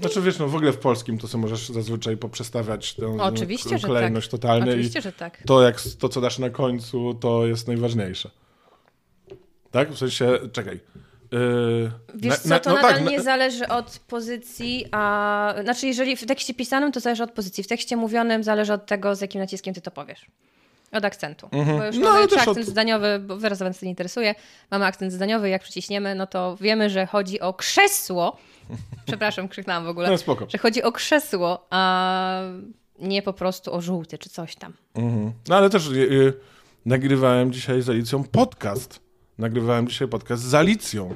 [SPEAKER 1] Znaczy wiesz, no w ogóle w polskim to sobie możesz zazwyczaj poprzestawiać tę
[SPEAKER 2] Oczywiście,
[SPEAKER 1] kolejność
[SPEAKER 2] tak.
[SPEAKER 1] totalnie.
[SPEAKER 2] Oczywiście, że tak.
[SPEAKER 1] To, jak, to, co dasz na końcu, to jest najważniejsze. Tak? W sensie, czekaj.
[SPEAKER 2] Yy, Wiesz co, na, to no nadal tak, nie na... zależy od pozycji, a znaczy jeżeli w tekście pisanym to zależy od pozycji, w tekście mówionym zależy od tego, z jakim naciskiem ty to powiesz. Od akcentu. Mhm. Bo już no, mamy akcent od... zdaniowy, bo wyraz was nie interesuje, mamy akcent zdaniowy, jak przyciśniemy, no to wiemy, że chodzi o krzesło. Przepraszam, krzyknęłam w ogóle.
[SPEAKER 1] No, spoko.
[SPEAKER 2] Że chodzi o krzesło, a nie po prostu o żółty czy coś tam.
[SPEAKER 1] Mhm. No ale też yy, nagrywałem dzisiaj z Alicją podcast nagrywałem dzisiaj podcast z Alicją.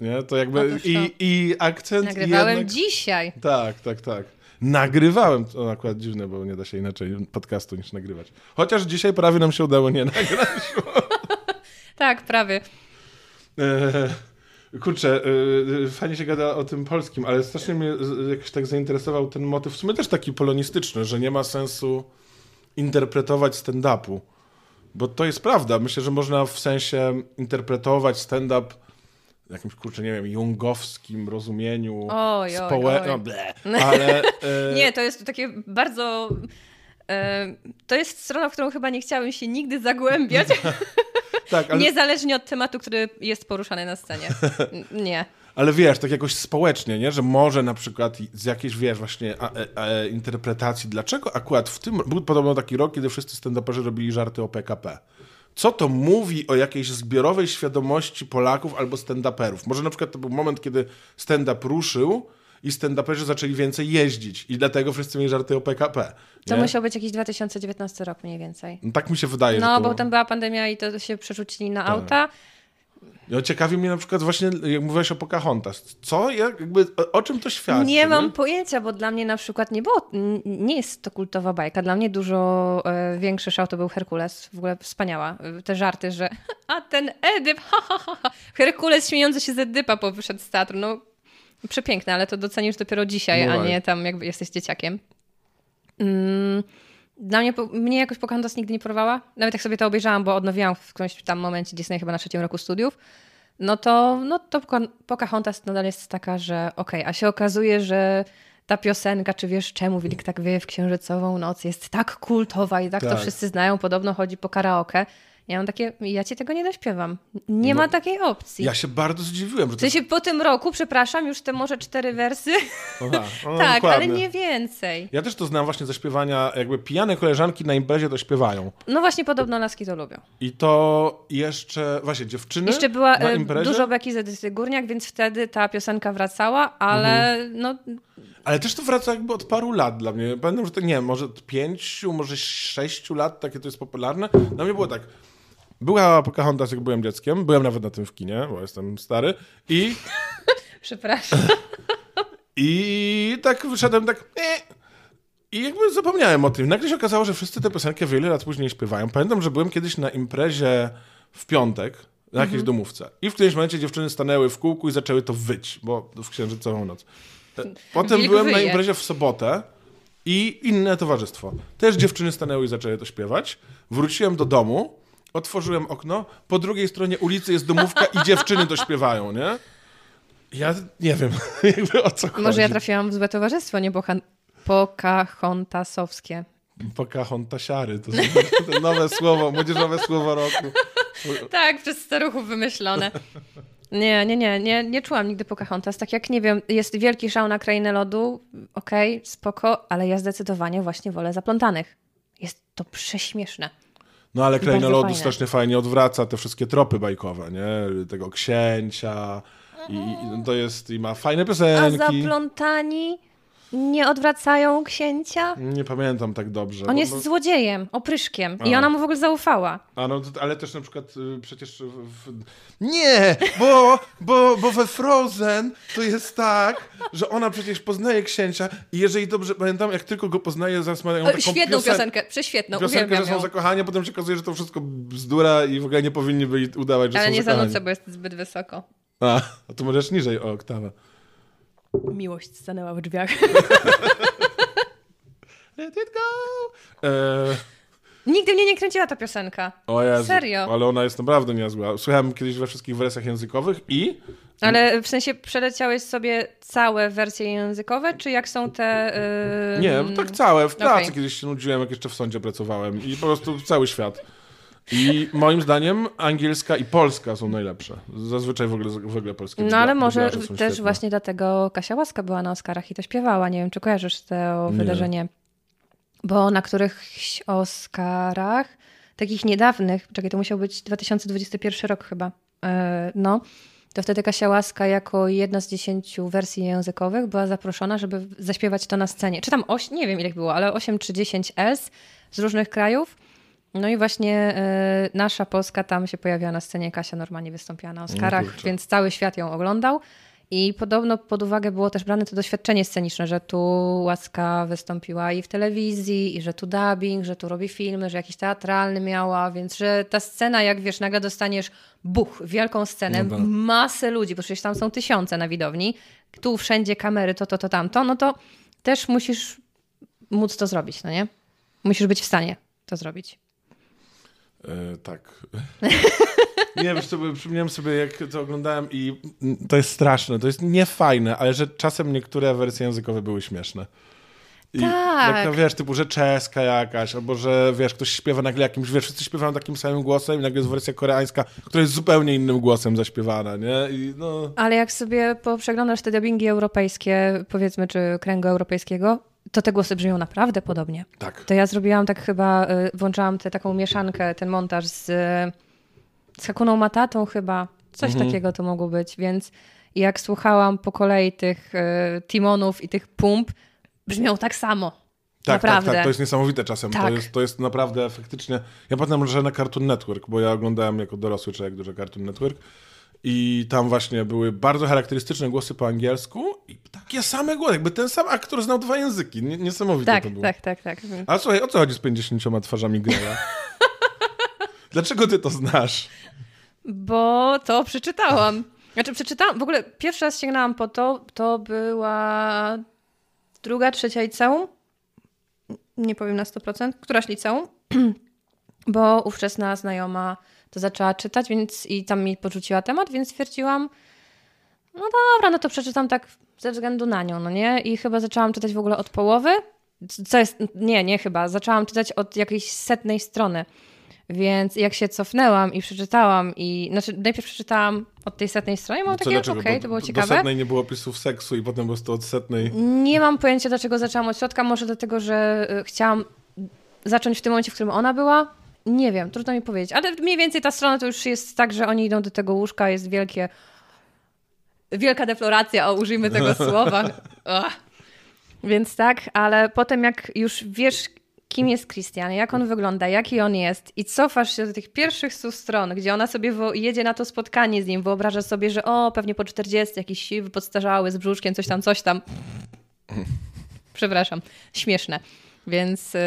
[SPEAKER 1] Nie? To jakby i, i akcent.
[SPEAKER 2] Nagrywałem
[SPEAKER 1] jednak...
[SPEAKER 2] dzisiaj.
[SPEAKER 1] Tak, tak, tak. Nagrywałem, to akurat dziwne, bo nie da się inaczej podcastu niż nagrywać. Chociaż dzisiaj prawie nam się udało nie nagrać.
[SPEAKER 2] tak, prawie.
[SPEAKER 1] E, kurczę, e, fajnie się gada o tym polskim, ale strasznie mnie jakoś tak zainteresował ten motyw, w sumie też taki polonistyczny, że nie ma sensu interpretować stand-upu. Bo to jest prawda. Myślę, że można w sensie interpretować stand-up w jakimś, kurczę, nie wiem, jungowskim rozumieniu społecznym. No, ale...
[SPEAKER 2] E... nie, to jest takie bardzo... E, to jest strona, w którą chyba nie chciałabym się nigdy zagłębiać. tak, ale... Niezależnie od tematu, który jest poruszany na scenie. Nie
[SPEAKER 1] ale wiesz, tak jakoś społecznie, nie? że może na przykład z jakiejś, wiesz, właśnie a, a, e, a, interpretacji, dlaczego akurat w tym, był podobno taki rok, kiedy wszyscy stand-uperzy robili żarty o PKP. Co to mówi o jakiejś zbiorowej świadomości Polaków albo stand-uperów? Może na przykład to był moment, kiedy stand-up ruszył i stand-uperzy zaczęli więcej jeździć i dlatego wszyscy mieli żarty o PKP.
[SPEAKER 2] Nie? To musiał być jakiś 2019 rok mniej więcej.
[SPEAKER 1] No, tak mi się wydaje.
[SPEAKER 2] No,
[SPEAKER 1] to...
[SPEAKER 2] bo tam była pandemia i to się przerzucili na tak. auta
[SPEAKER 1] no, ciekawi mnie na przykład właśnie, jak mówiłeś o Pocahontas. Co? Jak, jakby, o, o czym to świadczy?
[SPEAKER 2] Nie, nie, mam pojęcia, bo dla mnie na przykład nie było, nie jest to kultowa bajka. Dla mnie dużo e, większy szał to był Herkules. W ogóle wspaniała. Te żarty, że a ten Edyp, ha, ha, ha. Herkules śmiejący się z Edypa po wyszedł z teatru. No, przepiękne, ale to docenisz dopiero dzisiaj, no a nie tam jakby jesteś dzieciakiem. Mm. Dla mnie, mnie jakoś Pocahontas nigdy nie porwała. Nawet jak sobie to obejrzałam, bo odnowiłam w którymś tam momencie Disney chyba na trzecim roku studiów, no to, no to Pocahontas nadal jest taka, że okej, okay, a się okazuje, że ta piosenka, czy wiesz czemu Wilk tak wieje w księżycową noc, jest tak kultowa i tak, tak. to wszyscy znają, podobno chodzi po karaoke. Ja mam takie, ja ci tego nie dośpiewam. Nie no, ma takiej opcji.
[SPEAKER 1] Ja się bardzo zdziwiłem. Że
[SPEAKER 2] to... W sensie po tym roku, przepraszam, już te może cztery wersy. Aha, no, tak, dokładnie. ale nie więcej.
[SPEAKER 1] Ja też to znam właśnie ze śpiewania, jakby pijane koleżanki na imprezie to śpiewają.
[SPEAKER 2] No właśnie podobno laski to lubią.
[SPEAKER 1] I to jeszcze, właśnie dziewczyny
[SPEAKER 2] Jeszcze była na e, imprezie? dużo beki z Górniak, więc wtedy ta piosenka wracała, ale mhm. no...
[SPEAKER 1] Ale też to wraca jakby od paru lat dla mnie. Pamiętam, że to nie wiem, może od pięciu, może sześciu lat takie to jest popularne. Dla mnie było tak była Pocahontas, jak byłem dzieckiem. Byłem nawet na tym w kinie, bo jestem stary. I...
[SPEAKER 2] Przepraszam.
[SPEAKER 1] I tak wyszedłem tak... Nie. I jakby zapomniałem o tym. Nagle się okazało, że wszyscy te piosenki wiele lat później śpiewają. Pamiętam, że byłem kiedyś na imprezie w piątek, na jakiejś mhm. domówce. I w którymś momencie dziewczyny stanęły w kółku i zaczęły to wyć, bo w księżycową noc. Potem Wilk byłem wyje. na imprezie w sobotę i inne towarzystwo. Też dziewczyny stanęły i zaczęły to śpiewać. Wróciłem do domu, otworzyłem okno, po drugiej stronie ulicy jest domówka i dziewczyny to śpiewają, nie? Ja nie wiem jakby o co chodzi.
[SPEAKER 2] Może ja trafiłam w złe towarzystwo, nie Bohan- Pocahontasowskie.
[SPEAKER 1] Pocahontasiary, to są to nowe słowo, młodzieżowe słowo roku.
[SPEAKER 2] Tak, przez staruchów wymyślone. Nie, nie, nie, nie, nie czułam nigdy Pocahontas. Tak jak, nie wiem, jest wielki szał na krainę lodu, okej, okay, spoko, ale ja zdecydowanie właśnie wolę zaplątanych. Jest to prześmieszne.
[SPEAKER 1] No ale
[SPEAKER 2] Bardzo
[SPEAKER 1] Lodu
[SPEAKER 2] fajne.
[SPEAKER 1] strasznie fajnie odwraca te wszystkie tropy bajkowe, nie? Tego księcia i, i to jest, i ma fajne
[SPEAKER 2] A
[SPEAKER 1] piosenki.
[SPEAKER 2] zaplątani nie odwracają księcia?
[SPEAKER 1] Nie pamiętam tak dobrze.
[SPEAKER 2] On jest
[SPEAKER 1] bo-
[SPEAKER 2] złodziejem, opryszkiem. I
[SPEAKER 1] A.
[SPEAKER 2] ona mu w ogóle zaufała.
[SPEAKER 1] A no, ale też na przykład y, przecież w. Nie, bo, bo, bo we Frozen to jest tak, że ona przecież poznaje księcia i jeżeli dobrze pamiętam, jak tylko go poznaje, zaraz mają taką
[SPEAKER 2] Świetną
[SPEAKER 1] piosen-
[SPEAKER 2] piosenkę, prześwietną,
[SPEAKER 1] Piosenkę, że są
[SPEAKER 2] ją.
[SPEAKER 1] zakochani, potem się okazuje, że to wszystko bzdura i w ogóle nie powinni byli udawać, że
[SPEAKER 2] Ale
[SPEAKER 1] są
[SPEAKER 2] nie
[SPEAKER 1] zakochani.
[SPEAKER 2] zanucę, bo jest zbyt wysoko.
[SPEAKER 1] A, a tu możesz niżej o oktawę.
[SPEAKER 2] Miłość stanęła w drzwiach.
[SPEAKER 1] Let it go! E,
[SPEAKER 2] Nigdy mnie nie kręciła ta piosenka.
[SPEAKER 1] o Jezu,
[SPEAKER 2] Serio?
[SPEAKER 1] ale ona jest naprawdę niezła. Słuchałem kiedyś we wszystkich wersjach językowych i
[SPEAKER 2] Ale w sensie przeleciałeś sobie całe wersje językowe, czy jak są te... Yy...
[SPEAKER 1] Nie, tak całe. W pracy
[SPEAKER 2] okej.
[SPEAKER 1] kiedyś się nudziłem, jak jeszcze w sądzie pracowałem i po prostu cały świat. I moim zdaniem angielska i polska są najlepsze. Zazwyczaj w ogóle, w ogóle polskie
[SPEAKER 2] No ale może też
[SPEAKER 1] świetne.
[SPEAKER 2] właśnie dlatego Kasia Łaska była na Oscarach i to śpiewała. Nie wiem, czy kojarzysz to
[SPEAKER 1] Nie.
[SPEAKER 2] wydarzenie. Bo na którychś Oscarach, takich niedawnych, czekaj, to musiał być 2021 rok chyba, e, no, to wtedy Kasia Łaska jako jedna z dziesięciu wersji językowych była zaproszona, żeby zaśpiewać to na scenie. Czy tam, oś, nie wiem ile było, ale 8 czy 10 els z różnych krajów. No i właśnie e, nasza Polska tam się pojawiła na scenie, Kasia normalnie wystąpiła na Oscarach,
[SPEAKER 1] kurczę.
[SPEAKER 2] więc cały świat ją oglądał. I podobno pod uwagę było też brane to doświadczenie sceniczne, że tu Łaska wystąpiła i w telewizji, i że tu dubbing, że tu robi filmy, że jakiś teatralny miała, więc że ta scena, jak wiesz, nagle dostaniesz buch, wielką scenę,
[SPEAKER 1] No
[SPEAKER 2] masę ludzi, bo przecież tam są tysiące na widowni, tu wszędzie kamery, to, to, to, tamto, no to też musisz móc to zrobić, no nie? Musisz być w stanie to zrobić.
[SPEAKER 1] E, tak. nie, co, bo przypomniałem sobie, jak to oglądałem i to jest straszne, to jest niefajne, ale że czasem niektóre wersje językowe były śmieszne. I
[SPEAKER 2] Tak.
[SPEAKER 1] Jak to wiesz, typu, że czeska jakaś, albo że wiesz, ktoś śpiewa nagle jakimś, wiesz, wszyscy śpiewają takim samym głosem i nagle jest wersja koreańska, która jest zupełnie innym głosem zaśpiewana, nie? I no...
[SPEAKER 2] Ale jak sobie przeglądasz te dubbingi europejskie, powiedzmy, czy kręgu europejskiego, to te głosy brzmią naprawdę podobnie.
[SPEAKER 1] Tak.
[SPEAKER 2] To ja zrobiłam tak chyba, y, włączałam tę taką mieszankę, ten montaż z, z Hakuną Matatą chyba. Coś
[SPEAKER 1] Mhm.
[SPEAKER 2] takiego to mogło być, więc jak słuchałam po kolei tych y, Timonów i tych Pump, brzmią tak samo.
[SPEAKER 1] Tak,
[SPEAKER 2] Naprawdę.
[SPEAKER 1] tak, tak, to jest niesamowite czasem. To,
[SPEAKER 2] Tak.
[SPEAKER 1] jest, to jest naprawdę faktycznie. Ja pamiętam, że na Cartoon Network, bo ja oglądałem jako dorosły człowiek dużo Cartoon Network i tam właśnie były bardzo charakterystyczne głosy po angielsku i takie same głosy, jakby ten sam aktor znał dwa języki. Nie- Niesamowite
[SPEAKER 2] Tak,
[SPEAKER 1] to było.
[SPEAKER 2] tak, tak, tak.
[SPEAKER 1] A słuchaj, o co chodzi z 50 twarzami Greya? Dlaczego ty to znasz?
[SPEAKER 2] Bo to przeczytałam. Znaczy przeczytałam, w ogóle pierwszy raz sięgnęłam po to, to była druga, trzecia liceum. Nie powiem na 100%, któraś liceum. Bo ówczesna znajoma to zaczęła czytać, więc i tam mi podrzuciła temat, więc stwierdziłam, no dobra, no to przeczytam tak ze względu na nią, no nie? I chyba zaczęłam czytać w ogóle od połowy. Co jest, nie, nie chyba. Zaczęłam czytać od jakiejś setnej strony. Więc jak się cofnęłam i przeczytałam i, znaczy najpierw przeczytałam od tej setnej strony i mam
[SPEAKER 1] Co,
[SPEAKER 2] takie, okej?
[SPEAKER 1] Bo
[SPEAKER 2] to było
[SPEAKER 1] Do
[SPEAKER 2] ciekawe.
[SPEAKER 1] setnej nie było opisów seksu i potem po prostu od setnej...
[SPEAKER 2] Nie mam pojęcia, dlaczego zaczęłam od środka. Może dlatego, że y, chciałam zacząć w tym momencie, w którym ona była. Nie wiem, trudno mi powiedzieć. Ale mniej więcej ta strona to już jest tak, że oni idą do tego łóżka, jest wielkie. Wielka defloracja, o, użyjmy tego słowa. Więc tak, ale potem jak już wiesz, kim jest Christian, jak on wygląda, jaki on jest i cofasz się do tych pierwszych stu stron, gdzie ona sobie jedzie na to spotkanie z nim, wyobraża sobie, że o, pewnie po 40, jakiś siwy, podstarzały, z brzuszkiem, coś tam, coś tam. Przepraszam, śmieszne. Więc yy,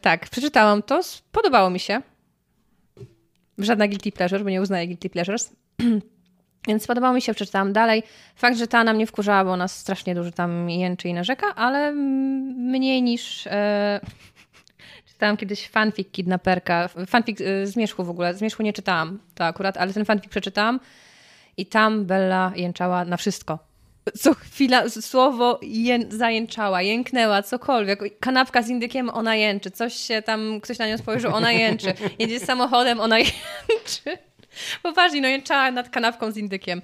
[SPEAKER 2] tak, przeczytałam to, podobało mi się. Żadna guilty pleasure, bo nie uznaję guilty pleasures. Więc podobało mi się, przeczytałam dalej. Fakt, że ta na mnie wkurzała, bo ona strasznie dużo tam jęczy i narzeka, ale mniej niż... E... Czytałam kiedyś fanfic Kidnaperka, fanfic e, Zmierzchu w ogóle, Zmierzchu nie czytałam to akurat, ale ten fanfic przeczytałam i tam Bella jęczała na wszystko. Co chwila słowo ję, zajęczała, jęknęła, cokolwiek. Kanapka z indykiem, ona jęczy. Coś się tam, ktoś na nią spojrzy, ona jęczy. Jedzie samochodem, ona jęczy. Poważnie, no jęczała nad kanapką z indykiem.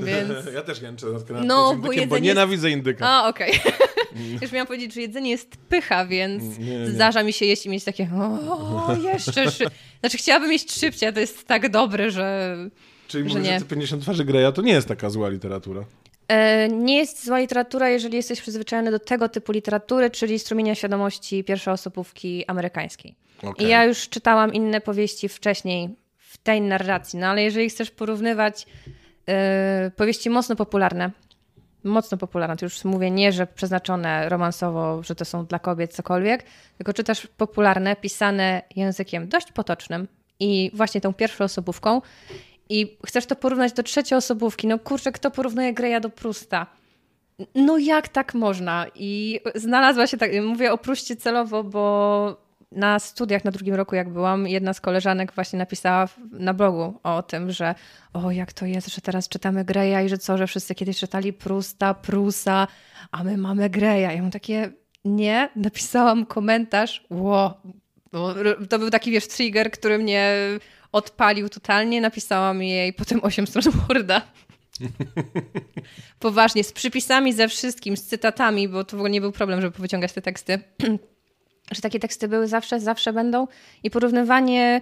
[SPEAKER 2] Więc...
[SPEAKER 1] Ja też jęczę nad kanapką no, z indykiem, bo, jedzenie... bo nienawidzę indyka.
[SPEAKER 2] A, okej. Okay. Już miałam powiedzieć, że jedzenie jest pycha, więc nie, nie. zdarza mi się jeść i mieć takie o, jeszcze szy... Znaczy chciałabym jeść szybciej, a to jest tak dobre, że...
[SPEAKER 1] Czyli
[SPEAKER 2] że
[SPEAKER 1] mówisz,
[SPEAKER 2] nie.
[SPEAKER 1] że 50 twarzy Greya to nie jest taka zła literatura.
[SPEAKER 2] E, nie jest zła literatura, jeżeli jesteś przyzwyczajony do tego typu literatury, czyli strumienia świadomości pierwszoosobówki amerykańskiej. Okay. I ja już czytałam inne powieści wcześniej w tej narracji, no ale jeżeli chcesz porównywać yy, powieści mocno popularne, mocno popularne, to już mówię nie, że przeznaczone romansowo, że to są dla kobiet cokolwiek, tylko czytasz popularne, pisane językiem dość potocznym i właśnie tą pierwszą osobówką i chcesz to porównać do trzecioosobówki, no kurczę, kto porównuje Greya do Prusta? No jak tak można? I znalazła się tak, mówię o Pruście celowo, bo na studiach na drugim roku, jak byłam, jedna z koleżanek właśnie napisała na blogu o tym, że o, jak to jest, że teraz czytamy Greya i że co, że wszyscy kiedyś czytali Prusta, Prusa, a my mamy Greya. Ja mam takie, nie, napisałam komentarz, wow, to był taki, wiesz, trigger, który mnie odpalił totalnie. Napisałam jej potem 8 stron Worda. Poważnie, z przypisami ze wszystkim, z cytatami, bo to w ogóle nie był problem, żeby wyciągać te teksty. że takie teksty były zawsze, zawsze będą. I porównywanie,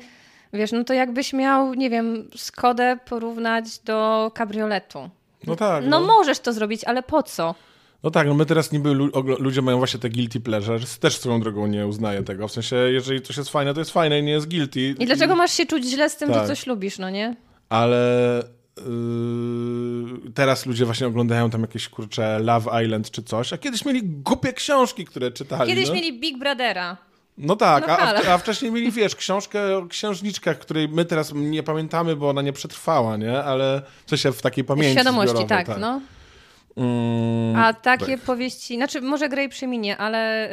[SPEAKER 2] wiesz, no to jakbyś miał, nie wiem, Skodę porównać do kabrioletu.
[SPEAKER 1] No tak.
[SPEAKER 2] No, no możesz to zrobić, ale po co?
[SPEAKER 1] No tak, no my teraz niby ludzie mają właśnie te guilty pleasures, też swoją drogą nie uznaję tego. W sensie, jeżeli coś jest fajne, to jest fajne i nie jest guilty.
[SPEAKER 2] I dlaczego masz się czuć źle z tym, tak. że coś lubisz, no nie?
[SPEAKER 1] Ale yy, teraz ludzie właśnie oglądają tam jakieś, kurcze, Love Island czy coś, a kiedyś mieli głupie książki, które czytali.
[SPEAKER 2] Kiedyś
[SPEAKER 1] no?
[SPEAKER 2] mieli Big Brothera.
[SPEAKER 1] No tak, no a, a, wcześniej mieli, wiesz, książkę o księżniczkach, której my teraz nie pamiętamy, bo ona nie przetrwała, nie? Ale coś się w takiej pamięci
[SPEAKER 2] Świadomości, tak,
[SPEAKER 1] tak,
[SPEAKER 2] no. Mm, A takie tak. powieści, znaczy może Grey przeminie, ale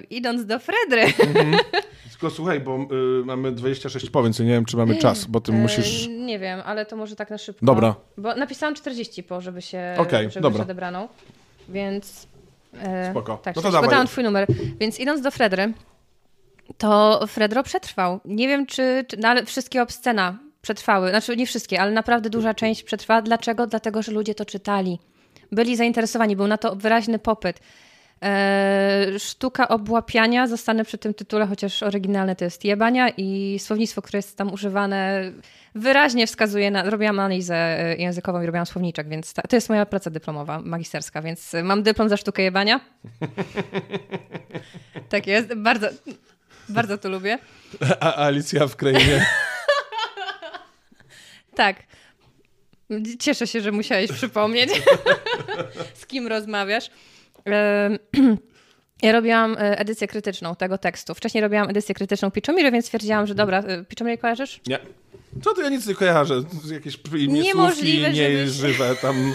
[SPEAKER 2] yy, idąc do Fredry. Mm-hmm.
[SPEAKER 1] Tylko słuchaj, bo y, mamy 26 po, więc nie wiem, czy mamy czas, bo ty yy, musisz...
[SPEAKER 2] Nie wiem, ale to może tak na szybko.
[SPEAKER 1] Dobra.
[SPEAKER 2] Bo napisałam 40 po, żeby się,
[SPEAKER 1] okay,
[SPEAKER 2] żeby
[SPEAKER 1] dobra.
[SPEAKER 2] się odebrano, więc...
[SPEAKER 1] Yy, Spoko.
[SPEAKER 2] Tak,
[SPEAKER 1] no to dawaj.
[SPEAKER 2] twój numer. Więc idąc do Fredry, to Fredro przetrwał. Nie wiem, czy... czy no, ale wszystkie obscena przetrwały. Znaczy nie wszystkie, ale naprawdę duża część przetrwała. Dlaczego? Dlatego, że ludzie to czytali byli zainteresowani, był na to wyraźny popyt. E, sztuka obłapiania, zostanę przy tym tytule, chociaż oryginalne to jest jebania i słownictwo, które jest tam używane wyraźnie wskazuje na, robiłam analizę e, językową i robiłam słowniczek, więc ta, to jest moja praca dyplomowa, magisterska, więc mam dyplom za sztukę jebania. tak jest, bardzo, bardzo to lubię.
[SPEAKER 1] A Alicja w krainie.
[SPEAKER 2] tak. Cieszę się, że musiałeś przypomnieć, z kim rozmawiasz. Ja robiłam e, edycję krytyczną tego tekstu. Wcześniej robiłam edycję krytyczną Piczomiry, więc stwierdziłam, że dobra, e, Piczomiry kojarzysz?
[SPEAKER 1] Nie. Co to ja nic nie kojarzę. Jakieś Niemożliwe, nie żebyś... żywe tam.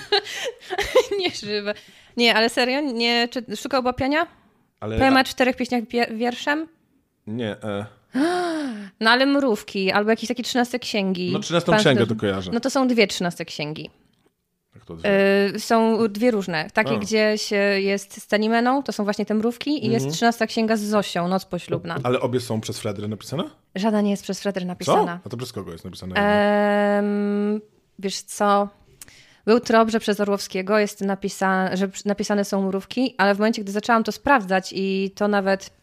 [SPEAKER 2] nie żywe. Nie, ale serio? Nie, czy sztuka obłapiania? Ale... Poema czterech pieśniach wierszem?
[SPEAKER 1] Nie. E...
[SPEAKER 2] No ale mrówki, albo jakieś takie trzynaste księgi.
[SPEAKER 1] No trzynastą księgę to kojarzę.
[SPEAKER 2] No to są dwie trzynaste księgi.
[SPEAKER 1] Jak to dwie?
[SPEAKER 2] Y są dwie różne. Takie, A. gdzie się jest z Tanimeną, to są właśnie te mrówki i jest mhm. trzynasta księga z Zosią, Noc poślubna.
[SPEAKER 1] Ale obie są przez Fredry napisane?
[SPEAKER 2] Żadna nie jest przez Fredry napisana.
[SPEAKER 1] Co? A to przez kogo jest napisane?
[SPEAKER 2] Ehm, wiesz co... Był trop, że przez Orłowskiego jest napisane, że napisane są mrówki, ale w momencie, gdy zaczęłam to sprawdzać i to nawet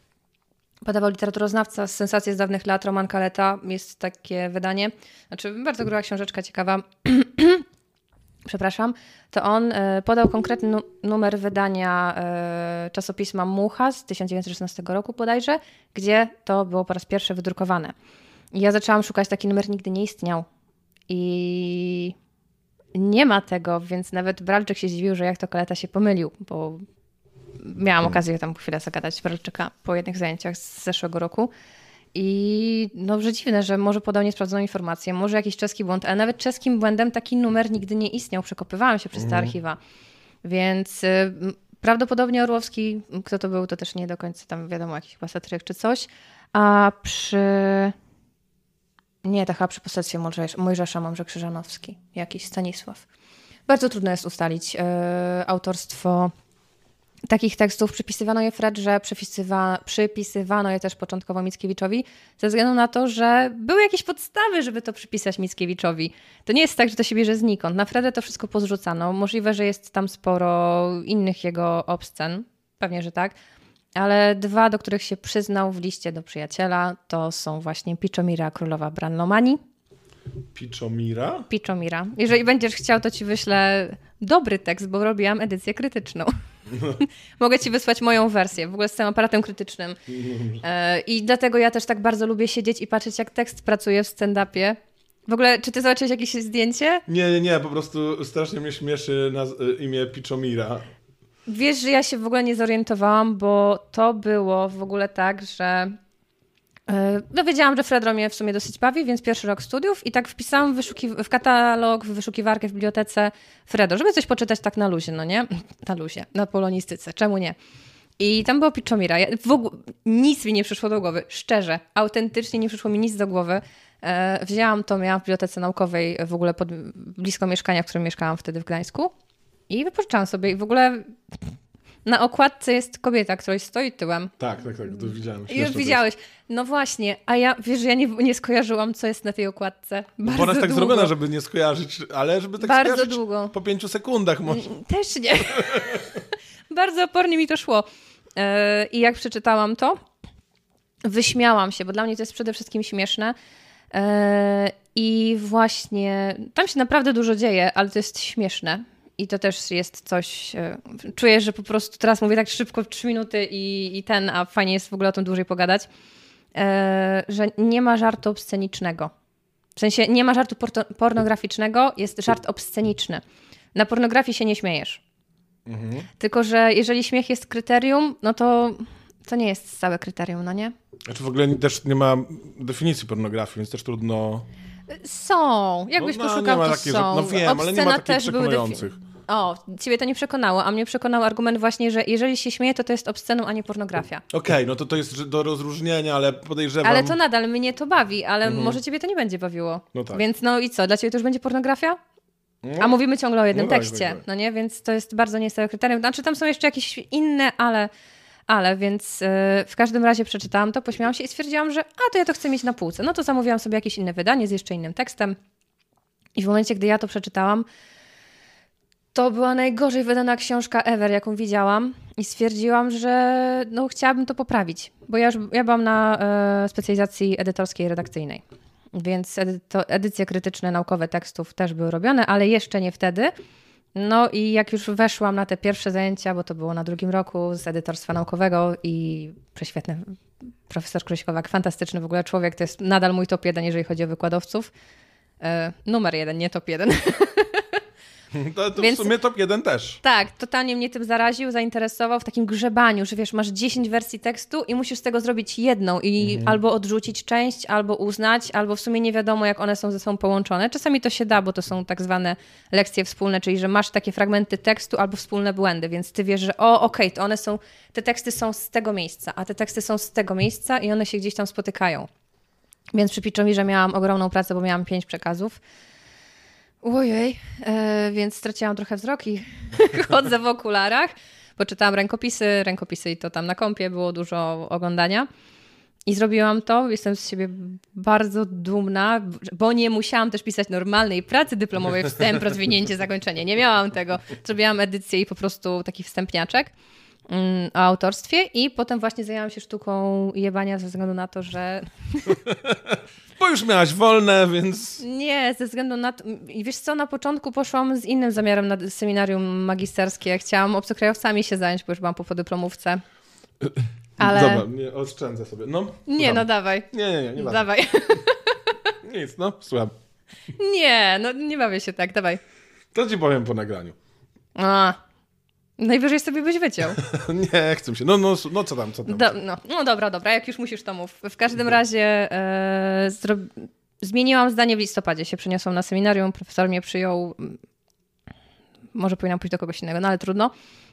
[SPEAKER 2] podawał literaturoznawca z sensacji z dawnych lat, Roman Kaleta. Jest takie wydanie. Znaczy, bardzo gruba książeczka, ciekawa. Przepraszam. To on e, podał konkretny numer wydania e, czasopisma Mucha z 1916 roku bodajże, gdzie to było po raz pierwszy wydrukowane. I ja zaczęłam szukać, taki numer nigdy nie istniał. I nie ma tego, więc nawet Bralczyk się zdziwił, że jak to Kaleta się pomylił, bo miałam hmm. okazję tam chwilę zagadać Bralczyka po jednych zajęciach z zeszłego roku. I no, że dziwne, że może podał niesprawdzoną informację, może jakiś czeski błąd, ale nawet czeskim błędem taki numer nigdy nie istniał. Przekopywałam się przez te archiwa. Więc y, prawdopodobnie Orłowski, kto to był, to też nie do końca tam wiadomo, jakiś chyba satyryk czy coś. A przy... Nie, to chyba przy poselstwie Mojżesza, Mojżesza mam, że Krzyżanowski, jakiś Stanisław. Bardzo trudno jest ustalić y, autorstwo takich tekstów. Przypisywano je Fred, że przypisywa, przypisywano je też początkowo Mickiewiczowi ze względu na to, że były jakieś podstawy, żeby to przypisać Mickiewiczowi. To nie jest tak, że to się bierze znikąd. Na Fredę to wszystko pozrzucano. Możliwe, że jest tam sporo innych jego obscen. Pewnie, że tak. Ale dwa, do których się przyznał w liście do przyjaciela, to są właśnie Piczomira Królowa Branlomanii.
[SPEAKER 1] Piczomira?
[SPEAKER 2] Piczomira. Jeżeli będziesz chciał, to ci wyślę dobry tekst, bo robiłam edycję krytyczną. Mogę ci wysłać moją wersję, w ogóle z tym aparatem krytycznym. E, I dlatego ja też tak bardzo lubię siedzieć i patrzeć, jak tekst pracuje w stand-upie. W ogóle, czy ty zobaczyłeś jakieś zdjęcie?
[SPEAKER 1] Nie, nie, nie, po prostu strasznie mnie śmieszy naz- imię Piczomira.
[SPEAKER 2] Wiesz, że ja się w ogóle nie zorientowałam, bo to było w ogóle tak, że no wiedziałam, że Fredro mnie w sumie dosyć bawi, więc pierwszy rok studiów i tak wpisałam w, wyszuki- w katalog, w wyszukiwarkę w bibliotece Fredo, żeby coś poczytać tak na luzie, no nie? Na luzie, na polonistyce, czemu nie? I tam było Piczomira. Ja w ogóle nic mi nie przyszło do głowy, szczerze, autentycznie nie przyszło mi nic do głowy. E, wzięłam to, miałam w bibliotece naukowej w ogóle pod, blisko mieszkania, w którym mieszkałam wtedy w Gdańsku i wypożyczałam sobie i w ogóle na okładce jest kobieta, która stoi tyłem.
[SPEAKER 1] Tak, tak, tak, to widziałem.
[SPEAKER 2] Już
[SPEAKER 1] Śmieszne to
[SPEAKER 2] widziałeś. No właśnie, a ja, wiesz, że ja nie, nie skojarzyłam, co jest na tej okładce. Bardzo
[SPEAKER 1] Bo ona jest tak
[SPEAKER 2] długo.
[SPEAKER 1] zrobiona, żeby nie skojarzyć, ale żeby tak
[SPEAKER 2] Bardzo
[SPEAKER 1] skojarzyć
[SPEAKER 2] długo.
[SPEAKER 1] po pięciu sekundach może.
[SPEAKER 2] Też nie. Bardzo opornie mi to szło. E, I jak przeczytałam to, wyśmiałam się, bo dla mnie to jest przede wszystkim śmieszne. E, I właśnie tam się naprawdę dużo dzieje, ale to jest śmieszne. I to też jest coś. e, Czuję, że po prostu teraz mówię tak szybko, trzy minuty i, i ten, a fajnie jest w ogóle o tym dłużej pogadać. E, że nie ma żartu obscenicznego. W sensie nie ma żartu pornograficznego, jest żart obsceniczny. Na pornografii się nie śmiejesz. Tylko, że jeżeli śmiech jest kryterium, no to to nie jest całe kryterium, no nie?
[SPEAKER 1] Znaczy w ogóle też nie ma definicji pornografii, więc też trudno...
[SPEAKER 2] Są. Jakbyś
[SPEAKER 1] No, no,
[SPEAKER 2] poszukał, to są.
[SPEAKER 1] że- no wiem, ale nie ma
[SPEAKER 2] Obscena
[SPEAKER 1] takich
[SPEAKER 2] też były
[SPEAKER 1] przekonujących.
[SPEAKER 2] O, ciebie to nie przekonało, a mnie przekonał argument właśnie, że jeżeli się śmieje, to to jest obsceną, a nie pornografia.
[SPEAKER 1] Okej, no to to jest do rozróżnienia, ale podejrzewam...
[SPEAKER 2] Ale to nadal mnie to bawi, ale może ciebie to nie będzie bawiło.
[SPEAKER 1] Mhm. No tak.
[SPEAKER 2] Więc no i co, dla ciebie to już będzie pornografia?
[SPEAKER 1] No,
[SPEAKER 2] A mówimy ciągle o jednym
[SPEAKER 1] No
[SPEAKER 2] tekście,
[SPEAKER 1] tak, tak.
[SPEAKER 2] no nie? Więc to jest bardzo niestałe kryterium. Znaczy tam są jeszcze jakieś inne, ale, ale więc yy, w każdym razie przeczytałam to, pośmiałam się i stwierdziłam, że a to ja to chcę mieć na półce. No to zamówiłam sobie jakieś inne wydanie z jeszcze innym tekstem. I w momencie, gdy ja to przeczytałam, to była najgorzej wydana książka ever, jaką widziałam i stwierdziłam, że no, chciałabym to poprawić, bo ja, już, ja byłam na e, specjalizacji edytorskiej redakcyjnej, więc edyto, edycje krytyczne, naukowe tekstów też były robione, ale jeszcze nie wtedy. No i jak już weszłam na te pierwsze zajęcia, bo to było na drugim roku z edytorstwa naukowego i prześwietny profesor Kryśkowak, fantastyczny w ogóle człowiek, to jest nadal mój top jeden, jeżeli chodzi o wykładowców. E, numer jeden, nie top jeden.
[SPEAKER 1] To, to
[SPEAKER 2] Więc-
[SPEAKER 1] w sumie top jeden też.
[SPEAKER 2] Tak, totalnie mnie tym zaraził, zainteresował w takim grzebaniu, że wiesz, masz 10 wersji tekstu i musisz z tego zrobić jedną i albo odrzucić część, albo uznać, albo w sumie nie wiadomo, jak one są ze sobą połączone. Czasami to się da, bo to są tak zwane lekcje wspólne, czyli że masz takie fragmenty tekstu albo wspólne błędy, więc ty wiesz, że o, okej, to one są, te teksty są z tego miejsca, a te teksty są z tego miejsca i one się gdzieś tam spotykają. Więc przy Piczomirze miałam ogromną pracę, bo miałam pięć przekazów. Ojej, e, więc straciłam trochę wzrok i chodzę w okularach. Poczytałam rękopisy, rękopisy i to tam na kompie było dużo oglądania. I zrobiłam to, jestem z siebie bardzo dumna, bo nie musiałam też pisać normalnej pracy dyplomowej, wstęp, rozwinięcie, zakończenie. Nie miałam tego. Zrobiłam edycję i po prostu taki wstępniaczek o autorstwie i potem właśnie zajęłam się sztuką jebania ze względu na to, że
[SPEAKER 1] Bo już miałaś wolne, więc...
[SPEAKER 2] Nie, ze względu na to. I wiesz co, na początku poszłam z innym zamiarem na seminarium magisterskie. Chciałam obcokrajowcami się zająć, bo już byłam po podyplomówce. Ale.
[SPEAKER 1] Dobra, nie, oszczędzę sobie. No,
[SPEAKER 2] Nie,
[SPEAKER 1] słucham.
[SPEAKER 2] no dawaj.
[SPEAKER 1] Nie, nie, nie, nie.
[SPEAKER 2] Dawaj.
[SPEAKER 1] Nic, no, słucham.
[SPEAKER 2] Nie, no nie bawię się tak, dawaj.
[SPEAKER 1] To ci powiem po nagraniu.
[SPEAKER 2] A, Najwyżej sobie byś wyciął.
[SPEAKER 1] nie, chcę się. No, no, no co tam, co tam?
[SPEAKER 2] Do, no, no dobra, dobra, jak już musisz, to mów. W każdym razie e, zmieniłam zdanie w listopadzie. Się przeniosłam na seminarium, profesor mnie przyjął. Może powinnam pójść do kogoś innego, no ale trudno.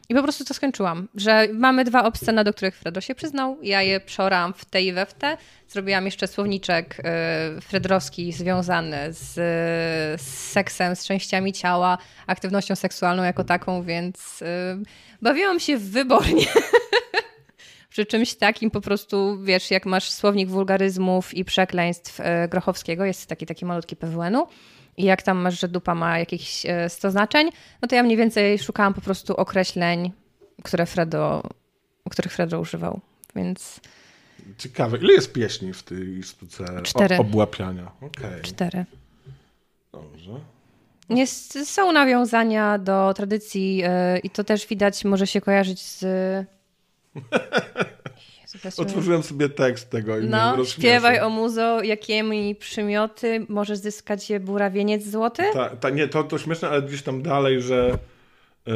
[SPEAKER 2] I po prostu to skończyłam, że mamy dwa obsceny, do których Fredo się przyznał. Ja je przeorałam w te i we w te. Zrobiłam jeszcze słowniczek y, fredrowski związany z, z, seksem, z częściami ciała, aktywnością seksualną jako taką, więc y, bawiłam się wybornie. Przy czymś takim po prostu, wiesz, jak masz słownik wulgaryzmów i przekleństw y, Grochowskiego, jest taki taki malutki PWN-u, i jak tam masz, że dupa ma jakieś 100 e, znaczeń, no to ja mniej więcej szukałam po prostu określeń, które Fredo, których Fredo używał, więc...
[SPEAKER 1] Ciekawe. Ile jest pieśni w tej sztuce Cztery. obłapiania? Okay.
[SPEAKER 2] Cztery.
[SPEAKER 1] Dobrze.
[SPEAKER 2] Jest, są nawiązania do tradycji yy, i to też widać, może się kojarzyć z
[SPEAKER 1] Otworzyłem sobie tekst tego i
[SPEAKER 2] No, śpiewaj o muzo, jakimi przymioty możesz zyskać je burawieniec złoty?
[SPEAKER 1] Ta, ta, nie, to, to śmieszne, ale gdzieś tam dalej, że yy,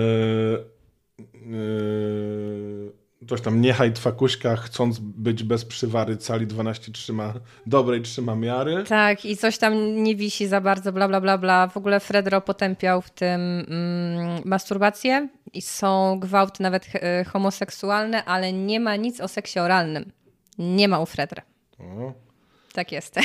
[SPEAKER 1] yy, coś tam, niechaj twakuśka, chcąc być bez przywary, cali 12 trzyma, dobrej trzyma miary.
[SPEAKER 2] Tak, i coś tam nie wisi za bardzo, bla, bla, bla, bla. W ogóle Fredro potępiał w tym mm, masturbację i są gwałty nawet e, homoseksualne, ale nie ma nic o seksie oralnym. Nie ma u Fredra. O. Tak jest.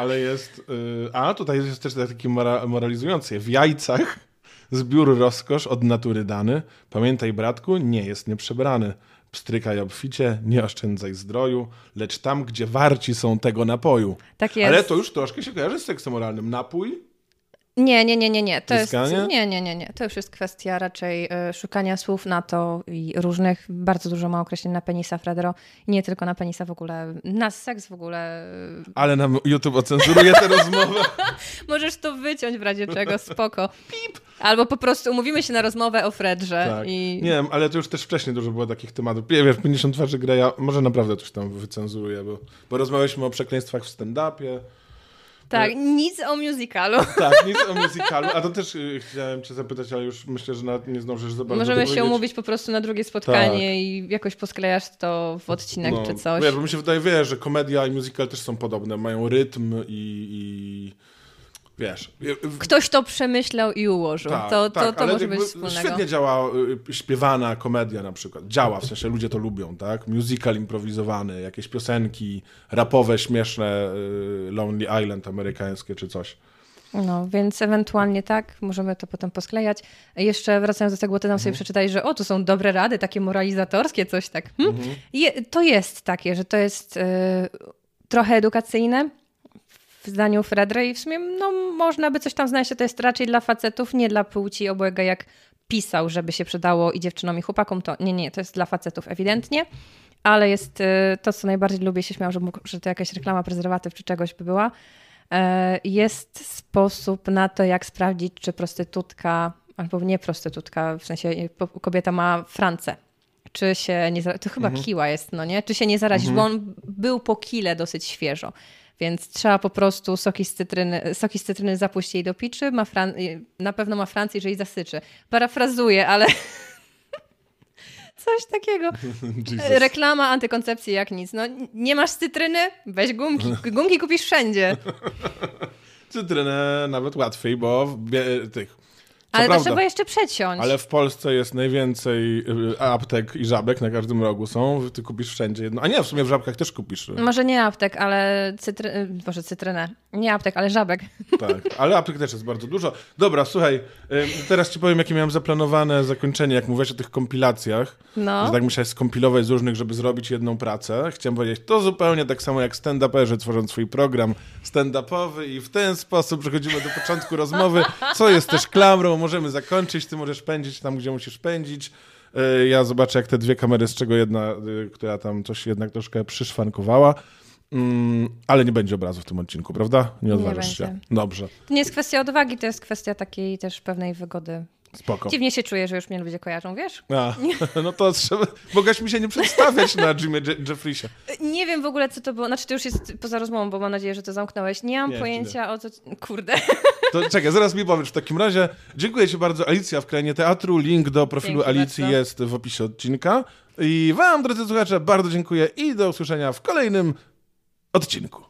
[SPEAKER 1] Ale jest. Yy, a tutaj jest też taki mora moralizujący. W jajcach Zbiór rozkosz od natury dany. Pamiętaj, bratku, nie jest nieprzebrany. Pstrykaj obficie, nie oszczędzaj zdroju, lecz tam, gdzie warci są tego napoju.
[SPEAKER 2] Tak jest.
[SPEAKER 1] Ale to już troszkę się kojarzy z seksem moralnym. Napój
[SPEAKER 2] nie, nie, nie, nie, nie. To jest, nie, nie, nie, nie. To już jest kwestia raczej y, szukania słów na to i różnych, bardzo dużo ma określeń na penisa Fredero. I nie tylko na penisa w ogóle, na seks w ogóle.
[SPEAKER 1] Ale nam YouTube ocenzuruje tę rozmowę.
[SPEAKER 2] Możesz to wyciąć w razie czego, spoko. Pip. Albo po prostu umówimy się na rozmowę o Fredrze. Tak. I...
[SPEAKER 1] Nie wiem, ale to już też wcześniej dużo było takich tematów. Wiesz, 50 twarzy Greya, może naprawdę coś tam wycenzuruję, bo, bo rozmawialiśmy o przekleństwach w stand-upie.
[SPEAKER 2] Tak, nic o musicalu.
[SPEAKER 1] Tak, nic o musicalu. A to też y, chciałem cię zapytać, ale już myślę, że nawet nie zdążysz za bardzo
[SPEAKER 2] Możemy się umówić po prostu na drugie spotkanie tak. i jakoś posklejasz to w odcinek no, czy coś.
[SPEAKER 1] Wiesz, bo mi się wydaje, wiesz, że komedia i musical też są podobne. Mają rytm i... i wiesz.
[SPEAKER 2] Ktoś to przemyślał i ułożył. Tak, to, to, tak, to może być wspólnego.
[SPEAKER 1] Świetnie działa y, śpiewana komedia na przykład. Działa, w sensie ludzie to lubią, tak? Musical improwizowany, jakieś piosenki rapowe, śmieszne, y, Lonely Island amerykańskie czy coś.
[SPEAKER 2] No, więc ewentualnie tak, możemy to potem posklejać. Jeszcze wracając do tego, ty nam mhm. sobie przeczytałeś, że o, tu są dobre rady, takie moralizatorskie, coś tak. Hm? Mhm. Je, to jest takie, że to jest y, trochę edukacyjne, w zdaniu Fredry i w sumie no, można by coś tam znaleźć, to jest raczej dla facetów, nie dla płci obłega, jak pisał, żeby się przydało i dziewczynom i chłopakom, to nie, nie, to jest dla facetów ewidentnie, ale jest y, to, co najbardziej lubię, się śmiał, że, mógł, że to jakaś reklama prezerwatyw czy czegoś by była. E, jest sposób na to, jak sprawdzić, czy prostytutka, albo nie prostytutka, w sensie kobieta ma francę, czy się nie, to chyba mhm. kiła jest, no nie? Czy się nie zarazisz, mhm. bo on był po kile dosyć świeżo. Więc trzeba po prostu soki z cytryny, soki z cytryny zapuścić jej do piczy. Ma Fran na pewno ma Francję, jeżeli zasyczy. Parafrazuję, ale coś takiego. Jesus. Reklama antykoncepcji jak nic. No, nie masz cytryny? Weź gumki. Gumki kupisz wszędzie.
[SPEAKER 1] Cytrynę nawet łatwiej, bo w tych
[SPEAKER 2] ale prawda, to trzeba jeszcze przeciąć.
[SPEAKER 1] Ale w Polsce jest najwięcej y, aptek i żabek na każdym rogu są. Ty kupisz wszędzie jedno. A nie, w sumie w żabkach też kupisz.
[SPEAKER 2] Może nie aptek, ale cytry... Y, Boże, cytrynę. Nie aptek, ale żabek.
[SPEAKER 1] Tak, ale aptek też jest bardzo dużo. Dobra, słuchaj, y, teraz ci powiem, jakie miałem zaplanowane zakończenie, jak mówiłeś o tych kompilacjach. No. Że tak musiałeś skompilować z różnych, żeby zrobić jedną pracę. Chciałem powiedzieć, to zupełnie tak samo jak stand-uperzy tworzą swój program stand-upowy i w ten sposób przechodzimy do początku rozmowy, co jest też klamrą możemy zakończyć, ty możesz pędzić tam, gdzie musisz pędzić. E, ja zobaczę, jak te dwie kamery, z czego jedna, e, która tam coś jednak troszkę przyszwankowała. Mm, ale nie będzie obrazu w tym odcinku, prawda? Nie odważysz się. Dobrze.
[SPEAKER 2] To nie jest kwestia odwagi, to jest kwestia takiej też pewnej wygody. Spoko. Dziwnie się czuję, że już mnie ludzie kojarzą, wiesz?
[SPEAKER 1] A, no to trzeba... Mogłaś mi się nie przedstawiać na Jimmy Jeffreysie.
[SPEAKER 2] Nie wiem w ogóle, co to było. Znaczy, to już jest poza rozmową, bo mam nadzieję, że to zamknąłeś. Nie mam nie, pojęcia nie. o co... Kurde.
[SPEAKER 1] To czekaj, zaraz mi powiesz. W takim razie dziękuję Ci bardzo, Alicja w Krainie Teatru. Link do profilu
[SPEAKER 2] Dzięki
[SPEAKER 1] Alicji
[SPEAKER 2] bardzo.
[SPEAKER 1] jest w opisie odcinka. I Wam, drodzy słuchacze, bardzo dziękuję i do usłyszenia w kolejnym odcinku.